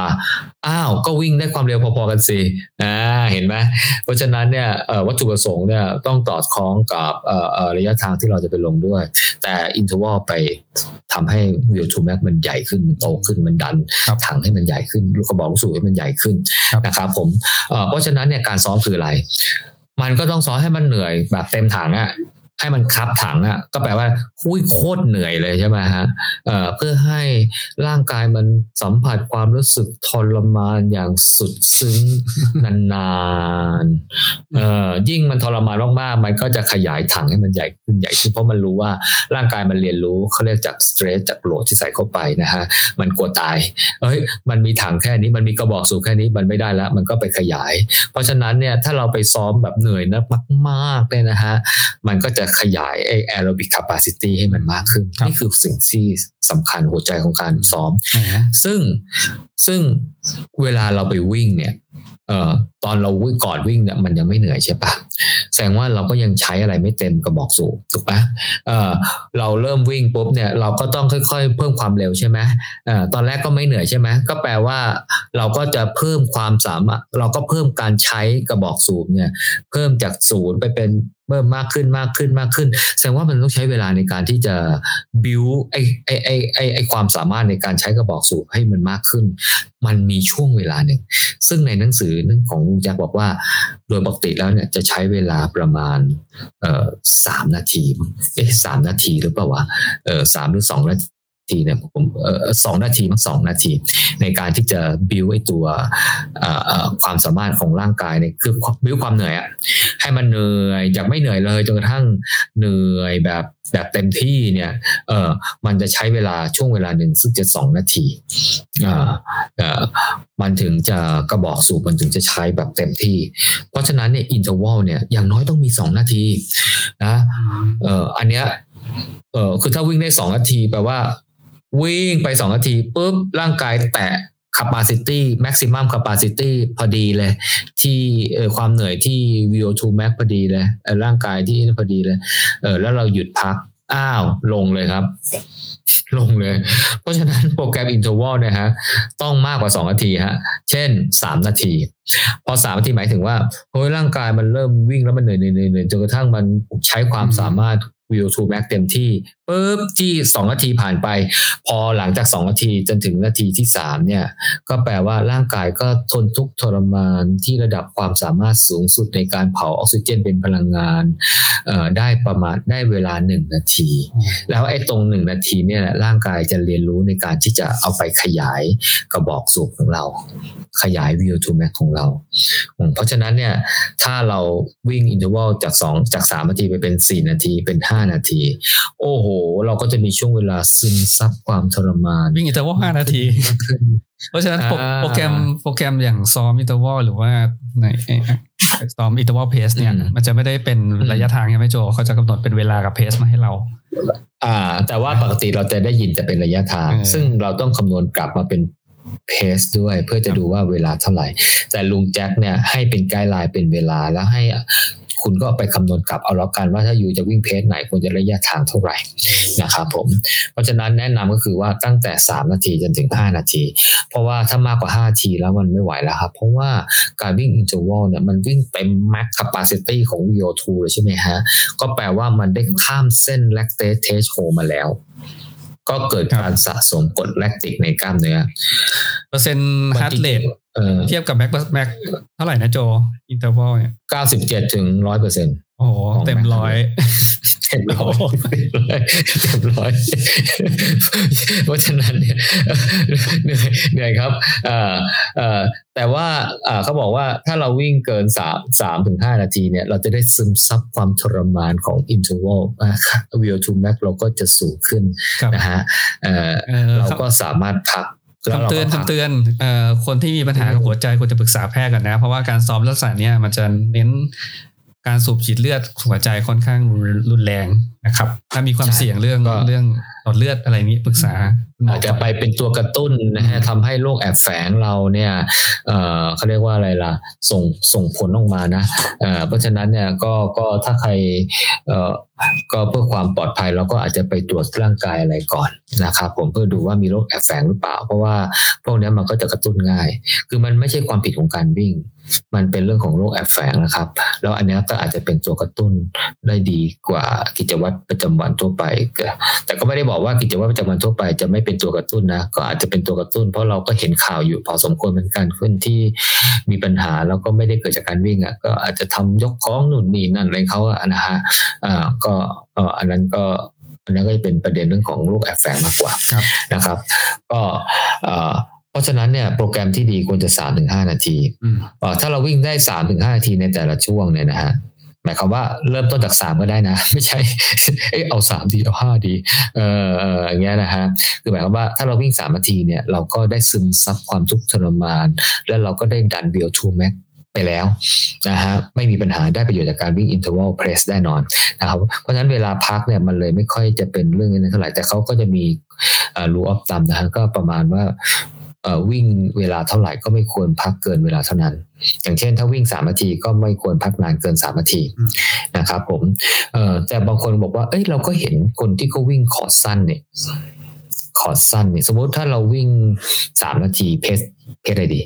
อ้าว ก็วิ่งได้ความเร็วพอๆกันสิอ่าเห็นไหมเพราะฉะนั้นเนี่ยวัตถุประสงค์เนี่ยต้องสอดคล้องกับระยะทางที่เราจะไปลงด้วย แต่ interval ไปทำให้วิวทูแม็กมันใหญ่ขึ้นมันโตขึ้นมันดันถังให้มันใหญ่ขึ้นลูกกระบอกสูบให้มันใหญ่ขึ้นนะครับผมเพราะฉะนั้นเนี่ยการซ้อมคืออะไรมันก็ต้องซ้อมให้มันเหนื่อยแบบเต็มถังอะ ให้มันคับถังอะ่ะก็แปลว่าคุณโคตรเหนื่อยเลยใช่ไหมฮะเอ่อเพื่อให้ร่างกายมันสัมผัสความรู้สึกทรมานอย่างสุดซึ้งนานๆเอ่อยิ่งมันทรมานมากๆมันก็จะขยายถังให้มันใหญ่ขึ้นใหญ่ขึ้นเพราะมันรู้ว่าร่างกายมันเรียนรู้เขาเรียกจาก stress จาก load ที่ใส่เข้าไปนะฮะมันกลัวตายเอ้ยมันมีถังแค่นี้มันมีกระบอกสูบแค่นี้มันไม่ได้แล้วมันก็ไปขยาย เพราะฉะนั้นเนี่ยถ้าเราไปซ้อมแบบเหนื่อยนะมากๆเลยนะฮะมันก็จะขยายไอ้ aerobic capacity ให้มันมากขึ้น นี่คือสิ่งที่สำคัญหัวใจของการซ้อม ซึ่งซึ่งเวลาเราไปวิ่งเนี่ยเอ่อตอนเราวิ่งก่อนวิ่งเนี่ยมันยังไม่เหนื่อยใช่ปะแสดงว่าเราก็ยังใช้อะไรไม่เต็มกระบอกสูบถูกปะเออเราเริ่มวิ่งปุ๊บเนี่ยเราก็ต้องค่อย ๆ เพิ่มความเร็วใช่ไหมเออตอนแรกก็ไม่เหนื่อยใช่ไหมก็แปลว่าเราก็จะเพิ่มความสามารถเราก็เพิ่มการใช้กระบอกสูบเนี่ย เพิ่มจากศูนย์ไปเป็นเพิ่มมากขึ้นมากขึ้นมากขึ้น แสดงว่ามันต้องใช้เวลาในการที่จะบิวไอไอไอไอไอความสามารถในการใช้กระบอกสูบให้มันมากขึ้น มันมีช่วงเวลาหนึ่งซึ่งในหนังสือนั่ของลุงแจ็คบอกว่า โดยปกติแล้วเนี่ยจะใช้เวลาประมาณสามนาทีเอ๊ะสามนาทีหรือเปล่าวะเออสามหรือสองนา ทีเนี่ยผมสองนาทีมั้งสองนาที ในการที่จะบิวไอตัวความสามารถของร่างกายเนี่ยคือบิวความเหนื่อยอะให้มันเหนื่อยจากไม่เหนื่อยเลยจนกระทั่งเหนื่อยแบบแบบเต็มที่เนี่ยเออมันจะใช้เวลาช่วงเวลาหนึ่งซึ่งจะสองนาทีอ่าเออมันถึงจะกระบอกสูบมันถึงจะใช้แบบเต็มที่ เพราะฉะนั้นเนี่ยอินเทอร์วัลเนี่ยอย่างน้อยต้องมีสองนาทีนะเอออันเนี้ยเออคือถ้าวิ่งได้สองนาทีแปลว่า วิ่งไปสองนาทีปุ๊บร่างกายแตะ capacity maximum capacity พอดีเลย ที่ความเหนื่อยที่ VO2 max พอดีเลยร่างกายที่พอดีเลยเออแล้วเราหยุดพัก อ้าว ลงเลยครับ ลงเลย เพราะฉะนั้นโปรแกรม interval เนี่ยฮะต้องมากกว่า 2 นาทีฮะ เช่น 3 นาที พอ 3 นาทีหมายถึงว่าเฮ้ยร่างกายมันเริ่มวิ่งแล้วมันเหนื่อยเหนื่อยจนกระทั่งมันใช้ความสามารถ VO2 max เต็มที่ปุ๊บที่2นาทีผ่านไป พอหลังจาก2นาทีจนถึงนาทีที่3เนี่ย ก็แปลว่าร่างกายก็ทนทุกทรมานที่ระดับความสามารถสูงสุดในการเผาออกซิเจนเป็นพลังงานได้ประมาณได้เวลา1นาที แล้วไอ้ตรง1นาทีเนี่ยร่างกายจะเรียนรู้ในการที่จะเอาไปขยายกระบอกสูบของเรา ขยาย VO2 max ของเรา เพราะฉะนั้นเนี่ยถ้าเราวิ่งอินเทอร์วัลจาก2จาก3นาทีไปเป็น4นาทีเป็นห้า5 นาที โอ้โห เราก็จะมีช่วงเวลาซึมซับความทรมานวิ่ง interval ห้านาที เพราะฉะนั้นโปรแกรมโปรแกรมอย่างซ้อม interval หรือว่าในซ้อม interval pace เนี่ย มันจะไม่ได้เป็นระยะทางใช่ไหมโจเขาจะกำหนดเป็นเวลากับ paceมาให้เราอ่า แต่ว่าปกติเราจะได้ยินแต่เป็นระยะทาง ซึ่งเราต้องคำนวณกลับมาเป็น pace ด้วย เพื่อจะดูว่าเวลาเท่าไหร่ แต่ลุงแจ็คเนี่ยให้เป็น guideline เป็นเวลาแล้วให้ คุณก็ไปคำนวณกลับเอาแล้วกันว่าถ้า you จะวิ่ง pace ไหนควรจะระยะทางเท่าไหร่นะครับผมเพราะฉะนั้นแนะนำก็คือว่าตั้งแต่ 3 นาทีจนถึง 5 นาที เพราะว่าถ้ามากกว่า 5 นาทีแล้วมันไม่ไหวแล้วครับ เพราะว่าการวิ่ง interval เนี่ยมันวิ่งเต็ม max capacity ของ VO2 เลยใช่ไหมฮะ ก็แปลว่ามันได้ข้ามเส้น lactate threshold มาแล้ว ก็เกิดการสะสมกรดแลคติกในกล้ามเนื้อเปอร์เซ็นต์ heart rate เทียบกับ max max เท่าไหร่นะโจ interval เนี่ยเก้าสิบเจ็ดถึงร้อยเปอร์เซ็นต์โอ้เต็มร้อยเต็มร้อยเต็มร้อยเพราะฉะนั้นเนี่ยเหนื่อยเหนื่อยครับแต่ว่าเขาบอกว่าถ้าเราวิ่งเกินสามสามถึงห้านาทีเนี่ย เราจะได้ซึมซับความทรมานของ interval VO2 max เราก็จะสูงขึ้นนะฮะเราก็สามารถพัก คำเตือนคำเตือนเอ่อคนที่มีปัญหากับหัวใจควรจะปรึกษาแพทย์ก่อนนะ เพราะว่าการซ้อมลักษณะนี้มันจะเน้น การสูบฉีดเลือดหัวใจค่อนข้างรุนแรงนะครับ ถ้ามีความเสี่ยงเรื่องเรื่องหลอดเลือดอะไรนี้ปรึกษาอาจจะไปเป็นตัวกระตุ้นนะฮะทำให้โรคแอบแฝงเราเนี่ยเออเขาเรียกว่าอะไรล่ะ ส่งส่งผลออกมานะเออเพราะฉะนั้นเนี่ยก็ก็ถ้าใครเออก็เพื่อความปลอดภัยเราก็อาจจะไปตรวจร่างกายอะไรก่อนนะครับผมเพื่อดูว่ามีโรคแอบแฝงหรือเปล่า เพราะว่าพวกนี้มันก็จะกระตุ้นง่าย คือมันไม่ใช่ความผิดของการวิ่ง มันเป็นเรื่องของโรคแอบแฝงนะครับ แล้วอันนี้ก็อาจจะเป็นตัวกระตุ้นได้ดีกว่ากิจวัตรประจำวันทั่วไป แต่ก็ไม่ได้บอกว่ากิจวัตรประจำวันทั่วไป จะไม่เป็นตัวกระตุ้นนะ ก็อาจจะเป็นตัวกระตุ้น เพราะเราก็เห็นข่าวอยู่พอสมควรเหมือนกันคนที่มีปัญหาแล้วก็ไม่ได้เกิดจากการวิ่งอะก็อาจจะทำยกของหนุนนี่นั่นอะไรเขาอะนะฮะอ่าก็อันนั้นก็อันนั้นก็จะเป็นประเด็นเรื่องของโรคแอบแฝงมากกว่านะครับ ก็เพ ราะฉะนั้นเนี่ยโปรแกรมที่ดีควรจะสามถึงห้านาทีถ้าเราวิ่งได้สามถึงห้านาทีในแต่ละช่วงเนี่ยนะฮะหมายความว่าเริ่มต้นจากสามก็ได้นะ ไม่ใช่เออเอาสามดีเอาห้าดี เอออย่างเงี้ยนะฮะคือหมายความว่าถ้าเราวิ่งสามนาทีเนี่ยเราก็ได้ซึมซับความทุกข์ทรมาน แล้วเราก็ได้ดันเบียวทูแม็กไปแล้วนะฮะไม่มีปัญหาได้ประโยชน์จากการวิ่ง interval press แน่นอนนะครับเพราะฉะนั้นเวลาพักเนี่ยมันเลยไม่ค่อยจะเป็นเรื่องนี้เท่าไหร่แต่เขาก็จะมีรูออฟตัมนะฮะก็ประมาณว่า วิ่งเวลาเท่าไหร่ก็ไม่ควรพักเกินเวลาเท่านั้น อย่างเช่น ถ้าวิ่งสามนาทีก็ไม่ควรพักนานเกินสามนาทีนะครับผมแต่บางคนบอกว่า เอ้ยเราก็เห็นคนที่เขาวิ่งคอร์สสั้นเนี่ยคอร์สสั้นเนี่ยสมมติถ้าเราวิ่งสามนาทีเพสเพสอะไรดี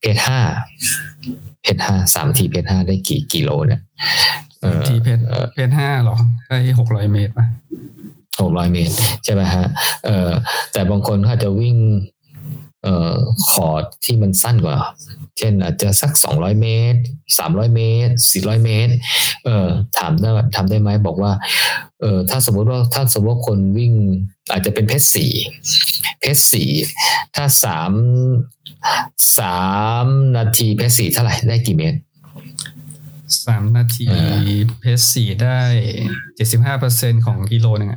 เพสห้าเพสห้าสามนาทีเพสห้าได้กี่กิโลเนี่ยทีเพสเพสห้าหรอได้หกร้อยเมตรป่ะหกร้อยเมตร ใช่ไหมฮะเออแต่บางคนเขาจะวิ่ง เอ่อคอร์ดที่มันสั้นกว่า เช่นอาจจะสักสองร้อยเมตรสามร้อยเมตรสี่ร้อยเมตร เออถามได้ทำได้ไหมบอกว่า เออถ้าสมมติว่าถ้าสมมติว่าคนวิ่งอาจจะเป็นเพชรสี่เพชรสี่ถ้าสามสามนาทีเพชรสี่เท่าไหร่ได้กี่เมตร สามนาทีเพสสี่ได้เจ็ดสิบห้าเปอร์เซ็นของกิโลนึง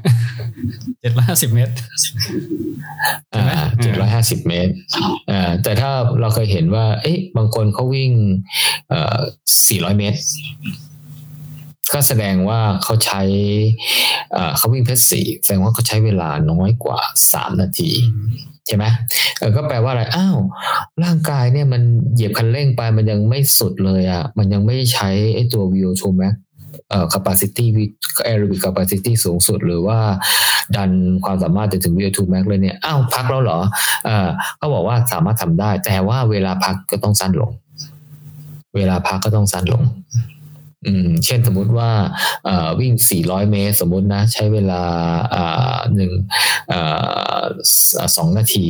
เจ็ดร้อยห้าสิบเมตรเจ็ดร้อยห้าสิบเมตรอ่าแต่ถ้าเราเคยเห็นว่า เอ๊ะบางคนเขาวิ่งเอ่อสี่ร้อยเมตร ก็แสดงว่าเขาใช้เขาวิ่งเพสสี่แสดงว่าเขาใช้เวลาน้อยกว่าสามนาที ใช่ไหมเออก็แปลว่าอะไรอ้าวร่างกายเนี่ยมันเหยียบคันเร่งไปมันยังไม่สุดเลยอะ มันยังไม่ใช้ไอ้ตัว VO2 max เอ่อ capacity aerobic capacity สูงสุด หรือว่าดันความสามารถจะถึง VO2 max เลยเนี่ยอ้าวพักแล้วเหรอเออเขาบอกว่าสามารถทำได้ แต่ว่าเวลาพักก็ต้องสั้นลง เวลาพักก็ต้องสั้นลง อืมเช่นสมมุติว่าวิ่ง 400 เมตร สมมุตินะ ใช้เวลาหนึ่งสองนาที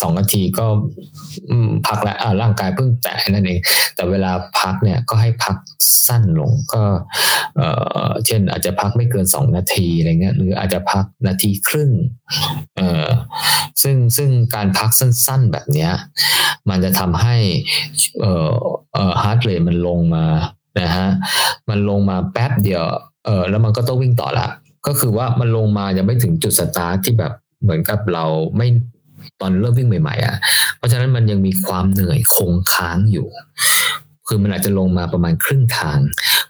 สองนาทีก็พักแล้วร่างกายเพิ่งแตะนั่นเอง แต่เวลาพักเนี่ยก็ให้พักสั้นลงก็เช่นอาจจะพักไม่เกินสองนาทีอะไรเงี้ยหรืออาจจะพักนาทีครึ่งซึ่งซึ่งการพักสั้นๆแบบเนี้ยมันจะทำให้ heart rate มันลงมานะฮะมันลงมาแป๊บเดียวเออแล้วมันก็ต้องวิ่งต่อละก็คือว่ามันลงมายังไม่ถึงจุดสตาร์ทที่แบบเหมือนกับเราไม่ ตอนเริ่มวิ่งใหม่ๆอะเพราะฉะนั้นมันยังมีความเหนื่อยคงค้างอยู่ คือมันอาจจะลงมาประมาณครึ่งทาง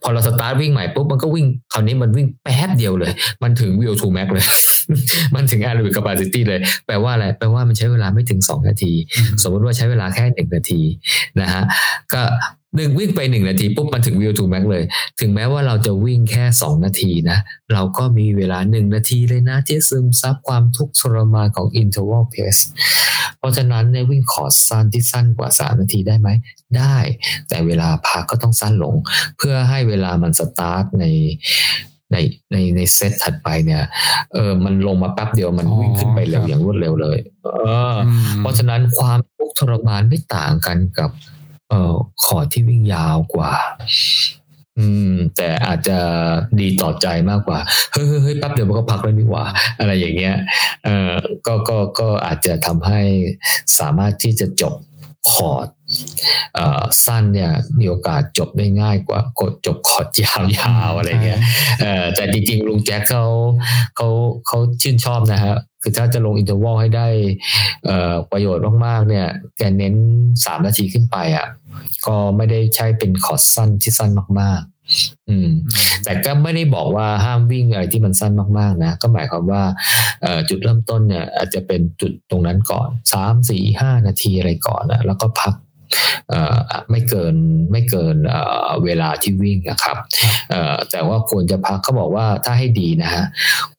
พอเราสตาร์ทวิ่งใหม่ปุ๊บมันก็วิ่งคราวนี้มันวิ่งแป๊บเดียวเลย มันถึงวิวทูแม็กเลย มันถึง aerobic capacity เลย แปลว่าอะไรแปลว่ามันใช้เวลาไม่ถึงสองนาที สมมติว่าใช้เวลาแค่หนึ่งนาทีนะฮะก็ หนึ่งวิ่งไปหนึ่งนาทีปุ๊บมาถึงวิวทูแม็กเลย ถึงแม้ว่าเราจะวิ่งแค่สองนาทีนะ เราก็มีเวลาหนึ่งนาทีเลยนะที่ซึมซับความทุกข์ทรมานของ interval pace เพราะฉะนั้นในวิ่งคอร์ตสั้นที่สั้นกว่าสามนาทีได้ไหม ได้ แต่เวลาพักก็ต้องสั้นลง เพื่อให้เวลามันสตาร์ทในในในในเซตถัดไปเนี่ย เออ มันลงมาแป๊บเดียวมันวิ่งขึ้นไปเร็วอย่างรวดเร็วเลย เออ เพราะฉะนั้นความทุกข์ทรมานไม่ต่างกันกับ เอ่อขอที่วิ่งยาวกว่า อืม แต่อาจจะดีต่อใจมากกว่า เฮ้ยเฮ้ยแป๊บเดียวมันก็พักแล้วนี่หว่า อะไรอย่างเงี้ย เอ่อก็ก็ก็อาจจะทำให้สามารถที่จะจบคอร์ตสั้นเนี่ยมีโอกาสจบได้ง่ายกว่ากดจบคอร์ตยาวๆอะไรเงี้ยแต่จริงๆลุงแจ็คเขาเขาเขาชื่นชอบนะฮะ คือถ้าจะลง interval ให้ได้ประโยชน์มากๆเนี่ยแกเน้นสามนาทีขึ้นไปอะก็ไม่ได้ใช้เป็นคอร์ตสั้นที่สั้นมากๆ อืม แต่ก็ไม่ได้บอกว่าห้ามวิ่งอะไรที่มันสั้นมากๆนะ ก็หมายความว่าจุดเริ่มต้นเนี่ย อาจจะเป็นจุดตรงนั้นก่อนสามสี่ห้านาทีอะไรก่อนนะแล้วก็พัก ไม่เกินไม่เกินเวลาที่วิ่งนะครับแต่ว่าควรจะพักเขาบอกว่าถ้าให้ดีนะฮะ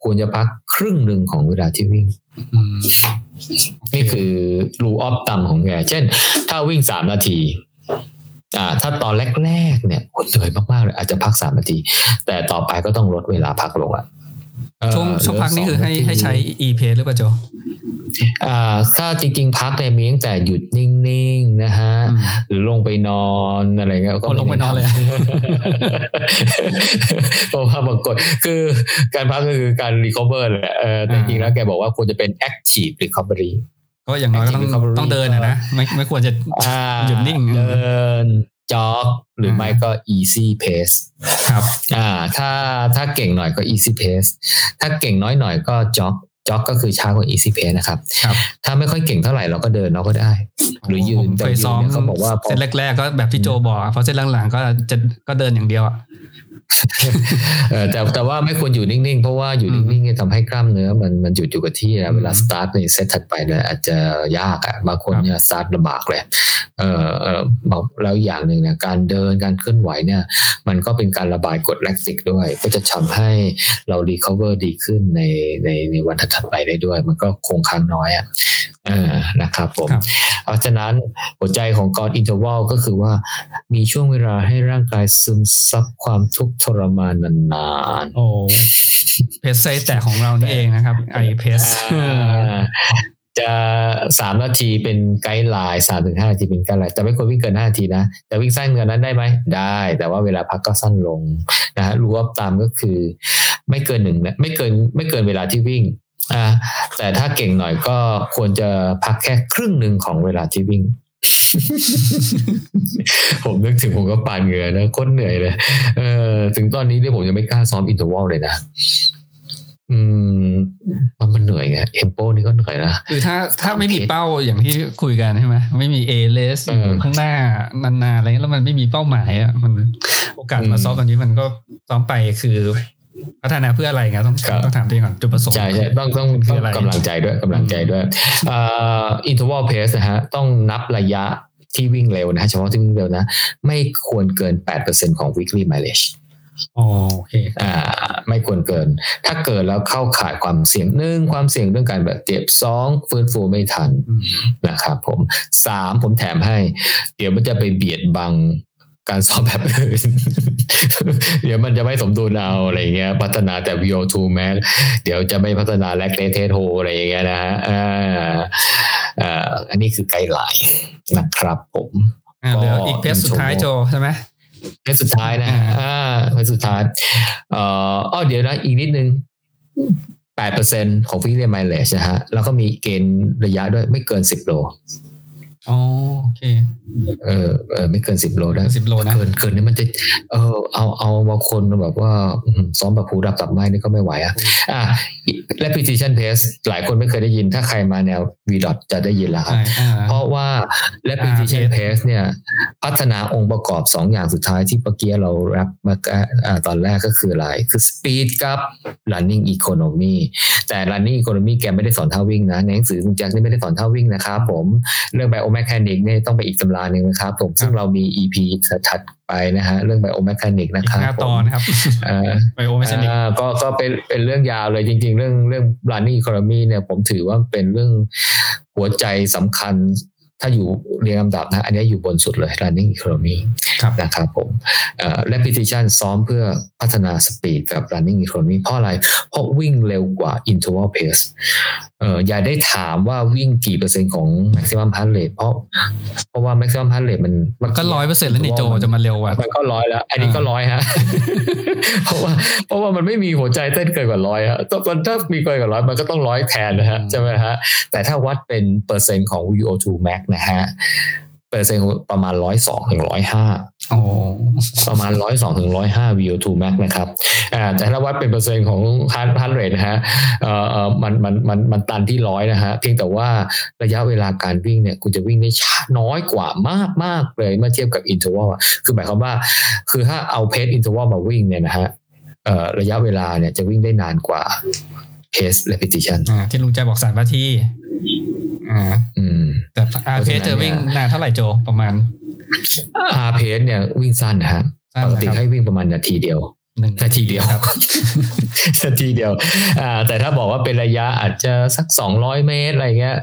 ควรจะพักครึ่งหนึ่งของเวลาที่วิ่งนี่คือรูออฟต่ำของแกเช่น ถ้าวิ่งสามนาทีอ่าถ้าตอนแรกๆเนี่ยเหนื่อยมากๆเลยอาจจะพักสามนาที แต่ต่อไปก็ต้องลดเวลาพักลงอะ ช่วงช่วงพักนี่คือให้ให้ใช้ e p a หรือเปล่าโจอ่าถ้าจริง ๆ พักเนี่ยมีตั้งแต่หยุดนิ่งๆนะฮะหรือลงไปนอนอะไรเงี้ยก็ลงไปนอนเลยเพราะว่าบางคนคือการพักก็คือการ recover แหละเออจริงๆแล้วแกบอกว่าควรจะเป็น active recovery ก็อย่างน้อยต้องต้องเดินนะไม่ไม่ควรจะหยุดนิ่งเดิน จ็อกหรือไม่ก็ easy pace ครับอ่าถ้าถ้าเก่งหน่อยก็ easy pace ถ้าเก่งน้อยหน่อยก็จ็อกจ็อกก็คือช้ากว่า easy pace นะครับครับ ถ้าไม่ค่อยเก่งเท่าไหร่เราก็เดินเราก็ได้ หรือยืผนมแต่เคยยืซ้นอมเนี่ยเขาบอกว่าพอเส้นแรก ๆ ก็แบบที่โจบอกอะเพราะเส้นหลังๆก็จะก็เดินอย่างเดียวอะเออ แต่แต่ว่าไม่ควรอยู่นิ่งๆ เพราะว่าอยู่อืมนิ่งๆเนี่ยทำให้กล้ามเนื้อ มันมันหยุดอยู่กับที่นะเวลาสตาร์ทในเซตถัดไปเนี่ยอาจจะยากอะบางคนเนี่ยสตาร์ทลำบากเลยเออเออบอกแล้วอย่างหนึ่งเนี่ยการเดินการเคลื่อนไหวเนี่ย มันก็เป็นการระบายกรดแลคติกด้วย ก็จะทำให้เรา recover ดีขึ้นในในในวันถัดๆไปได้ด้วย มันก็คงค้างน้อยอะเออ นะครับผมครับเพราะฉะนั้นหัวใจของการ interval ก็คือว่ามีช่วงเวลาให้ร่างกายซึมซับความทุกข์ทรมานนานโอ้เพสไซแต่ของเรานี่เองนะครับไอเพสๆอ่าจะสามนาทีเป็นไกด์ไลน์สามถึงห้านาทีเป็นไกด์ไลน์แต่ไม่ควรวิ่งเกินห้านาทีนะแต่วิ่งสั้นเกินนั้นได้ไหมได้ แต่ว่าเวลาพักก็สั้นลงนะฮะรู้ว่าตามก็คือ ไม่เกินหนึ่งนะไม่เกินไม่เกินเวลาที่วิ่ง อ่าแต่ถ้าเก่งหน่อยก็ควรจะพักแค่ครึ่งหนึ่งของเวลาที่วิ่ง ผมนึกถึงผมก็ปานเหงื่อนะโคตรเหนื่อยเลย เออ ถึงตอนนี้เนี่ยผมยังไม่กล้าซ้อม interval เลยนะอืมมันมันเหนื่อยไง tempo นี่ก็เหนื่อยนะคือถ้าถ้าไม่มีเป้าอย่างที่คุยกันใช่ไหมไม่มี race เออข้างหน้านานๆอะไรเงี้ยแล้วมันไม่มีเป้าหมายอะมันโอกาสมาอืมซ้อมตอนนี้มันก็ซ้อมไปคือ พัฒนาเพื่ออะไรไงต้องครับต้องถามตัวเองก่อนจุดประสงค์ใช่ใช่ต้องต้องคืต้อองอะไรกำลังใจด้วยกำลังใจด้วยอ่า interval pace นะฮะต้องนับระยะที่วิ่งเร็วนะฮะเฉพาะที่วิ่งเร็วนะ ไม่ควรเกิน 8%ของ weekly mileage อ๋อโอเคอ่า ไม่ควรเกิน ถ้าเกิดแล้วเข้าข่ายความเสี่ยงหนึ่งความเสี่ยงเรื่องการบาดเจ็บสองฟื้นฟูไม่ทันอืมนะครับผมสามผมแถมให้ เดี๋ยวมันจะไปเบียดบัง การซ้อมแบบอื่น เดี๋ยวมันจะไม่สมดุลเอาอะไรเงี้ย พัฒนาแต่ VO2 max เดี๋ยวจะไม่พัฒนาแลคเตเทโทอะไรอย่างเงี้ยนะฮะอ่าอ่าอันนี้คือไกด์ไลน์นะครับผมอ่าเหลืออีกเพสสุดท้ายโจใช่ไหมเพจสุดท้ายนะอ่าอ่าเพจสุดท้ายเอ่ออ้อเดี๋ยวนะอีกนิดนึงแปดเปอร์เซ็นของฟิเลียมไมเลชนะฮะ แล้วก็มีเกณฑ์ระยะด้วยไม่เกินสิบโล อ๋อโอเค เออเออไม่เกินสิบโลได้สิบโลนะเกินเกินนี่มันจะ เออเอาเอาบางคนแบบว่าอืมซ้อมแบบผูดับตับไม้นี่ก็ไม่ไหวอะอะ repetition pace หลายคนไม่เคยได้ยิน ถ้าใครมาแนว v d o t จะได้ยินแล้วครับใช่อ่าเพราะว่า repetition pace pace เนี่ย พัฒนาองค์ประกอบสองอย่างสุดท้ายที่เมื่อกี้เรารับมาอ่าตอนแรกก็คืออะไร คือ speed กับ running economy แต่ running economy แกไม่ได้สอนท่าวิ่งนะในหนังสือคุณแจ็คนี่ไม่ได้สอนท่าวิ่งนะครับผมเรื่อง biomechanics เนี่ยต้องไปอีกตำราหนึ่งนะครับ ผมซึ่งเรามี EP ถัดไปนะฮะเรื่อง biomechanics นะอีกครับห้าผตอมนนะครับอ่าไบโอเมชานิกอ่าก็ก็เป็นเป็นเรื่องยาวเลยจริง ๆ เรื่องเรื่อง running economy เนี่ยผมถือว่าเป็นเรื่องหัวใจสำคัญ ถ้าอยู่เรียงลำดับนะ อันนี้อยู่บนสุดเลย running economy ครับนะครับผมเอ่อ repetition ซ้อมเพื่อพัฒนา speed กับ running economy เพราะอะไร เพราะวิ่งเร็วกว่า interval pace เอ่ออย่าได้ถามว่าวิ่งกี่เปอร์เซ็นต์ของ maximum heart rate เพราะ เพราะว่า maximum heart rate มันมันก็ร้อยเปอร์เซ็นต์แล้วนี่โจจะมาเร็วกว่ามันก็ร้อยแล้ว อันนี้ก็ร้อยฮะ เพราะว่าเพราะว่ามันไม่มีหัวใจเต้นเกินกว่าร้อยฮะถ้าถ้ามีเกินกว่าร้อยมันก็ต้องร้อยแทนนะฮะอืมใช่ไหมฮะแต่ถ้าวัดเป็นเปอร์เซ็นต์ของ VO2 max นะฮะเปอร์เซ็นต์ประมาณร้อยสองถึงร้อยห้าโอ้ประมาณร้อยสองถึงร้อยห้า VO2 max นะครับอ่าแต่ถ้าวัดเป็นเปอร์เซ็นต์ของ heart heart rate นะฮะเอ่อเอ่อมันมันมันมันตันที่ร้อยนะฮะเพียงแต่ว่าระยะเวลาการวิ่งเนี่ยคุณจะวิ่งได้ช้าน้อยกว่ามากมากเลยเมื่อเทียบกับ interval อะคือหมายความว่า คือถ้าเอาเพจ interval มาวิ่งเนี่ยนะฮะเอ่อระยะเวลาเนี่ยจะวิ่งได้นานกว่า pace repetition อ่าที่ลุงใจบอกสามนาทีอ่าอืม แต่อาเพสจะวิ่งนานเท่าไหร่โจประมาณ R pace เนี่ยวิ่งสั้นนะฮะสั้นปกตินะครับให้วิ่งประมาณนาทีเดียวหนึ่งนาทีเดียวครับนาทีเดียว อ่า แต่ถ้าบอกว่าเป็นระยะอาจจะสักสองร้อยเมตรอะไรเงี้ย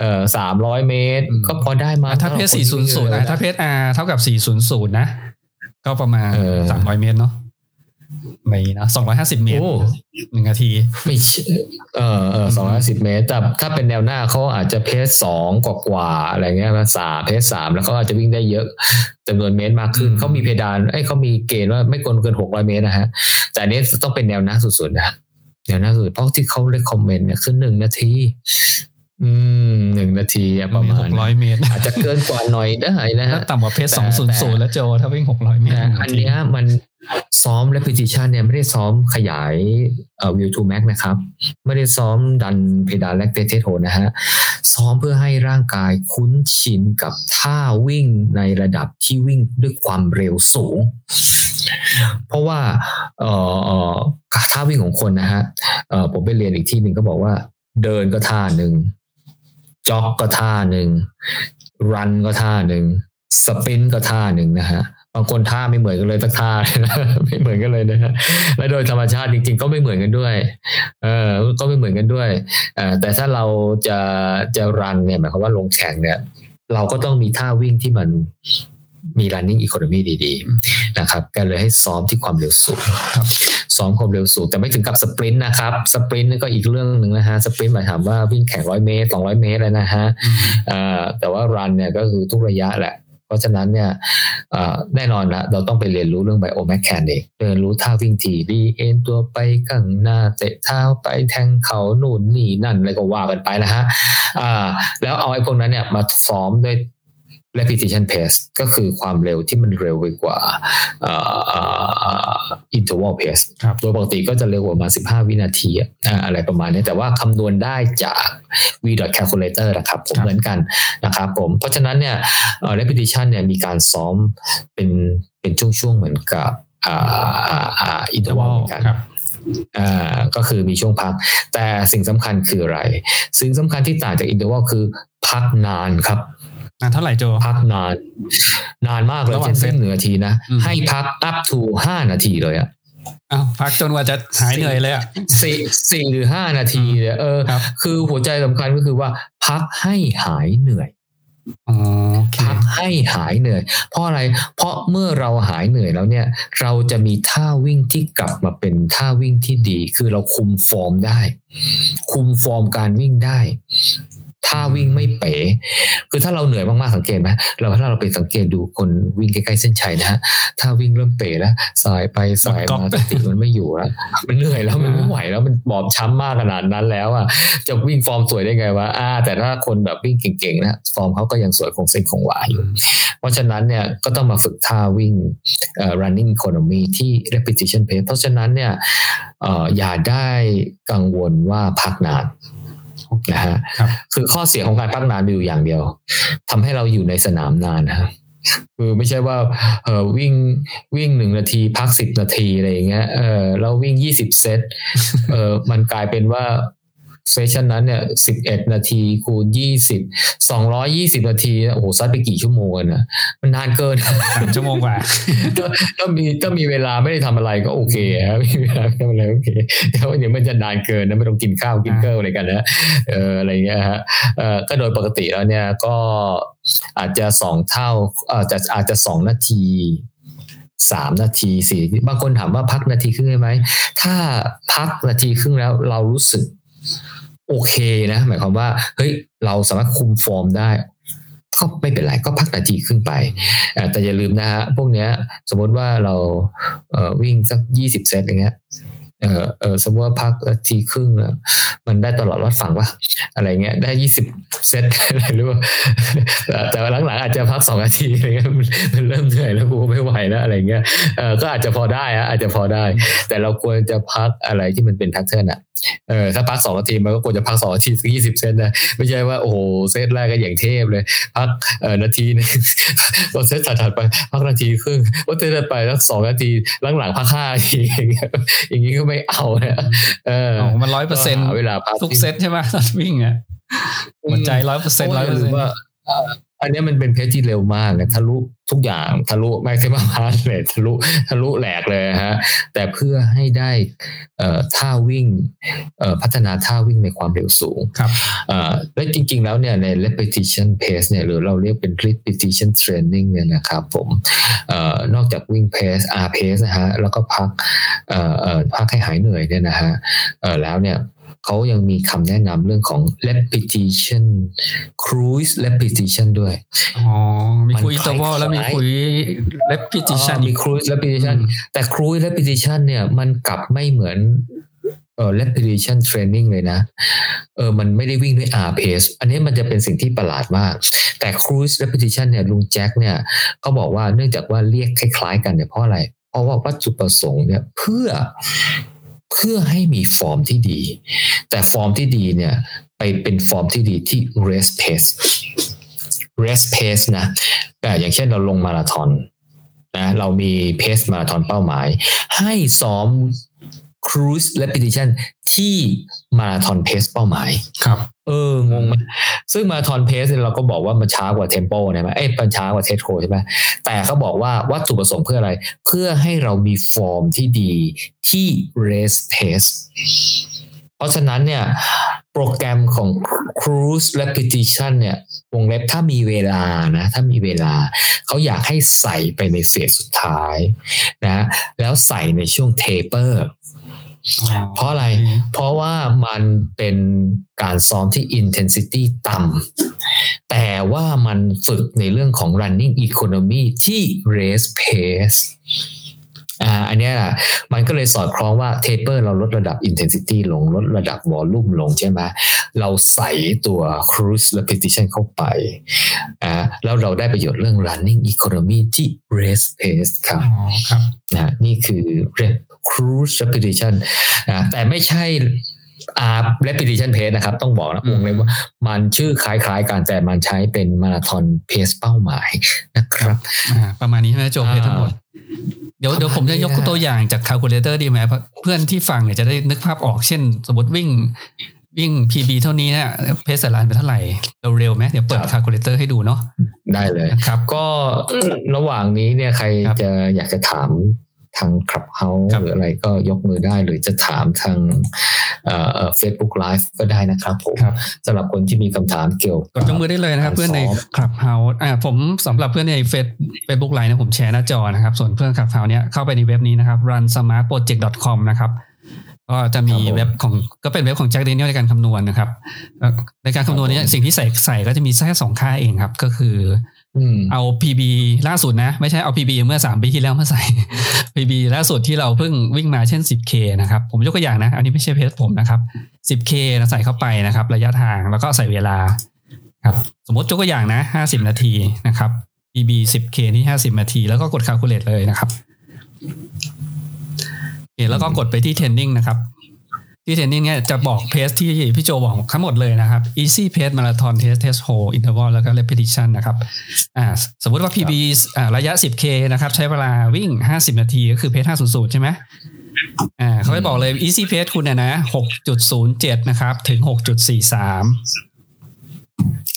เอ่อสามร้อยเมตรอืมก็พอได้มา ถ้าเพสสี่ศูนย์ศูนย์นะถ้าเพสอาเท่ากับสี่ศูนย์ศูนย์นะ ก็ประมาณเออสามร้อยเมตรเนาะ ไม่นะสองร้อยห้าสิบเมตรโอ้หนึ่งนาทีไม่ใช่เออเออสองร้อยสิบเมตร แต่ถ้าเป็นแนวหน้าเขาอาจจะเพสสองกว่ากว่าๆอะไรเงี้ยมาสามเพสสามแล้วเขาอาจจะวิ่งได้เยอะจำนวนเมตรมากขึ้นอืมเขามีเพดานเอ้ยเขามีเกณฑ์ว่าไม่เกินเกินหกร้อยเมตรนะฮะ แต่อันนี้ต้องเป็นแนวหน้าสุดๆนะแนวหน้าสุดเพราะที่เขาเลคคอมเมนต์เนี่ยคือหนึ่งนาที อืมหนึ่งนาทีอะประมาหณกร้อยเมตร อาจจะเกินกว่าหน่อยได้นะถ้าฮะต่ำกว่าเพจแต่สองศูนย์ศูนย์แล้วโจถ้าวิ่งหกร้อยเมตรแต่อันเนี้ยมันซ้อม repetition เนี่ยไม่ได้ซ้อมขยายเอ่อ view to max นะครับ ไม่ได้ซ้อมดันเพดาน lactate tone นะฮะ ซ้อมเพื่อให้ร่างกายคุ้นชินกับท่าวิ่งในระดับที่วิ่งด้วยความเร็วสูง เพราะว่าเอ่อเอ่อท่าวิ่งของคนนะฮะเอ่อผมไปเรียนอีกที่หนึ่งก็บอกว่าเดินก็ท่าหนึ่ง จ็อกก็ท่าหนึ่งรันก็ท่าหนึ่งสปินก็ท่าหนึ่งนะฮะบางคนท่าไม่เหมือนกันเลยสักท่าไม่เหมือนกันเลยนะฮะและโดยธรรมชาติจริง ๆ ก็ไม่เหมือนกันด้วย เออก็ไม่เหมือนกันด้วยอแต่ถ้าเราจะจะรันเนี่ยหมายความว่าลงแข่งเนี่ย เราก็ต้องมีท่าวิ่งที่มันมี running economy ดี ๆ นะครับก็เลยให้ซ้อมที่ความเร็วสูงครับ ซ้อมความเร็วสูง แต่ไม่ถึงกับสปรินต์นะครับสปรินต์นี่ก็อีกเรื่องหนึ่งนะฮะสปรินต์หมายถามว่าวิ่งแข่งร้อยเมตรสองร้อยเมตรเลยนะฮะแต่ว่ารันเนี่ยก็คือทุกระยะแหละ เพราะฉะนั้นเนี่ยแน่นอนละเราต้องไปเรียนรู้เรื่องไบโอแมคแคนเองเรียนรู้ท่าวิ่งทีดีเอ็นตัวไปข้างหน้าเตะเท้าไปแทงเขาหนุนหนี่นั่นอะไรก็ว่ากันไปนะฮะแล้วเอาไอ้พวกนั้นเนี่ยมาซ้อมด้วย repetition pace ก็คือความเร็วที่มันเร็วไปกว่าอ่าอ่าอ่า interval pace ครับโดยปกติก็จะเร็วกว่าประมาณ15 วินาทีอะอ่าอะไรประมาณนี้ แต่ว่าคำนวณได้จาก v calculator นะครับ ผมครับเหมือนกันนะครับผม เพราะฉะนั้นเนี่ยเอ่อ repetition เนี่ยมีการซ้อมเป็นเป็นช่วงๆเหมือนกับอ่าอ่าอ่า interval เหมือนกันครับอ่าก็คือมีช่วงพัก แต่สิ่งสำคัญคืออะไร สิ่งสำคัญที่ต่างจาก interval คือพักนานครับ นานเท่าไหร่โจ พักนาน นานมากเลยระหว่างเช่นเซตหนึ่งนาทีนะอืมให้พัก up to ห้านาทีเลยอะอ้าวพักจนกว่าจะหายเหนื่อยเลยอะสี่สี่หรือห้านาทีเนี่ยเออครับคือหัวใจสำคัญก็คือว่า พักให้หายเหนื่อยอ๋อโอเคพักให้หายเหนื่อย เพราะอะไร เพราะเมื่อเราหายเหนื่อยแล้วเนี่ย เราจะมีท่าวิ่งที่กลับมาเป็นท่าวิ่งที่ดี คือเราคุมฟอร์มได้ คุมฟอร์มการวิ่งได้ ท่าวิ่งไม่เป๋คือถ้าเราเหนื่อยมากๆสังเกตไหมเราถ้าเราไปสังเกตดูคนวิ่งใกล้ๆเส้นชัยนะฮะถ้าวิ่งเริ่มเป๋แล้วสายไปสายมาสติมันไม่อยู่แล้วมันเหนื่อยแล้วมันไม่ไหวแล้วมันบอบช้ำมากขนาดนั้นแล้วอะจะวิ่งฟอร์มสวยได้ไงวะอ่า แต่ถ้าคนแบบวิ่งเก่งๆนะฟอร์มเขาก็ยังสวยคงเส้นคงวาอยู่ เพราะฉะนั้นเนี่ยก็ต้องมาฝึกท่าวิ่งเอ่อ running economy ที่ repetition pace เพราะฉะนั้นเนี่ยเอ่ออย่าได้กังวลว่าพักนานโอเค นะฮะครับคือข้อเสียของการพักนานมีอยู่อย่างเดียวทำให้เราอยู่ในสนามนานนะฮะคือไม่ใช่ว่าเออวิ่งวิ่งหนึ่งนาทีพักสิบนาทีอะไรอย่างเงี้ยเออเราวิ่งยี่สิบเซตเออมันกลายเป็นว่า เซสชันนั้นเนี่ยสิบเอ็ดนาทีคูณยี่สิบสองร้อยี่สิบนาทีโอ้โหซัดไปกี่ชั่วโมงกันนะมันนานเกินสามชั่วโมงกว่าถ้าถ้ามีถ้ามีเวลาไม่ได้ทำอะไรก็โอเคครับมีเวลาไม่ทำอะไรโอเคแต่ว่าเดี๋ยวมันจะนานเกินนะไม่ต้องกินข้าวกินเกลืออะไรกันนะเอออะไรเงี้ยฮะเออก็โดยปกติแล้วเนี่ยก็อาจจะสองเท่าเออจะอาจจะสองนาทีสามนาทีสี่บางคนถามว่าพักนาทีครึ่งได้ไหม ถ้าพักนาทีครึ่งแล้วเรารู้สึก โอเคนะ หมายความว่าเฮ้ยเราสามารถคุมฟอร์มได้ ก็ไม่เป็นไรก็พักนาทีครึ่งไป แต่อย่าลืมนะฮะพวกเนี้ย สมมติว่าเราเวิ่งสักยี่สิบเซตอย่างเงี้ยเออเออสมมติว่าพักนาทีครึ่งมันได้ตลอดรอดฝั่งวะอะไรเงี้ยได้ยี่สิบเซตอะไรรือว่าแต่ว่าหลังๆอาจจะพักสองนาทีอะไรเงี้ยมันมันเริ่มเหนื่อยแล้วกูไม่ไหวแล้วอะไรเงี้ยเออก็อาจจะพอได้อะอาจจะพอได้ แต่เราควรจะพักอะไรที่มันเป็น pattern อะ เออถ้าพักสองนาทีมันก็ควรจะพักสองนาทียี่สิบเซตนะไม่ใช่ว่าโอ้โหเซตแรกก็อย่างเทพเลย พักเออนาทีหนึ่งพอเซตถัดๆไปพักนาทีครึ่งว่าเซตถัดไปสักสองนาทีหลังๆพักห้านาทีอย่างเงี้ยอย่างนี้ก็ไม่เอานะเอออ๋อมันร้อยเปอร์เซ็นต์หาเวลาพักทุกเซตใช่ไหมตอนวิ่งอะหัวใจร้อยเปอร์เซ็นต์ร้อยเปอร์เซ็นต์ว่าเอ่ออันเนี้ยมันเป็น pace ที่เร็วมากนะทะลุทุกอย่างทะลุไม่ใช่ว่าพาร์เลยทะลุทะลุแหลกเลยฮะ แต่เพื่อให้ได้เอ่อท่าวิ่งเอ่อพัฒนาท่าวิ่งในความเร็วสูงครับเอ่อและจริง ๆ แล้วเนี่ยใน repetition pace เนี่ยหรือเราเรียกเป็น repetition training เนี่ยนะครับผมเอ่อนอกจากวิ่ง pace R pace นะฮะแล้วก็พักเอ่อเอ่อพักให้หายเหนื่อยเนี่ยนะฮะเอ่อแล้วเนี่ย เขายังมีคำแนะนำเรื่องของ repetition cruise repetition ด้วย อ๋อ มี cruise มันอินเตอร์วอลคล้ายๆแล้วมี cruise repetition มี cruise repetition แต่ cruise repetition เนี่ยมันกลับไม่เหมือนเอ่อ repetition training เลยนะเออมันไม่ได้วิ่งด้วย R pace อันนี้มันจะเป็นสิ่งที่ประหลาดมาก แต่ cruise repetition เนี่ยลุงแจ็คเนี่ยเขาบอกว่าเนื่องจากว่าเรียกคล้ายๆ กันเนี่ยเพราะอะไร เพราะว่าวัตถุประสงค์เนี่ยเพื่อ เพื่อให้มีฟอร์มที่ดี แต่ฟอร์มที่ดีเนี่ยไปเป็นฟอร์มที่ดีที่ rest pace rest pace นะแต่อย่างเช่นเราลงมาราธอนนะเรามี pace มาราธอนเป้าหมาย ให้ซ้อม cruise repetition ที่ มาราธอน pace เป้าหมาย ครับ เอองงไหมซึ่งมาราธอน pace เราก็บอกว่ามันช้ากว่า tempo ใช่ไหมเอ้ยมันช้ากว่า threshold ใช่ไหมแต่เขาบอกว่าวัตถุประสงค์เพื่ออะไร เพื่อให้เรามีฟอร์มที่ดีที่ race pace เพราะฉะนั้นเนี่ยโปรแกรมของ cruise repetition เนี่ยวงเล็บถ้ามีเวลานะถ้ามีเวลา เขาอยากให้ใส่ไปในเฟสสุดท้ายนะแล้วใส่ในช่วงเทเปอร์ เพราะอะไร เพราะว่ามันเป็นการซ้อมที่ intensity ต่ำ แต่ว่ามันฝึกในเรื่องของ running economy ที่ race pace อ่าอันเนี้ยมันก็เลยสอดคล้องว่า taper เราลดระดับ intensity ลงลดระดับ volume ลงใช่ไหมเราใส่ตัว cruise repetition เข้าไปอ่าแล้วเราได้ประโยชน์เรื่อง running economy ที่ race pace ครับอ๋อครับนะนี่คือ cruise repetition นะแต่ไม่ใช่ R repetition pace นะครับ ต้องบอกนะอืวมงเล็บว่ามันชื่อคล้ายๆกันแต่มันใช้เป็นมาราธอนเพสเป้าหมายนะครับอ่าประมาณนี้ใช่ไหมโจเพจทั้งหมดเดี๋ยวครับเดี๋ยวผมจะยกครับตัวอย่างจาก calculator ดีไหมเพราะเพื่อนที่ฟังเนี่ยจะได้นึกภาพออกเช่น สมมติวิ่งวิ่ง PB เท่านี้เนี่ยเพสลานไปเท่าไหร่เร็วๆไหมเดี๋ยวเปิด calculator ให้ดูเนาะได้เลยนะครับ ก็ระหว่างนี้เนี่ยใครครับจะอยากจะถาม ทางคลับเฮาครับหรืออะไรก็ยกมือได้ หรือจะถามทางเฟซบุ๊กไลฟ์ก็ได้นะครับผมครับสำหรับคนที่มีคำถามเกี่ยวกดยกมือได้เลยนะครับ เพื่อนในซูม Clubhouse อ่าผมสำหรับเพื่อนในเฟซเฟซบุ๊กไลน์นะผมแชร์หน้าจอนะครับ ส่วนเพื่อน Clubhouse เนี่ยเข้าไปในเว็บนี้นะครับ runsmartproject.com นะครับก็จะมีครับผมเว็บของก็เป็นเว็บของแจ็คเดนิเอลในการคำนวณนะครับเอ่อในการคำนวณเนี้ครับผมสิ่งที่ใส่ใส่ก็จะมีแค่สองค่าเองครับ ก็คืออืม เอา PB ล่าสุดนะ ไม่ใช่เอา PB เมื่อ3ปีที่แล้วมาใส่ PB ล่าสุดที่เราเพิ่งวิ่งมาเช่น 10K นะครับ ผมยกตัวอย่างนะ อันนี้ไม่ใช่เพจผมนะครับ 10K เราใส่เข้าไปนะครับ ระยะทางแล้วก็ใส่เวลาครับสมมติยกตัวอย่างนะ 50 นาทีนะครับ PB 10K ที่ 50 นาที แล้วก็กด calculate เลยนะครับโอเคแล้วก็กดไปที่ training นะครับ ที่เทรนนิ่งเนี่ยจะบอกเพสที่พี่โจบอกทั้งหมดเลยนะครับ easy pace marathon test test hold interval แล้วก็ repetition นะครับอ่าสมมุติว่า PB อ่าระยะ 10K นะครับ ใช้เวลาวิ่ง 50 นาทีก็คือเพจ500 ใช่ไหมอ่าเขาไปบอกเลย easy pace คุณเนี่ยนะ 6.07 นะครับ ถึง 6.43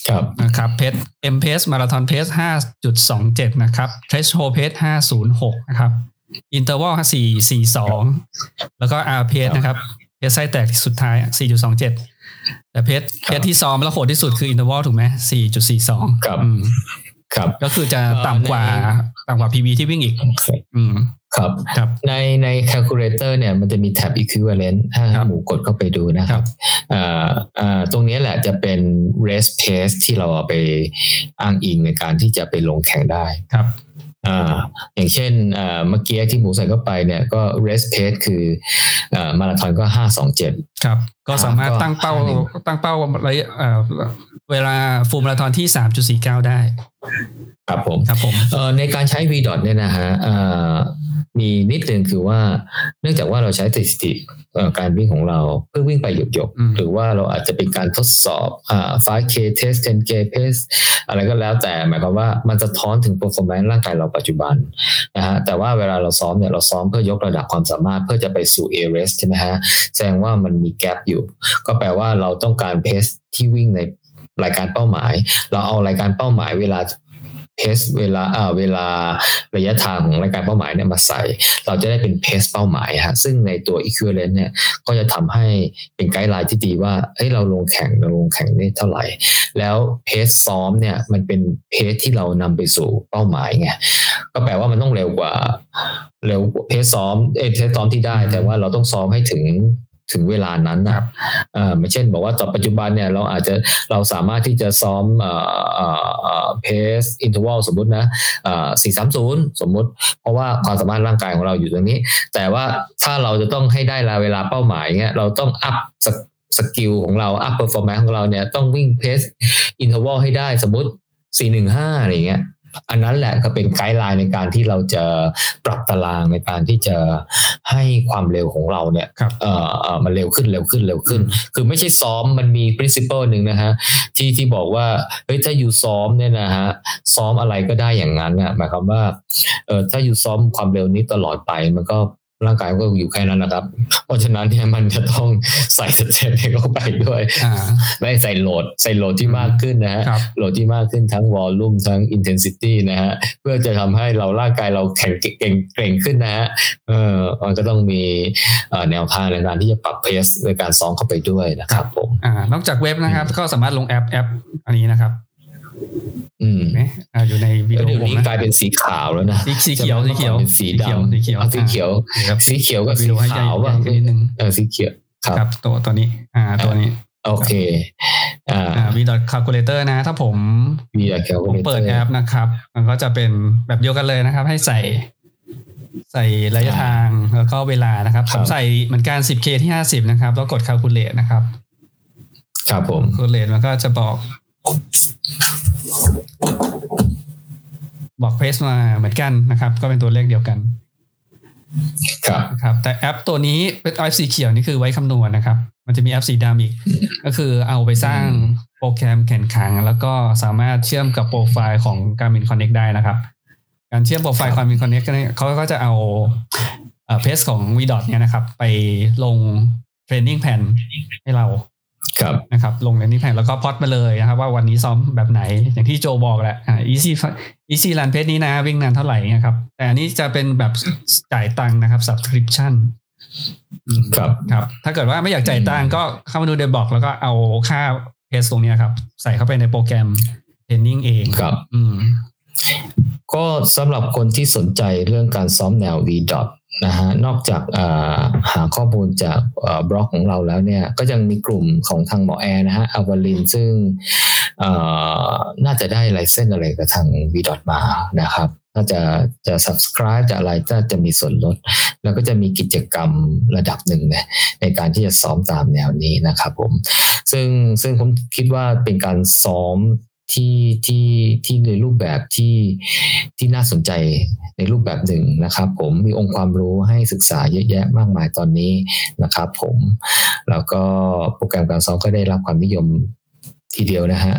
ครับนะครับเพจ M pace marathon pace 5.27 นะครับ threshold pace 506 นะครับ interval 442 แล้วก็ R pace นะครับ เพจไส้แตกสุดท้าย 4.27 แต่เพจเพจที่ซ้อมแล้วโหดที่สุดคือ interval ถูกไหม4.42 ครับอืมครับก็คือจะต่ำกว่าเอ่อในต่ำกว่า PB ที่วิ่งอีก อืมครับครับในใน calculator เนี่ยมันจะมีแท็บ equivalent ถ้าครับหมูกดเข้าไปดูนะครับอ่าอ่าตรงนี้แหละจะเป็น race pace ที่เราเอาไปอ้างอิงในการที่จะไปลงแข่งได้ครับ อ่าอย่างเช่นอ่าเมื่อกี้ที่หมูใส่เข้าไปเนี่ยก็ race pace คืออ่ามาราธอนก็ห้าสองเจ็ดครับ ก็สามารถก็ตั้งเป้าห้าหนึ่งตั้งเป้าระยะเอ่อเวลาฟูลมาราธอนที่3.49ได้ครับผมครับผมเอ่อในการใช้ v d o t เนี่ยนะฮะเอ่อมีนิดนึงคือว่า เนื่องจากว่าเราใช้สถิติเอ่อการวิ่งของเราเพื่อวิ่งไปหยกอืมๆหรือว่าเราอาจจะเป็นการทดสอบอ่า 5K test 10K pace อะไรก็แล้วแต่หมายความว่ามันจะท้อนถึง performance ร่างกายเราปัจจุบันนะฮะแต่ว่าเวลาเราซ้อมเนี่ยเราซ้อมเพื่อยกระดับความสามารถเพื่อจะไปสู่ A race ใช่ไหมฮะแสดงว่ามันมีแกลบอยู่ ก็แปลว่าเราต้องการเพสที่วิ่งใน รายการเป้าหมาย เราเอารายการเป้าหมายเวลาเพสเวลาอ่าเวลาระยะทางของรายการเป้าหมายเนี่ยมาใส่ เราจะได้เป็นเพสเป้าหมายฮะซึ่งในตัว equivalent เนี่ยก็จะทำให้เป็นไกด์ไลน์ที่ดีว่าเอ้ยเราลงแข่งเราลงแข่งได้เท่าไหร่ แล้วเพสซ้อมเนี่ยมันเป็นเพสที่เรานำไปสู่เป้าหมายไงก็แปลว่ามันต้องเร็วกว่าเร็วกว่า pace ซ้อมเอ pace ซ้อมที่ได้ แต่ว่าเราต้องซ้อมให้ถึง ถึงเวลานั้นนะเอ่อไม่เช่น บอกว่าต่อปัจจุบันเนี่ยเราอาจจะเราสามารถที่จะซ้อมเอ่อเอ่อเอ่อ pace interval สมมุตินะเอ่อสี่สามศูนย์สมมุติ เพราะว่าความสามารถร่างกายของเราอยู่ตรงนี้ แต่ว่าถ้าเราจะต้องให้ได้เวลาเป้าหมายเงี้ยเราต้อง up skill ของเรา up performance ของเราเนี่ยต้องวิ่ง pace interval ให้ได้สมมติสี่หนึ่งห้าอะไรเงี้ย อันนั้นแหละก็เป็นไกด์ไลน์ในการที่เราจะปรับตารางในการที่จะให้ความเร็วของเราเนี่ยเอ่อเอ่อมันเร็วขึ้นเร็วขึ้นเร็วขึ้น คือไม่ใช่ซ้อมมันมี principle หนึ่งนะฮะที่ที่บอกว่าเฮ้ยถ้าอยู่ซ้อมเนี่ยนะฮะซ้อมอะไรก็ได้อย่างนั้นอะหมายความว่าเออถ้าอยู่ซ้อมความเร็วนี้ตลอดไปมันก็ ร่างกายก็อยู่แค่นั้นนะครับ เพราะฉะนั้นเนี่ยมันจะต้องใส่สเตปเข้าไปด้วยไม่ใส่ load ใส่ load ที่มากขึ้นนะฮะ load ที่มากขึ้นทั้ง volume ทั้ง intensity นะฮะ เพื่อจะทำให้เราร่างกายเราแข็งเก่งเก่งขึ้นนะฮะ เออมันก็ต้องมีแนวทางในการที่จะปรับ pace ในการซ้อมเข้าไปด้วยนะครับผม อ่า นอกจากเว็บนะครับ ก็สามารถลงแอปแอปอันนี้นะครับ อืมอยู่ในวิดีโอนี้กลายเป็นสีขาวแล้วนะสีเขียวสีเขียวเป็นสีดำสีเขียวสีเขียวสีเขียวกับสีขาวว่านิดนึงเออสีเขียวครับตัวตัวนี้ อ่า ตัวนี้ โอเค อ่า VDOT calculator นะ ถ้าผม VDOT calculator เปิดแอปนะครับ มันก็จะเป็นแบบเดียวกันเลยนะครับ ให้ใส่ ใส่ระยะทางแล้วก็เวลานะครับผมใส่เหมือนกัน 10K ที่ 50 นะครับ แล้วกด calculate นะครับ ครับผม calculate มันก็จะบอก บอกเพสมาเหมือนกันนะครับ ก็เป็นตัวเลขเดียวกันครับครับ แต่แอปตัวนี้เป็นแอปสีเขียวนี่คือไว้คำนวณนะครับ มันจะมีแอปสีดำอีก ก็คือเอาไปสร้างโปรแกรมแข่งขันแล้วก็สามารถเชื่อมกับโปรไฟล์ของ Garmin Connect ได้นะครับ การเชื่อมโปรไฟล์ Garmin Connect เนี่ยเขาก็จะเอาเพสของ v d o t เนี่ยนะครับ ไปลงเทรนนิ่งแผนให้เราครับ นะครับลงในนี้แผงแล้วก็พอดมาเลยนะครับว่าวันนี้ซ้อมแบบไหนอย่างที่โจบอกแหละอ่า easy easy run เพจนี้นะ วิ่งนานเท่าไหร่นะครับ แต่อันนี้จะเป็นแบบจ่ายตังค์นะครับ subscription ครับครับ ถ้าเกิดว่าไม่อยากจ่ายตังค์ก็เข้ามาดูเดบอก แล้วก็เอาค่าเพจตรงนี้ครับ ใส่เข้าไปในโปรแกรมเทรนนิ่งเองครับ อืมก็สำหรับคนที่สนใจเรื่องการซ้อมแนว v dot นะฮะนอกจากหาข้อมูลจากบล็อกของเราแล้วเนี่ยก็ยังมีกลุ่มของทางหมอแอร์นะฮะอาวาลินซึ่งน่าจะได้ไลเซนอะไรกับทาง v ดอมานะครับถ้าจะจะ subscribe จะอะไรก็จะมีส่วนลด แล้วก็จะมีกิจกรรมระดับหนึ่งนในการที่จะซ้อมตามแนวนี้นะครับผมซึ่งซึ่งผมคิดว่าเป็นการซ้อม ที่ที่ที่ในรูปแบบที่ที่น่าสนใจในรูปแบบหนึ่งนะครับ ผมมีองค์ความรู้ให้ศึกษาเยอะแยะมากมายตอนนี้นะครับ ผมแล้วก็โปรแกรมการซ้อมก็ได้รับความนิยมทีเดียวนะฮะ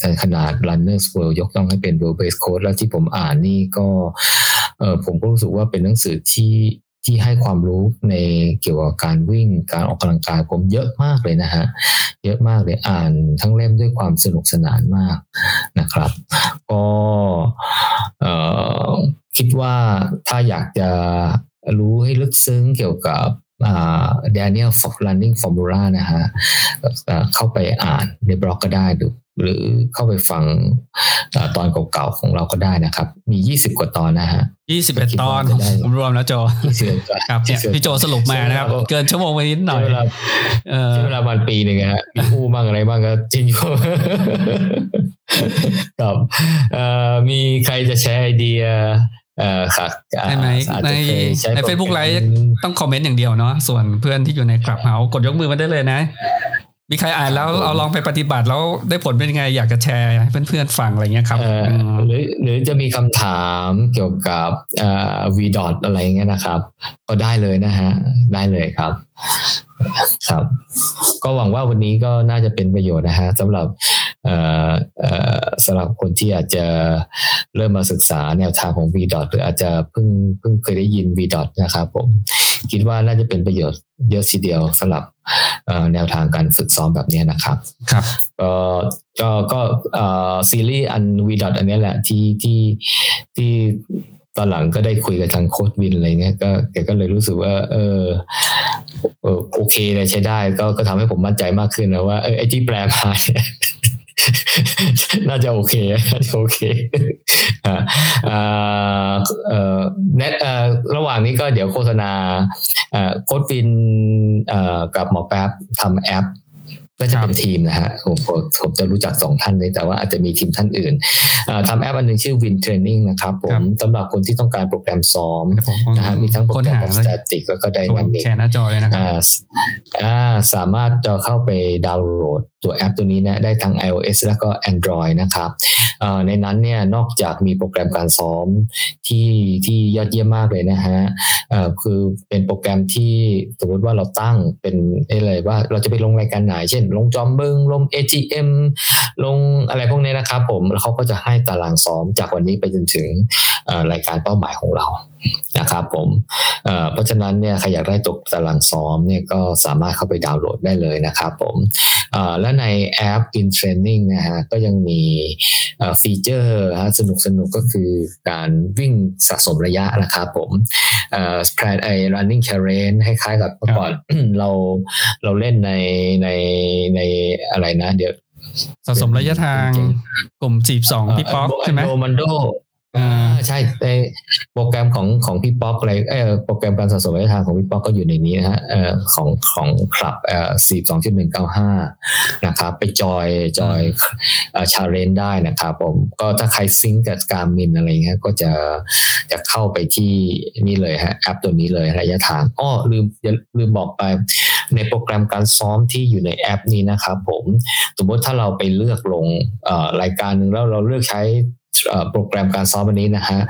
แต่ขนาด Runners World ยกย่องให้เป็น World Base Code แล้วที่ผมอ่านนี่ก็เออผมก็รู้สึกว่าเป็นหนังสือที่ ที่ให้ความรู้ในเกี่ยวกับการวิ่งการออกกำลังกายผมเยอะมากเลยนะฮะเยอะมากเลยอ่านทั้งเล่มด้วยความสนุกสนานมากนะครับ ก็คิดว่าถ้าอยากจะรู้ให้ลึกซึ้งเกี่ยวกับ Daniel Running Formula นะฮะเข้าไปอ่านในบล็อกก็ได้หรือหรือเข้าไปฟังตอนเก่าๆของเราก็ได้นะครับ มี 20 กว่าตอนนะฮะ 21 ตอนรวมแล้วโจครับพี่โจสรุปมานะครับ เกินชั่วโมงไปนิดหน่อยใช้เวลาประมาณปีหนึ่งฮะมีคู่บ้างอะไรบ้างก็จริงอยู่กับมีใครจะแชร์ไอเดีย เอ่อค่ะใช่ไหมในในเฟซบุ๊กไลฟ์ต้องคอมเมนต์อย่างเดียวเนาะส่วนเพื่อนที่อยู่ใน Clubhouse กดยกมือมาได้เลยนะ มีใครอ่านแล้วเอาลองไปปฏิบัติแล้วได้ผลเป็นยังไงอยากจะแชร์ให้เพื่อนๆฟังอะไรเงี้ยครับหรือหรือจะมีคำถามเกี่ยวกับ VDOT อะไรเงี้ยนะครับ ก็ได้เลยนะฮะ ได้เลยครับครับ ก็หวังว่าวันนี้ก็น่าจะเป็นประโยชน์นะฮะสำหรับ สำหรับคนที่อาจจะเริ่มมาศึกษาแนวทางของ v หรืออาจจะเพิ่งเพิ่งเคยได้ยิน v นะครับผมคิดว่าน่าจะเป็นประโยชน์เยอะทีเดียวสำหรับแนวทางการฝึกซ้อมแบบนี้นะครับ ครับก็ก็ก็ซีรีส์อัน v อันนี้แหละที่ที่ที่ตอนหลังก็ได้คุยกับทางโค้ดวินอะไรเงี้ยก็แกก็เลยรู้สึกว่า เออโอเคเลยใช้ได้ ก็ก็ทำให้ผมมั่นใจมากขึ้นนะว่าเออไอที่แปลมาเนี่ย น่าจะโอเคน่าจะโอเคอ่าเอ่อเน็ตเอ่อระหว่างงนี้ก็เดี๋ยวโฆษณาโค้ชวินกับหมอแป๊บทำแอป ก็จะเป็นทีมนะฮะผมผมจะรู้จักสองท่านเลยแต่ว่าอาจจะมีทีมท่านอื่นทำแอปอันหนึ่งชื่อ Win Training นะครับผมสำหรับคนที่ต้องการโปรแกรมซ้อมนะฮะมีทั้งโปรแกรม static แล้วก็ dynamic แชร์หน้าจอเลยนะครับสามารถจะเข้าไปดาวน์โหลดตัวแอปตัวนี้นะได้ทั้ง iOS แล้วก็ Android นะครับในนั้นเนี่ยนอกจากมีโปรแกรมการซ้อมที่ที่ยอดเยี่ยมมากเลยนะฮะคือเป็นโปรแกรมที่สมมติว่าเราตั้งเป็นอะไรว่าเราจะไปลงรายการไหนเช่นลงจอมบึงลง AGM ลงอะไรพวกนี้นะครับผมแล้วเขาก็จะให้ตารางซ้อมจากวันนี้ไปจนถึงรายการเป้าหมายของเรานะครับผมเพราะฉะนั้นเนี่ยใครอยากได้ตกตารางซ้อมเนี่ยก็สามารถเข้าไปดาวน์โหลดได้เลยนะครับผม และในแอป In Training นะฮะก็ยังมีฟีเจอร์สนุกสนุกก็คือการวิ่งสะสมระยะนะครับผมส p r ไอ running challenge ให้คล้ายกับเมื่อก่อนเราเราเล่นในในในอะไรนะเดี๋ยวสะสมระยะทางกลุ่มจีบสองพี่ป๊อกใช่ไหมโดมันโด อ่าใช่ในโปรแกรมของของพี่ป๊อกอะไรเออโปรแกรมการสะสมระยะทางของพี่ป๊อกก็อยู่ในนี้นะฮะเอ่อของของคลับเอ่อสี่สองจุดหนึ่งเก้าห้านะครับไปจอยจอยเอ่อชาเลนได้นะครับผมก็ถ้าใครซิงกับการมินอะไรเงี้ยก็จะจะเข้าไปที่นี่เลยฮะแอปตัวนี้เลยระยะทางอ้อลืมลืมบอกไปในโปรแกรมการซ้อมที่อยู่ในแอปนี้นะครับผมสมมติถ้าเราไปเลือกลงเออรายการหนึ่งแล้วเราเลือกใช้ โปรแกรมการซ้อมวันนี้นะฮะ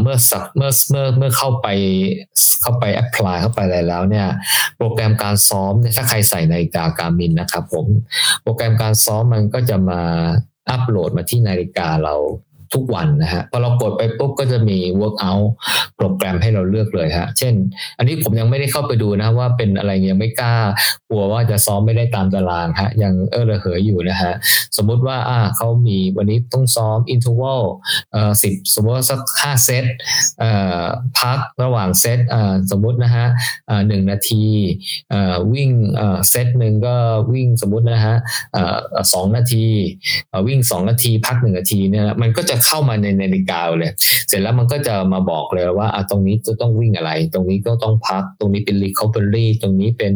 เมื่อสักเมื่อเมื่อเมื่อเข้าไปเข้าไปแอพพลายเข้าไปอะไรแล้วเนี่ย โปรแกรมการซ้อมเนี่ยถ้าใครใส่นาฬิกาการมินนะครับผม โปรแกรมการซ้อมมันก็จะมาอัปโหลดมาที่นาฬิกาเรา ทุกวันนะฮะพอเรากดไปปุ๊บก็จะมี workout โปรแกรมให้เราเลือกเลยฮะ เช่น อันนี้ผมยังไม่ได้เข้าไปดูนะว่าเป็นอะไรยังไม่กล้ากลัวว่าจะซ้อมไม่ได้ตามตารางฮะยังเออระเหยอยู่นะฮะ สมมุติว่าอ่าเขามีวันนี้ต้องซ้อม interval เอ่อสิบสมมติว่าสักห้าเซตเอ่อพักระหว่างเซตอ่าสมมุตินะฮะอ่าหนึ่งนาทีเอ่อวิ่งเอ่อเซตหนึ่งก็วิ่งสมมุตินะฮะเอ่อสองนาทีเอ่อวิ่งสองนาทีพักหนึ่งนาทีเนี่ยมันก็จะเข้ามาในนาฬิกาเลย เสร็จแล้วมันก็จะมาบอกเลยว่าอะตรงนี้จะต้องวิ่งอะไร ตรงนี้ก็ต้องพัก ตรงนี้เป็น recovery ตรงนี้เป็น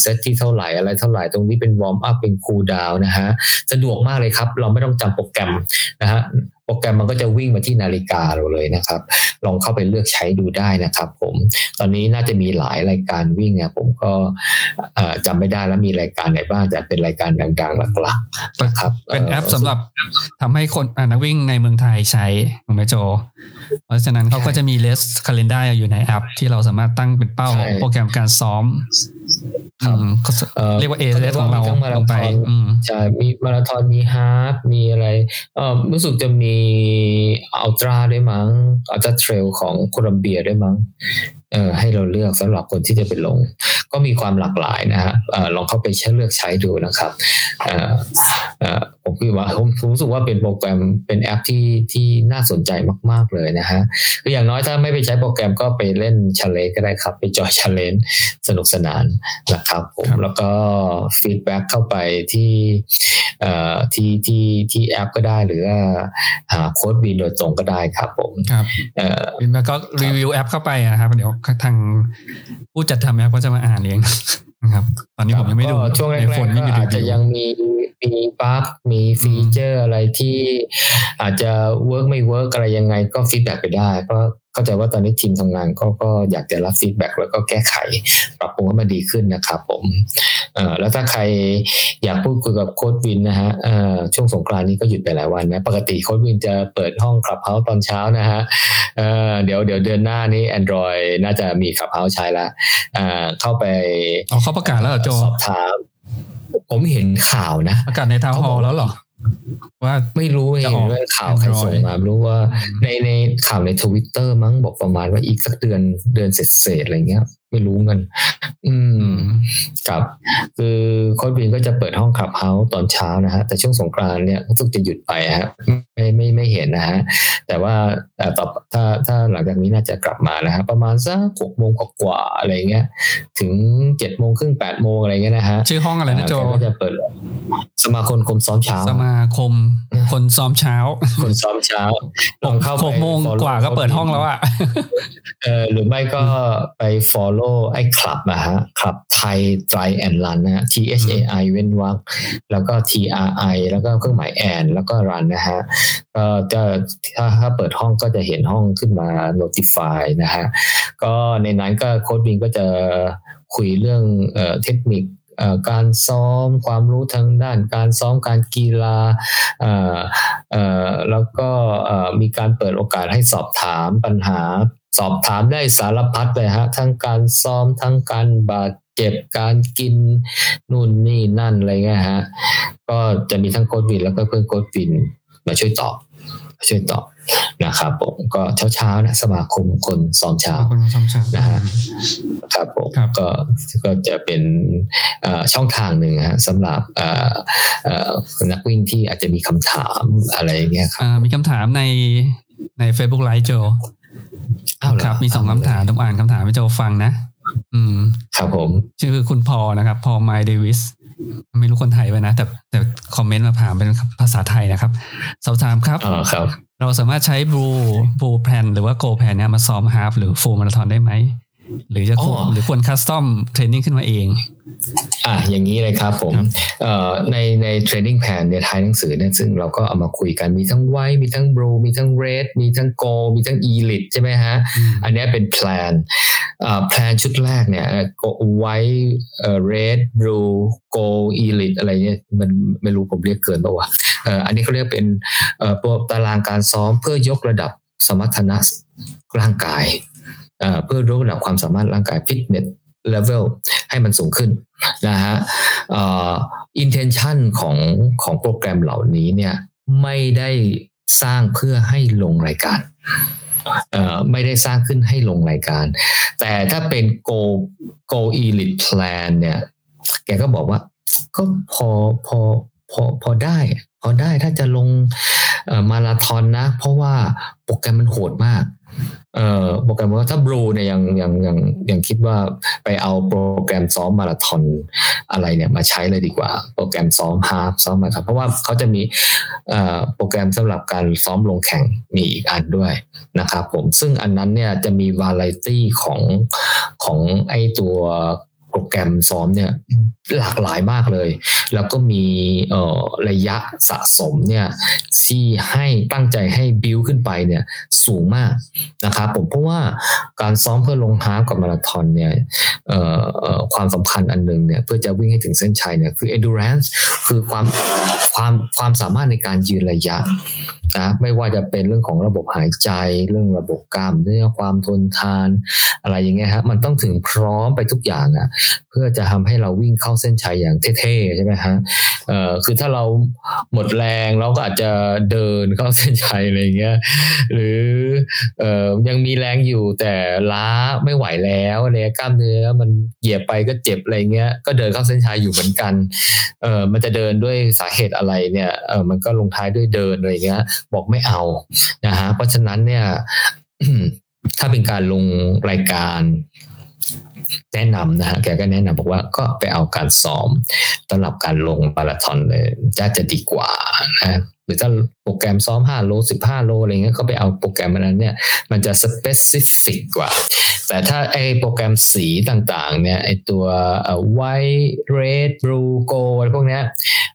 เซตที่เท่าไหร่อะไรเท่าไหร่ ตรงนี้เป็น warm up เป็น cool down นะฮะ สะดวกมากเลยครับ เราไม่ต้องจำโปรแกรมนะฮะ โปรแกรมมันก็จะวิ่งมาที่นาฬิกาเราเลยนะครับ ลองเข้าไปเลือกใช้ดูได้นะครับ ผม ตอนนี้น่าจะมีหลายรายการวิ่งอะผมก็จำไม่ได้แล้วมีรายการไหนบ้างแต่เป็นรายการดังๆหลักๆนะครับ เป็นแอปสำหรับทำให้คนนักวิ่งในเมืองไทยใช้ถูกไหมโจ เพราะฉะนั้นเขาก็จะมีเลสคาล endar อยู่ในแอป ที่เราสามารถตั้งเป็นเป้าโปรแกรมการซ้อมเรียกว่าเอเลสของเราลงไปใช่มีมาราธอนมีฮาร์ฟมีอะไรเออรู้สึกจะมีอัลตร้าด้วยมั้งอัลตร้าเทรลของโคลัมเบียด้วยมั้งเออให้เราเลือกสำหรับคนที่จะไปลง ก็มีความหลากหลายนะฮะลองเข้าไปใช้เลือกใช้ดูนะครับผมคิดว่าผมรู้สึกว่าเป็นโปรแกรมเป็นแอปที่ที่น่าสนใจมาก ๆเลยนะฮะคืออย่างน้อยถ้าไม่ไปใช้โปรแกรมก็ไปเล่น challenge ก็ได้ครับ ไป join challenge สนุกสนานนะครับผมแล้วก็ feedback เข้าไปที่ที่ที่ที่แอปก็ได้หรือว่าหาโค้ชวินโดยตรงก็ได้ครับผมครับแล้วก็รีวิวแอปเข้าไปนะครับ เดี๋ยวทางผู้จัดทำแอปก็จะมาอ่านเองนะครับตอนนี้ผมยังไม่ดูช่วงแรกๆอาจจะยังมีมี bug มี feature อะไรที่อาจจะ work ไม่ work อะไรยังไงก็ feedback ไปได้เพราะ เข้าใจว่าตอนนี้ทีมทำงานก็ก็อยากจะรับ feedback แล้วก็แก้ไข ปรับปรุงให้มันดีขึ้นนะครับผมเอ่อแล้วถ้าใครอยากพูดคุยกับโค้ชวินนะฮะเอ่อช่วงสงกรานต์นี้ก็หยุดไปหลายวันนะปกติโค้ชวินจะเปิดห้อง Clubhouse ตอนเช้านะฮะเอ่อเดี๋ยวเดี๋ยวเดือนหน้านี้ Android น่าจะมี Clubhouse ใช้ละอ่าเข้าไปเอาเขาประกาศแล้วเหรอโจสอบถามผมเห็นข่าวนะประกาศใน town hall แล้วเหรอ ว่าไม่รู้เองว่าข่าวใครส่งมารู้ว่าในในข่าวในทวิตเตอร์มั้งบอกประมาณว่าอีกสักเดือนเดือนเสร็จๆอะไรเงี้ย ไม่รู้เงิน อืมครับ คือโค้ชวินก็จะเปิดห้อง Clubhouse ตอนเช้านะฮะ แต่ช่วงสงกรานต์เนี่ยทุกจะหยุดไปฮะ ไม่ไม่ไม่เห็นนะฮะ แต่ว่าต่อถ้าถ้าหลังจากนี้น่าจะกลับมานะฮะ ประมาณสักหกโมงกว่าอะไรเงี้ย ถึงเจ็ดโมงครึ่งแปดโมงอะไรเงี้ยนะฮะ ชื่อห้องอะไรนะโจก็จะเปิด สมาคมคมซ้อมเช้า สมาคม คนซ้อมเช้า คนซ้อมเช้าลองเข้าไปหกโมง follow กว่าก็เปิดห้องแล้วอะเออหรือไม่ก็ไป follow ไอ้คลับนะฮะคลับไทย Try and Run นะฮะ T H A I เว้นวรรคแล้วก็ T R I แล้วก็เครื่องหมายแอนแล้วก็ Run นะฮะก็จะถ้าถ้าเปิดห้องก็จะเห็นห้องขึ้นมา notify นะฮะก็ในนั้นก็โค้ดวินก็จะคุยเรื่องเอ่อเทคนิคการซ้อมความรู้ทางด้านการซ้อมการกีฬาแล้วก็มีการเปิดโอกาสให้สอบถามปัญหา สอบถามได้สารพัดเลยฮะ ทั้งการซ้อมทั้งการบาดเจ็บการกินนู่นนี่นั่นอะไรเงี้ยฮะ ก็จะมีทั้งโค้ดวินแล้วก็เพื่อนโค้ดวินมาช่วยตอบมาช่วยตอบนะครับผมก็เช้าๆนะสมาคมคนซ้อมเช้าคนซ้อมเช้านะฮะครับผมครับก็ก็จะเป็นเอ่อช่องทางหนึ่งฮะสำหรับเอ่อเอ่อนักวิ่งที่อาจจะมีคำถามอะไรอย่างเงี้ยครับอ่ามีคำถามในใน Facebook ไลฟ์โจอ้าวเหอครับ มีสองคำถามต้องอ่านคำถามให้โจฟังนะ อืม ครับผม ชื่อคุณพอนะครับ พอไมเดวิสไม่รู้คนไทยไปนะ แต่แต่คอมเมนต์มาถามเป็นภาษาไทยนะครับสอบถามครับอ๋อครับ เราสามารถใช้ blue blue plan หรือว่า gold plan เนี่ยมาซ้อม half หรือ full มาราธอนได้ไหม หรือจะควรอ๋อหรือควร custom training ขึ้นมาเอง อะอย่างนี้เลยครับผมครับเอ่อในใน training แผนในท้ายหนังสือเนี่ยซึ่งเราก็เอามาคุยกันมีทั้ง white มีทั้ง blue มีทั้ง red มีทั้ง gold มีทั้ง elite ใช่ไหมฮะ อันเนี้ยเป็นแพลนอ่าแพลนชุดแรกเนี่ยไว้เอ่อ red blue gold elite อะไรเนี่ยมันไม่รู้ผมเรียกเกินป่าวะเอ่ออันนี้เขาเรียกเป็นเอ่อตัวตารางการซ้อมเพื่อยกระดับสมรรถนะร่างกายเอ่อเพื่อยกระดับความสามารถร่างกาย fitness level ให้มันสูงขึ้นนะฮะอ่อ intention ของของโปรแกรมเหล่านี้เนี่ยไม่ได้สร้างเพื่อให้ลงรายการอ่อไม่ได้สร้างขึ้นให้ลงรายการ แต่ถ้าเป็น Go Go Elite Plan เนี่ย แกก็บอกว่าก็พอพอพอพอได้ พอาได้ถ้าจะลงมาราธอนนะ เพราะว่าโปรแกรมมันโหดมากเอ่อโปรแกรมว่าถ้าบลูเนี่ยยังยังยังยังคิดว่าไปเอาโปรแกรมซ้อมมาราธอนอะไรเนี่ยมาใช้เลยดีกว่า โปรแกรมซ้อมฮาฟซ้อมมาครับเพราะว่าเขาจะมีเอ่อโปรแกรมสำหรับการซ้อมลงแข่งมีอีกอันด้วยนะครับผมซึ่งอันนั้นเนี่ยจะมีวาไรตี้ของของไอตัว โปรแกรมซ้อมเนี่ยหลากหลายมากเลย แล้วก็มีเอ่อระยะสะสมเนี่ยที่ให้ตั้งใจให้บิวขึ้นไปเนี่ยสูงมากนะครับผมเพราะว่าการซ้อมเพื่อลงฮาล์ฟกับมาราธอนเนี่ยเอ่อเอ่อความสำคัญอันหนึ่งเนี่ยเพื่อจะวิ่งให้ถึงเส้นชัยเนี่ยคือ endurance คือความความความสามารถในการยืนระยะนะไม่ว่าจะเป็นเรื่องของระบบหายใจ เรื่องระบบกล้ามเนื้อความทนทาน อะไรอย่างเงี้ยฮะมันต้องถึงพร้อมไปทุกอย่างอะเพื่อจะทำให้เราวิ่งเข้าเส้นชัยอย่างเท่ๆใช่ไหมฮะเอ่อคือถ้าเราหมดแรงเราก็อาจจะเดินเข้าเส้นชัยอะไรเงี้ยหรือเอ่อยังมีแรงอยู่แต่ล้าไม่ไหวแล้วอะไรกล้ามเนื้อมันเหยียบไปก็เจ็บอะไรเงี้ยก็เดินเข้าเส้นชัยอยู่เหมือนกันเอ่อมันจะเดินด้วยสาเหตุอะไรเนี่ยเออมันก็ลงท้ายด้วยเดินอะไรเงี้ยบอกไม่เอานะฮะเพราะฉะนั้นเนี่ยถ้าเป็นการลงรายการ แนะนำนะฮะแกก็แนะนำบอกว่าก็ไปเอาการซ้อมสำหรับการลงมาราธอนเลยจะจะดีกว่านะหรือถ้าโปรแกรมซ้อม 5 โล 15 โลอะไรเงี้ยก็ไปเอาโปรแกรมอันนั้นเนี่ยมันจะ specific กว่า แต่ถ้าไอโปรแกรมสีต่างๆเนี่ยไอตัวเอ่อ white red blue gold อะไรพวกเนี้ย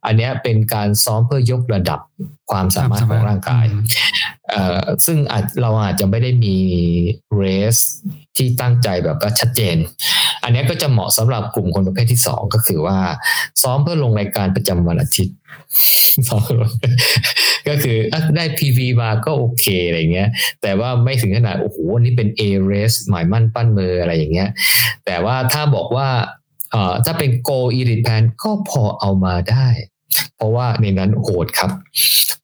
อันเนี้ยเป็นการซ้อมเพื่อยกระดับความสามารถของร่างกายเอ่อซึ่งอาจเราอาจจะไม่ได้มีเรสที่ตั้งใจแบบว่าชัดเจน อันเนี้ยก็จะเหมาะสำหรับกลุ่มคนประเภทที่สองก็คือว่า ซ้อมเพื่อลงรายการประจำวันอาทิตย์ สองก็คือได้ PV มาก็โอเคอะไรเงี้ย แต่ว่าไม่ถึงขนาดโอ้โหอันนี้เป็น A race หมายมั่นปั้นมืออะไรอย่างเงี้ย แต่ว่าถ้าบอกว่าเอ่อถ้าเป็น Go Elite Plan ก็พอเอามาได้ เพราะว่าในนั้นโหดครับ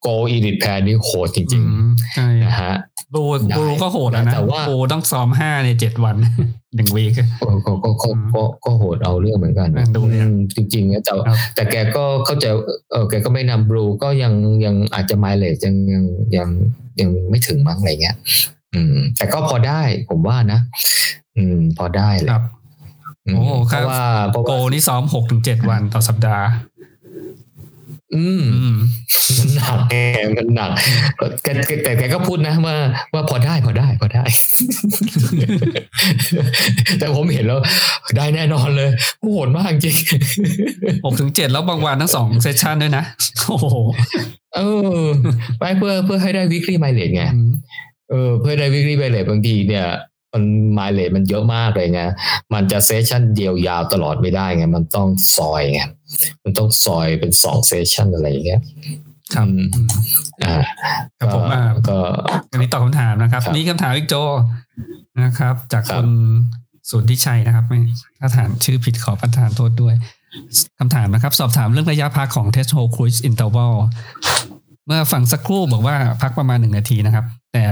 Go Elite Plan นี่โหดจอืริงมใช่ๆนะฮะบลูได้บลูก็โหดแล้วนะแต่ว่าบลูต้องซ้อมห้าในเจ็ดวันหนึ่งวีคก็ก็ก็ก็ก็ก็โหดเอาเรื่องเหมือนกันอะดูเนี่ยอืมจริงๆนะแต่ครับแต่แกก็เข้าใจเออแกก็ไม่นำบลูก็ยังยังอาจจะไมเลจยังยังยังยังไม่ถึงมั้งอะไรเงี้ย อืม แต่ก็พอได้ผมว่านะ อืม พอได้เลยครับอืมโอ้เพครับราะว่าเพราะโกว่านี่ซ้อมหกถึงเจ็ดวันต่อสัปดาห์ อืมอืมมันหนักแกมันหนักแต่แต่แกก็พูดนะว่าว่าพอได้พอได้พอได้ แต่ผมเห็นแล้ว ได้แน่นอนเลยโหดมากจริงหกถึงเจ็ดแล้วบางวันทั้งสอง session ด้วยนะ โอ้โหเออ ไปเพื่อเพื่อให้ได้ weekly mileage ไงอืมเออเพื่อได้ weekly mileage บางทีเนี่ย มัน mileage มันเยอะมากเลยไงมันจะ session เดียวยาวตลอดไม่ได้ไงมันต้องซอยไงมันต้องซอยเป็นสอง session อะไรอย่างเงี้ยครับอืมอืมอ่าครับผมอ่าก็อันนี้ตอบคำถามนะครับครับมีคำถามอีกโจนะครับ จากครัคุบณสุนทิชัยนะครับไม่ถ้าถามชื่อผิดขอประทานโทษด้วยคำถามนะครับ สอบถามเรื่องระยะพักของ Test Hole Cruise Interval เมื่อฟังสักครู่บอกว่าพักประมาณหนึ่งนาทีนะครับ แต่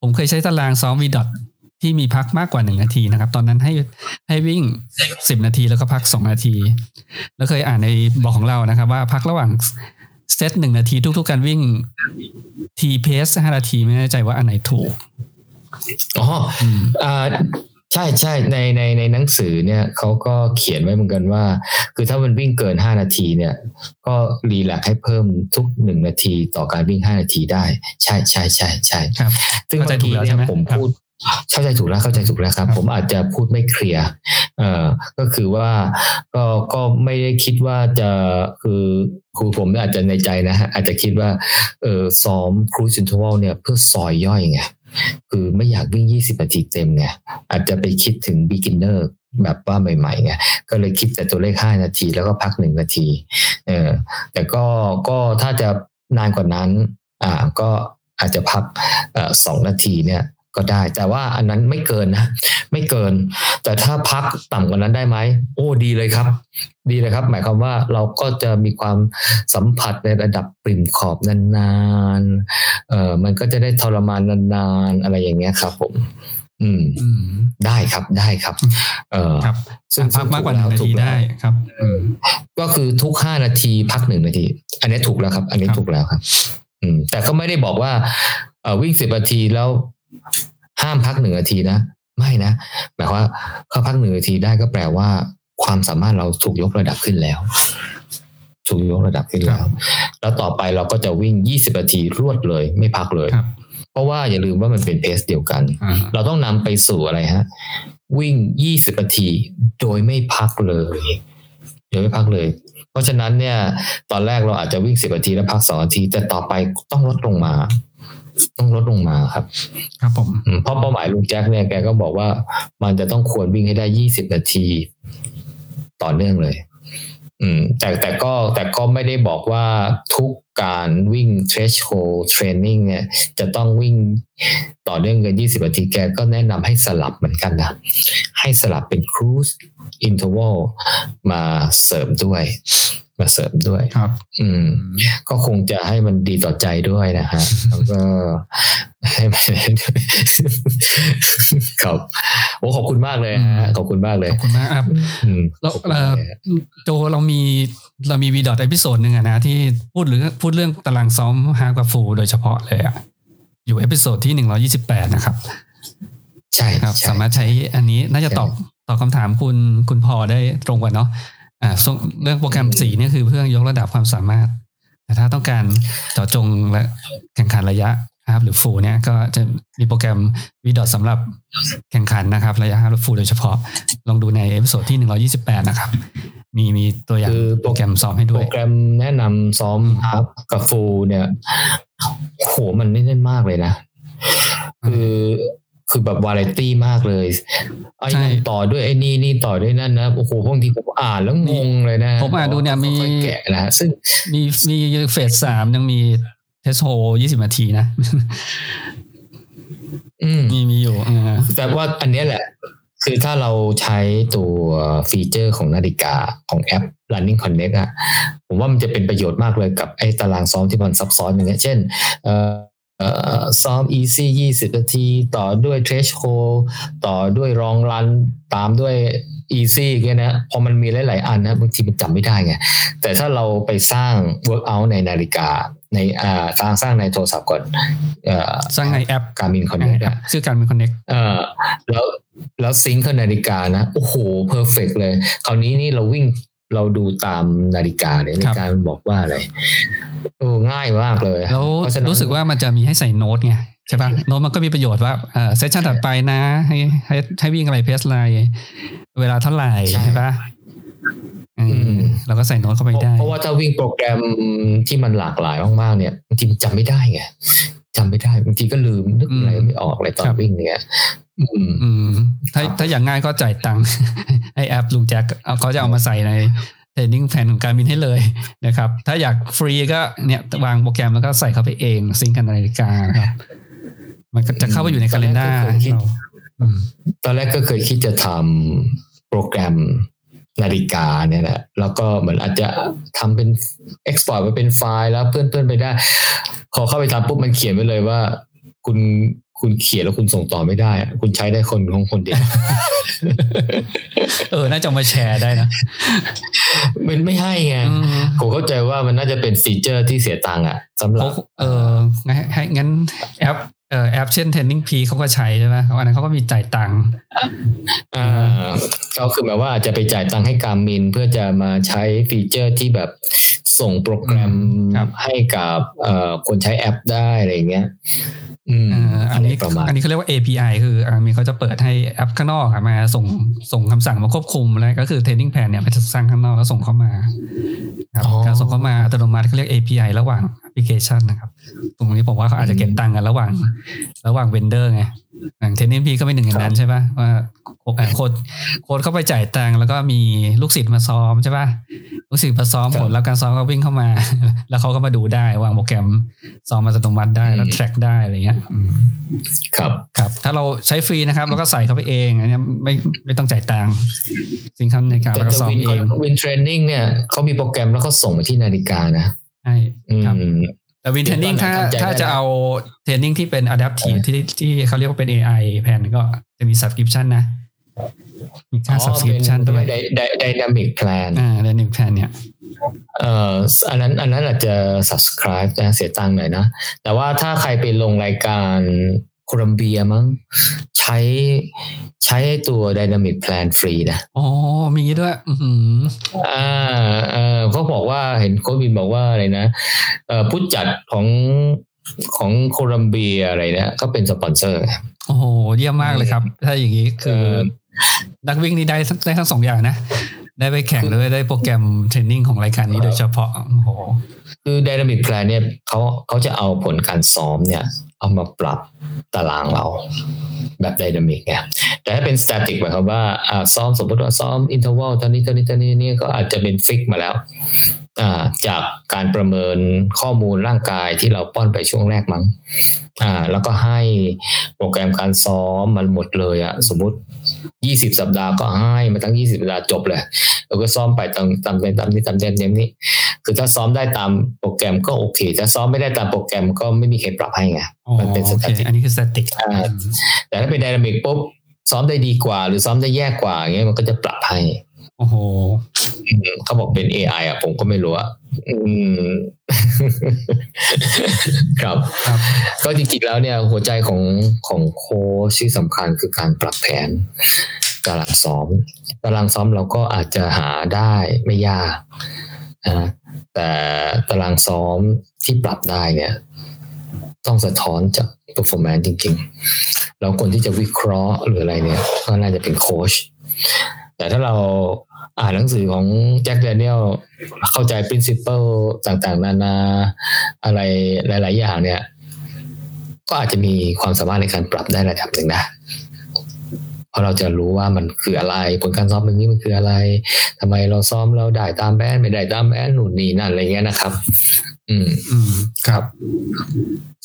ผมเคยใช้ตารางซ้อมวีดอท ที่มีพักมากกว่าหนึ่งนาทีนะครับ ตอนนั้นให้ให้วิ่งสิบนาทีแล้วก็พักสองนาที แล้วเคยอ่านในบอกของเรานะครับ ว่าพักระหว่างเซตหนึ่งนาทีทุก ๆ การวิ่งทีเพสห้านาทีไม่แน่ใจว่าอันไหนถูกอ๋ออืมอ่าใช่ใช่ในในในหนังสือเนี่ยเขาก็เขียนไว้เหมือนกันว่า คือถ้ามันวิ่งเกินห้านาทีเนี่ย ก็รีแลกซ์ให้เพิ่มทุกหนึ่งนาทีต่อการวิ่งห้านาทีได้ ใช่ใช่ใช่ใช่ครับซึ่งเข้าใจบางถูทีกแล้วเนี่ใช่ยไหมผมครับพูด เข้าใจถูกแล้วเข้าใจถูกแล้วครับครับ ผมอาจจะพูดไม่เคลียร์เอ่อก็คือว่าก็ก็ไม่ได้คิดว่าจะคือคือผมอาจจะในใจนะฮะอาจจะคิดว่าเออซ้อมครูซินทวลเนี่ยเพื่อซอยย่อยไงคือไม่อยากวิ่ง 20 นาทีเต็มไงอาจจะไปคิดถึง beginner แบบว่าใหม่ๆไงก็เลยคิดแต่ตัวเลข 5 นาที แล้วก็พักหนึ่งนาทีเออแต่ก็ก็ถ้าจะนานกว่านั้นอ่าก็อาจจะพักเอ่อสองนาทีเนี่ย ก็ได้ แต่ว่าอันนั้นไม่เกินนะไม่เกิน แต่ถ้าพักต่ำกว่านั้นได้ไหมโอ้ดีเลยครับ ดีเลยครับ หมายความว่าเราก็จะมีความสัมผัสในระดับปริ่มขอบนานๆเออมันก็จะได้ทรมานนานๆอะไรอย่างเงี้ยครับ ผม อืมอืมได้ครับได้ครับ เออครับซึ่งพักมากกว่าหนึ่งนาถูทีแล้วได้ครับอืมก็คือทุกห้านาทีพักหนึ่งนาที อันนี้ถูกแล้วครับ อันนี้ครับถูกแล้วครับ อืม แต่ก็ไม่ได้บอกว่าเออวิ่งสิบนาทีแล้ว ห้ามพักหนึ่งนาทีนะ ไม่นะหมายความว่าเขาพักหนึ่งนาทีได้ก็แปลว่า ความสามารถเราถูกยกระดับขึ้นแล้วถูกยกระดับขึ้นแล้ว แล้วต่อไปเราก็จะวิ่งยี่สิบนาทีรวดเลย ไม่พักเลยครับเพราะว่าอย่าลืมว่ามันเป็นเพสเดียวกันอ่าเราต้องนำไปสู่อะไรฮะ วิ่ง 20 นาที โดยไม่พักเลยโดยไม่พักเลย เพราะฉะนั้นเนี่ย ตอนแรกเราอาจจะวิ่ง 10 นาทีแล้วพัก 2 นาที แต่ต่อไปต้องลดลงมา ต้องลดลงมาครับ ครับผมอืมเพราะเป้าหมายลุงแจ็คเนี่ยแกก็บอกว่า มันจะต้องควรวิ่งให้ได้20นาที ต่อเนื่องเลย อืม แต่แต่ก็แต่ก็ไม่ได้บอกว่าทุกการวิ่ง threshold training เนี่ย จะต้องวิ่งต่อเนื่องเกิน20นาทีแกก็แนะนำให้สลับเหมือนกันนะ ให้สลับเป็น cruise interval มาเสริมด้วย มาเสริมด้วยครับ อืม ก็คงจะให้มันดีต่อใจด้วยนะฮะแล้วก็ให้มันครับโอ้ขอบคุณมากเลยฮะขอบคุณมากเลยขอบคุณมากครับอืมแล้วขอบคุณเอ่มากอเลยฮะโจเรามีเรามี VDOT episode หนึ่งอะนะที่พูดหรือพูดเรื่องตารางซ้อม half กับ full โดยเฉพาะเลยอะอยู่ episode ที่หนึ่งร้อยยี่สิบแปดนะครับ ใช่ครับใช่สามารถใช้อันนี้น่าจะใช่ตอบตอบคำถามคุณคุณพอได้ตรงกว่าเนาะ อ่าส่วนเรื่องโปรแกรมอืมสีเนี่ยคือเพื่อยกระดับความสามารถ แต่ถ้าต้องการเจาะจงและแข่งขันระยะ half หรือ full เนี่ยก็จะมีโปรแกรม VDOT สำหรับแข่งขันนะครับ ระยะ half หรือ full โดยเฉพาะ ลองดูใน episode ที่หนึ่งร้อยยี่สิบแปดนะครับ มีมีตัวอย่างคือโปรแกรมซ้อมให้ด้วยโปรแกรมแนะนำซ้อม half กับ full เนี่ยโหมันแน่นมากเลยนะ คือ คือแบบวาไรตี้มากเลยไอ้ใช่นั่นต่อด้วยไอ้นี่นี่ต่อด้วยนั่นนะโอ้โหบางทีผมอ่านแล้วงงเลยนะ ผมอ่านดูเนี่ยมีค่อยๆแกะนะซึ่งมีมี phase สามยังมี threshold ยี่สิบนาทีนะอืมมีมีอยู่เออแต่ว่าอันเนี้ยแหละ คือถ้าเราใช้ตัว feature ของนาฬิกาของแอป Garmin Connect อะผมว่ามันจะเป็นประโยชน์มากเลยกับไอ้ตารางซ้อมที่มันซับซ้อนอย่างเงี้ยเช่นเอ่อเอ่อ ซ้อม easy 20 นาที ต่อด้วย threshold ต่อด้วยรองรัน ตามด้วย easy เงี้ยนะพอมันมีหลาย ๆ อันนะบางทีมันจำไม่ได้ไงแต่ถ้าเราไปสร้าง workout ในนาฬิกาในอ่าสร้างสร้างในโทรศัพท์ก่อนเอ่อสร้างในแอป Garmin Connect อะชื่อการเป็นคอนเน็กเออแล้วแล้วซิงค์เข้านาฬิกานะ โอ้โหเพอร์เฟกเลย คราวนี้นี่เราวิ่ง เราดูตามนาฬิกาเนี่ยนาฬิกามันบอกว่าอะไรโอ้ง่ายมากเลยแล้วเพราะฉะนั้นรู้สึกว่ามันจะมีให้ใส่โน้ตไงใช่ปะโน้ตมันก็มีประโยชน์ว่าเออเซสชันถัดไปนะ ให้ให้ให้วิ่งอะไรเพสอะไรเวลาเท่าไหร่ใช่ปะอืมเราก็ใส่โน้ตเข้าไปได้ เพราะว่าถ้าวิ่งโปรแกรมที่มันหลากหลายมากๆเนี่ยบางทีมันจำไม่ได้ไง จำไม่ได้บางทีก็ลืมนึกอะไรไม่ออกอะไรตอนวิ่งเนี่ยอืมอืมถ้าถ้าอย่างง่ายก็จ่ายตังค์ให้แอปลุงแจ็คเอาเขาจะเอามาใส่ในเทรนนิ่งแผนของการบินให้เลยนะครับ ถ้าอยากฟรีก็เนี่ยวางโปรแกรมแล้วก็ใส่เข้าไปเองซิงค์กันนาฬิกาครับมันก็จะเข้าไปอยู่ในคาล endar ตอนแรกก็เคยคิดเราอืมตอนแรกก็เคยคิดจะทำโปรแกรม นาฬิกาเนี่ยแหละแล้วก็เหมือนอาจจะทำเป็น export มาเป็นไฟล์แล้วเพื่อนๆไปได้ พอเข้าไปทำปุ๊บมันเขียนไว้เลยว่า คุณคุณเขียนแล้วคุณส่งต่อไม่ได้อะคุณใช้ได้คนของคนเดียว เออ น่าจะเอามาแชร์ได้นะ มันไม่ให้ไงอืมผมเข้าใจว่ามันน่าจะเป็น feature ที่เสียตังค์อะสำหรัเขาเอองั้นให้งั้นแอป เออแอปเช่น TrainingPeaks เขาก็ใช้ใช่ไหมเพราะอันนั้นเขาก็มีจ่ายตังค์อ่าก็คือแบบว่าอาจจะไปจ่ายตังค์ให้ Garmin เพื่อจะมาใช้ feature ที่แบบส่งโปรแกรมให้กับเอ่อคนใช้แอปได้อะไรอย่างเงี้ยอืมเอ่ออันนี้ประมาณอันนี้เขาเรียกว่า API คืออ่ามีเขาจะเปิดให้แอปข้างนอกอะมาส่งส่งคำสั่งมาควบคุมแล้วก็คือ training plan เนี่ยมันจะสร้างข้างนอกแล้วส่งเข้ามาครับการส่งเข้ามาอัตโนมัติเขาเรียก API ระหว่างแอป พลิเคชันนะครับ ตรงนี้ผมว่าเขาอาจจะเก็บตังค์กันระหว่าง ระหว่าง vendor ไงอย่าง TrainingPeaks ก็เป็นหนึ่งในนั้นใช่ป่ะว่าโค้ชโค้ชโค้ชเข้าไปจ่ายตังค์แล้วก็มีลูกศิษย์มาซ้อมใช่ป่ะลูกศิษย์มาซ้อมผลแล้วการซ้อมก็วิ่งเข้ามา แล้วเขาก็มาดูได้วางโปรแกรมซ้อมมาอัตโนมัติได้แล้ว track ได้อะไรเงี้ยอืมครับครับ ถ้าเราใช้ฟรีนะครับเราก็ใส่เข้าไปเองอันเนี้ยไม่ไม่ต้องจ่ายตังค์สิ่งคำในการแต่เราก็จะซ้อมวินเองวินเทรนนิ่งเนี่ยเขามีโปรแกรมแล้วเขาส่งมาที่นาฬิกานะ ใช่อืครับมแต่วินเทรนนิ่งถ้าทำใจได้ถ้าจะเอาเทรนนิ่งที่เป็น adaptive ที่ที่เขาเรียกว่าเป็น AI แผนก็จะมี subscription นะ มีค่า subscription ด้วย dynamic plan อ่า dynamic plan เนี่ยเอ่ออันนั้นอันนั้นอาจจะ subscribe นะเสียตังค์หน่อยนะ แต่ว่าถ้าใครไปลงรายการ โคลัมเบียมั้งใช้ใช้ตัว Dynamic Plan ฟรีนะอ๋อมีด้วยอือหืออ่าเออเขาบอกว่าเห็นโค้ชบินบอกว่าอะไรนะเอ่อผู้จัดของของโคลัมเบียอะไรเนี่ยก็เป็นสปอนเซอร์ โอ้โห เยี่ยมมากเลยครับ ถ้าอย่างนี้คือเออนักวิ่งนี่ได้ได้ทั้งสองอย่างนะ ได้ไปแข่งด้วยได้โปรแกรม training ของรายการนี้โดยเฉพาะโอ้โหคือ Dynamic Plan เนี่ยเขาเขาจะเอาผลการซ้อมเนี่ย เอามาปรับตารางเราแบบ dynamic ไงแต่ถ้าเป็น static หมายความว่าซ้อมสมมติว่าซ้อม interval ตอนนี้ตอนนี้ตอนนี้เนี่ยก็อาจจะเป็น fix มาแล้ว จากการประเมินข้อมูลร่างกายที่เราป้อนไปช่วงแรกมั้งอ่า แล้วก็ให้โปรแกรมการซ้อมมันหมดเลยอะสมมติ20สัปดาห์ก็ให้มาทั้ง20สัปดาห์จบเลยแล้วก็ซ้อมไปตามตามตามนี้ตามเดนอย่างนี้ คือถ้าซ้อมได้ตามโปรแกรมก็โอเค ถ้าซ้อมไม่ได้ตามโปรแกรมก็ไม่มีใครปรับให้ไงอ๋อมันเป็นโอเค static อันนี้คือ static อ่าแต่ถ้าเป็นไดนามิกปุ๊บซ้อมได้ดีกว่า หรือซ้อมได้แย่กว่าอย่างเงี้ยมันก็จะปรับให้ โอ้โหอืมเขาบอกเป็น AI อะ ผมก็ไม่รู้อะอืมครับครับ ก็จริงๆแล้วเนี่ย หัวใจของของโค้ชที่สำคัญคือการปรับแผนตารางซ้อมตารางซ้อมเราก็อาจจะหาได้ไม่ยากนะแต่ตารางซ้อมที่ปรับได้เนี่ย ต้องสะท้อนจาก performance จริงๆ แล้วคนที่จะวิเคราะห์หรืออะไรเนี่ย ก็น่าจะเป็นโค้ชแต่ถ้าเรา อ่านหนังสือของแจ็คแดเนียลเข้าใจ principle ต่างๆ นานาอะไรหลาย ๆ อย่างเนี่ย ก็อาจจะมีความสามารถในการปรับได้ระดับหนึ่งนะ เพราะเราจะรู้ว่ามันคืออะไร ผลการซ้อมแบบนี้มันคืออะไรทำไมเราซ้อมเราได้ตามแบนไม่ได้ตามแบนหนุนนี่นั่นอะไรเงี้ยนะครับอืมอืมครับ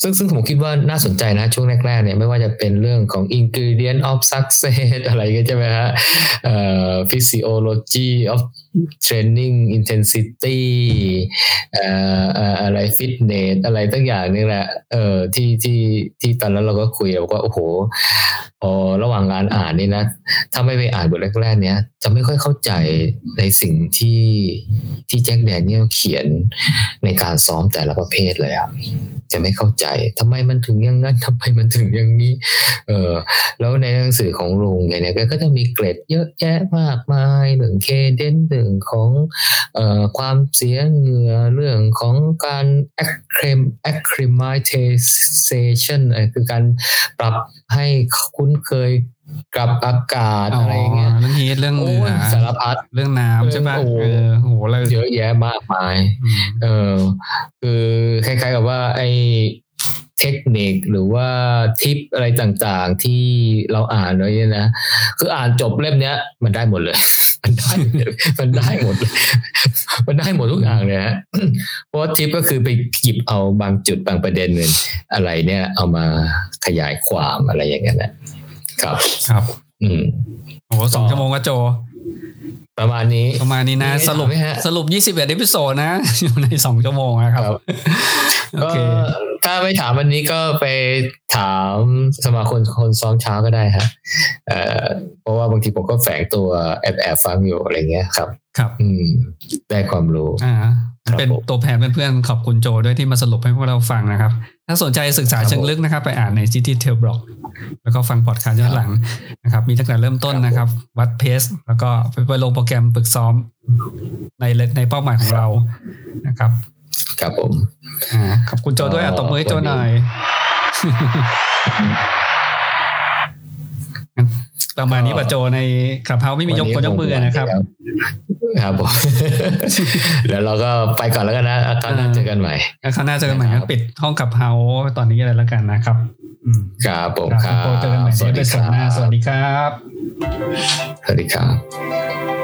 ซึ่งซึ่งผมคิดว่าน่าสนใจนะ ช่วงแรกๆเนี่ยไม่ว่าจะเป็นเรื่องของ ingredient of success อะไรก็ใช่ไหมฮะเอ่อ physiology of training intensity เอ่อเอ่ออะไร fitness อะไรตั้งอย่างนี่แหละเออที่ที่ที่ตอนนั้นเราก็คุยเราก็โอ้โหพอระหว่างงานอ่านนี่นะ ถ้าไม่ไปอ่านบทแรกๆเนี้ยจะไม่ค่อยเข้าใจในสิ่งที่ที่แจ็คแดเนียลเขียนในการซ้อมแต่ละประเภทเลยครับจะไม่เข้าใจทำไมมันถึงอย่างนั้นทำไมมันถึงอย่างนี้ เออแล้วในหนังสือของลุงเนี่ยก็จะมีเกรดเยอะแยะมากมายเรื่งเคเดนเรื่องของเอ่อความเสียเหงื่อเรื่องของการ acclim acclimatization เอ่อคือการปรับให้คุ้นเคยกับอากาศอะไรอย่างเงี้ยเรื่องฮีทเรื่องเหโอ้งื่อยสารพัดเรื่องน้ำใช่ปะโอ้เออโหเลยเยอะแยะมากมายอืมเออ คือคล้ายๆกับว่าไอ้ เทคนิคหรือว่าทิปอะไรต่างๆ ที่เราอ่านไว้เนี่ยนะคืออ่านจบเล่มเนี้ย มันได้หมดเลย มันได้มันได้หมดเลยมันได้หมดทุกอย่างเลยฮะเพราะว่าทิปก็คือไปหยิบเอาบางจุดบางประเด็นเนี่ยอะไรเนี่ย เอามาขยายความอะไรอย่างเงี้ยนะครับ ครับ อืมโอ้โหสองชั่วโมงก็โจประมาณนี้ประมาณนี้นะมีอะไรสรุปถามไหมฮะสรุปยี่สิบ episode นะ อยู่ในสองชั่วโมงนะครับครับโอเคถ้าไม่ถามวันนี้ก็ไปถามสมาคมคนซ้อมเช้าก็ได้ฮะเอ่อเพราะว่าบางทีผมก็แฝงตัวแอบแอบฟังอยู่อะไรเงี้ยครับ ครับ อืม ได้ความรู้อ่าครับเป็นผมตัวแทนเพื่อนๆขอบคุณโจด้วยที่มาสรุปให้พวกเราฟังนะครับ ถ้าสนใจศึกษาครับเชิงลึกนะครับ ไปอ่านใน City Trail Blog แล้วก็ฟังพอดคาสต์ย้อนหลังนะครับ มีตั้งแต่เริ่มต้นนะครับ วัดเพสแล้วก็ไปลงโปรแกรมฝึกซ้อมในในเป้าหมายของเรานะครับ ครับผมอ่าขอบคุณโจด้วยอะตบมือให้โจหน่อยประมาณนี้ป่ะโจในคลับเฮาไม่มียกคนยกมือนะครับ ครับผมแล้วเราก็ไปก่อนแล้วกันนะคราวหน้าเจอกันใหม่แล้วคราวหน้าเจอกันใหม่คครัรับบปิดห้องขับเฮาตอนนี้อะไรแล้วกันนะครับอืมครับผมคครับเจอกันใหม่ใน episode หน้าสวัสดีครับสวัสดีครับ